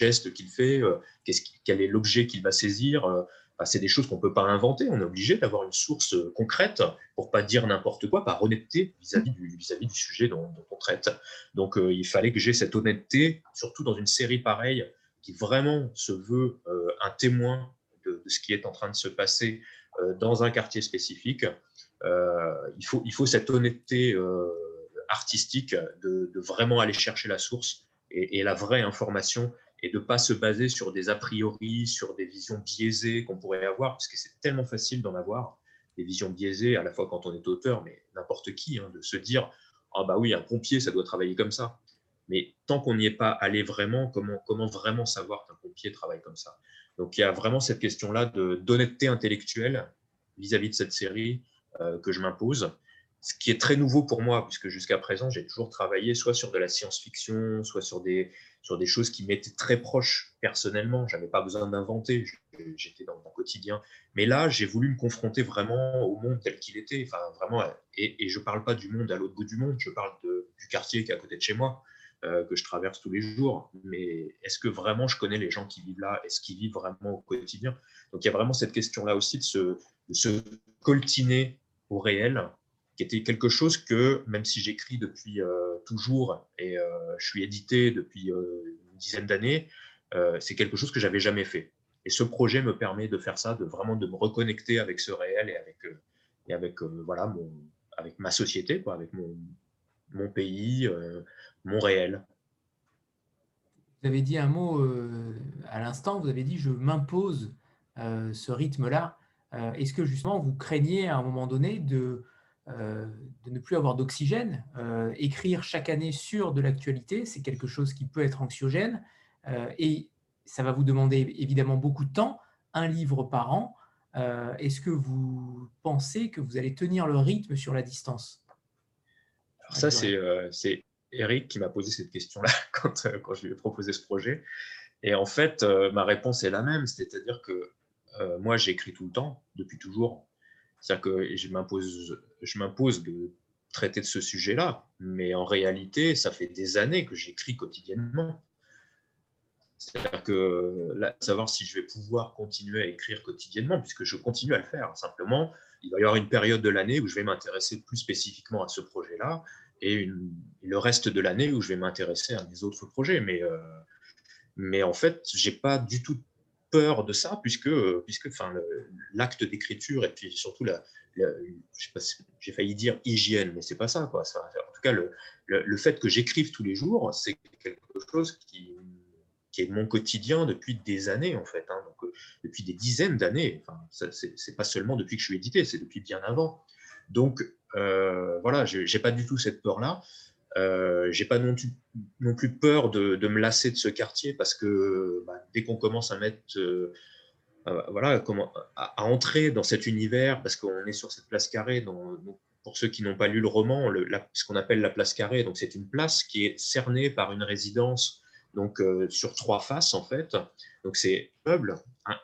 geste qu'il fait? Quel est l'objet qu'il va saisir? C'est des choses qu'on ne peut pas inventer. On est obligé d'avoir une source concrète pour pas dire n'importe quoi, par honnêteté vis-à-vis du, sujet dont, on traite. Donc, il fallait que j'ai cette honnêteté, surtout dans une série pareille qui vraiment se veut un témoin de, ce qui est en train de se passer dans un quartier spécifique. il faut cette honnêteté artistique de, vraiment aller chercher la source et, la vraie information et de ne pas se baser sur des a priori, sur des visions biaisées qu'on pourrait avoir, parce que c'est tellement facile d'en avoir, des visions biaisées, à la fois quand on est auteur, mais n'importe qui, hein, de se dire Ah, bah oui, un pompier, ça doit travailler comme ça. Mais tant qu'on n'y est pas allé vraiment, comment, comment vraiment savoir qu'un pompier travaille comme ça? Donc il y a vraiment cette question-là d'honnêteté intellectuelle vis-à-vis de cette série euh, que je m'impose ce qui est très nouveau pour moi, puisque jusqu'à présent, j'ai toujours travaillé soit sur de la science-fiction, soit sur des, sur des choses qui m'étaient très proches personnellement. Je n'avais pas besoin d'inventer, j'étais dans mon quotidien. Mais là, j'ai voulu me confronter vraiment au monde tel qu'il était. Enfin, vraiment, et, je ne parle pas du monde à l'autre bout du monde, je parle du quartier qui est à côté de chez moi, euh, que je traverse tous les jours. Mais est-ce que vraiment je connais les gens qui vivent là Est-ce qu'ils vivent vraiment au quotidien? Donc il y a vraiment cette question-là aussi de se coltiner au réel qui était quelque chose que, même si j'écris depuis euh, toujours et euh, je suis édité depuis euh, une dizaine d'années, c'est quelque chose que j'avais jamais fait. Et ce projet me permet de faire ça, de vraiment de me reconnecter avec ce réel et avec, et avec, voilà, mon, avec ma société, avec mon, mon pays, mon réel. Vous avez dit un mot à l'instant, vous avez dit je m'impose ce rythme-là. Est-ce que justement vous craignez à un moment donné de, de ne plus avoir d'oxygène. Euh, écrire chaque année sur de l'actualité, c'est quelque chose qui peut être anxiogène euh, et ça va vous demander évidemment beaucoup de temps, un livre par an. Est-ce que vous pensez que vous allez tenir le rythme sur la distance? Alors ça, c'est Eric qui m'a posé cette question-là quand, quand, je lui ai proposé ce projet. Et en fait, ma réponse est la même, c'est-à-dire que moi, j'écris tout le temps, depuis toujours. C'est-à-dire que je m'impose, je m'impose de traiter de ce sujet-là, mais en réalité, ça fait des années que j'écris quotidiennement. C'est-à-dire que savoir si je vais pouvoir continuer à écrire quotidiennement, puisque je continue à le faire. Simplement, il va y avoir une période de l'année où je vais m'intéresser plus spécifiquement à ce projet-là, et le reste de l'année où je vais m'intéresser à mes autres projets. Mais, euh, mais en fait, j'ai pas du tout peur de ça, puisque, puisque enfin, l'acte d'écriture et puis surtout la, j'ai failli dire hygiène, mais c'est pas ça, quoi. En tout cas, le, le, fait que j'écrive tous les jours, c'est quelque chose qui, qui, est mon quotidien depuis des années, en fait, hein. donc, euh, depuis des dizaines d'années. Enfin, c'est pas seulement depuis que je suis édité, c'est depuis bien avant. Donc, euh, voilà, j'ai pas du tout cette peur-là. Euh, j'ai pas non, plus peur de, me lasser de ce quartier parce que bah, dès qu'on commence à mettre, euh, euh, voilà, à, entrer dans cet univers, parce qu'on est sur cette place carrée, pour ceux qui n'ont pas lu le roman, ce qu'on appelle la place carrée, donc c'est une place qui est cernée par une résidence donc sur trois faces en fait. Donc c'est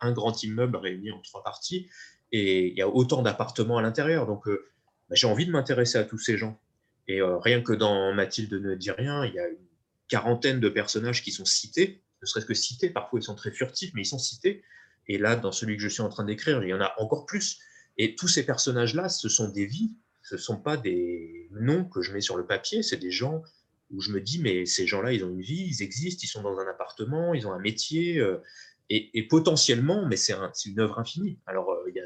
un, grand immeuble réuni en trois parties, et il y a autant d'appartements à l'intérieur. Donc bah, j'ai envie de m'intéresser à tous ces gens. Et euh, rien que dans Mathilde ne dit rien, il y a une quarantaine de personnages qui sont cités, ne serait-ce que cités, parfois ils sont très furtifs, mais ils sont cités. Et là, dans celui que je suis en train d'écrire, il y en a encore plus. Et tous ces personnages-là, ce sont des vies, ce ne sont pas des noms que je mets sur le papier, c'est des gens où je me dis, mais ces gens-là, ils ont une vie, ils existent, ils sont dans un appartement, ils ont un métier, euh, et, potentiellement, mais c'est une œuvre infinie. Alors, euh, il y a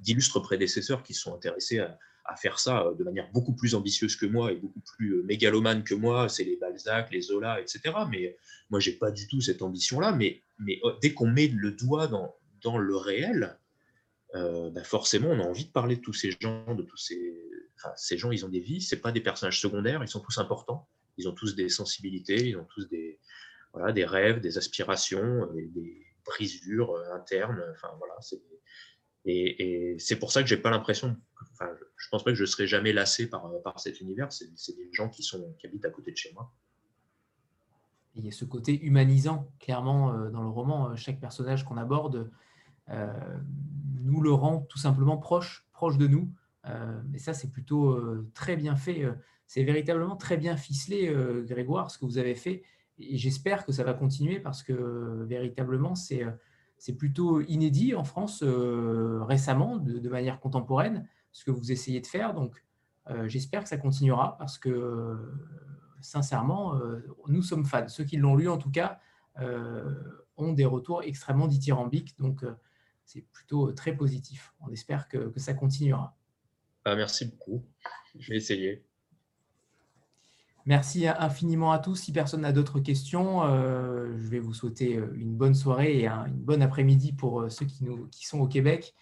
d'illustres prédécesseurs qui sont intéressés à, à faire ça euh, de manière beaucoup plus ambitieuse que moi et beaucoup plus euh, mégalomane que moi. C'est les Balzac, les Zola, etc. Mais moi, j'ai pas du tout cette ambition-là. Mais, euh, dès qu'on met le doigt dans, le réel, bah, forcément, on a envie de parler de tous ces gens, de tous ces, gens, ils ont des vies. C'est pas des personnages secondaires. Ils sont tous importants. Ils ont tous des sensibilités. Ils ont tous des, des rêves, des aspirations, des brisures internes. Enfin voilà, c'est et, c'est pour ça que j'ai pas l'impression, enfin, je pense pas que je serai jamais lassé par, par cet univers. C'est des gens qui, sont, qui habitent à côté de chez moi. il y a ce côté humanisant, clairement, euh, dans le roman. Euh, chaque personnage qu'on aborde euh, nous le rend tout simplement proche, proche de nous. et ça, c'est plutôt très bien fait c'est véritablement très bien ficelé, Grégoire, ce que vous avez fait. Et j'espère que ça va continuer parce que véritablement, c'est c'est plutôt inédit en France récemment, de, manière contemporaine, ce que vous essayez de faire. Donc, j'espère que ça continuera parce que, sincèrement, nous sommes fans. Ceux qui l'ont lu, en tout cas, ont des retours extrêmement dithyrambiques. Donc, c'est plutôt très positif. On espère que, que ça continuera. Ah, merci beaucoup. Je vais essayer. Merci infiniment à tous. Si personne n'a d'autres questions, euh, je vais vous souhaiter euh, une bonne soirée et une bonne après-midi pour euh, ceux qui, sont au Québec.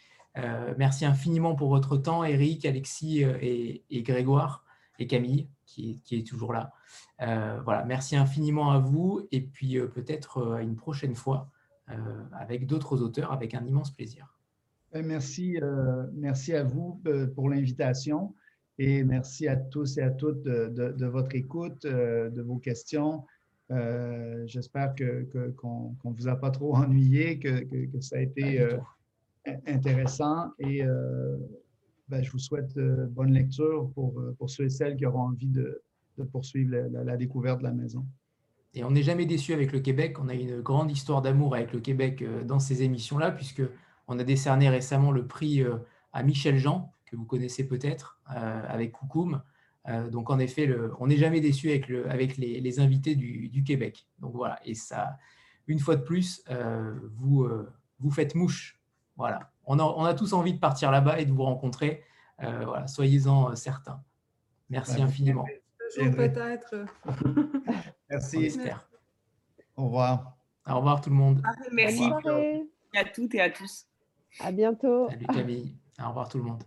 merci infiniment pour votre temps, Eric, Alexis et, Grégoire et Camille qui, est toujours là. voilà, merci infiniment à vous et puis peut-être à une prochaine fois avec d'autres auteurs avec un immense plaisir. Merci, merci à vous pour l'invitation. Et merci à tous et à toutes de, votre écoute, euh, de vos questions. Euh, j'espère qu'on ne vous a pas trop ennuyé, que, ça a été euh, intéressant. Et ben, je vous souhaite bonne lecture pour, pour ceux et celles qui auront envie de, poursuivre la, découverte de la maison. Et on n'est jamais déçu avec le Québec. On a une grande histoire d'amour avec le Québec dans ces émissions-là, puisque on a décerné récemment le prix à Michel Jean, que vous connaissez peut-être, euh, avec Koukoum. Euh, donc, en effet, le, on n'est jamais déçu avec, le, avec les, invités du, Québec. Donc, voilà. Et ça, une fois de plus, euh, vous, vous faites mouche. Voilà. On a, on a tous envie de partir là-bas et de vous rencontrer. voilà. Soyez-en certains. Merci infiniment. peut-être. Merci. Au revoir. Au revoir tout le monde. Merci à toutes et à tous. À bientôt. Salut Camille. Au revoir tout le monde.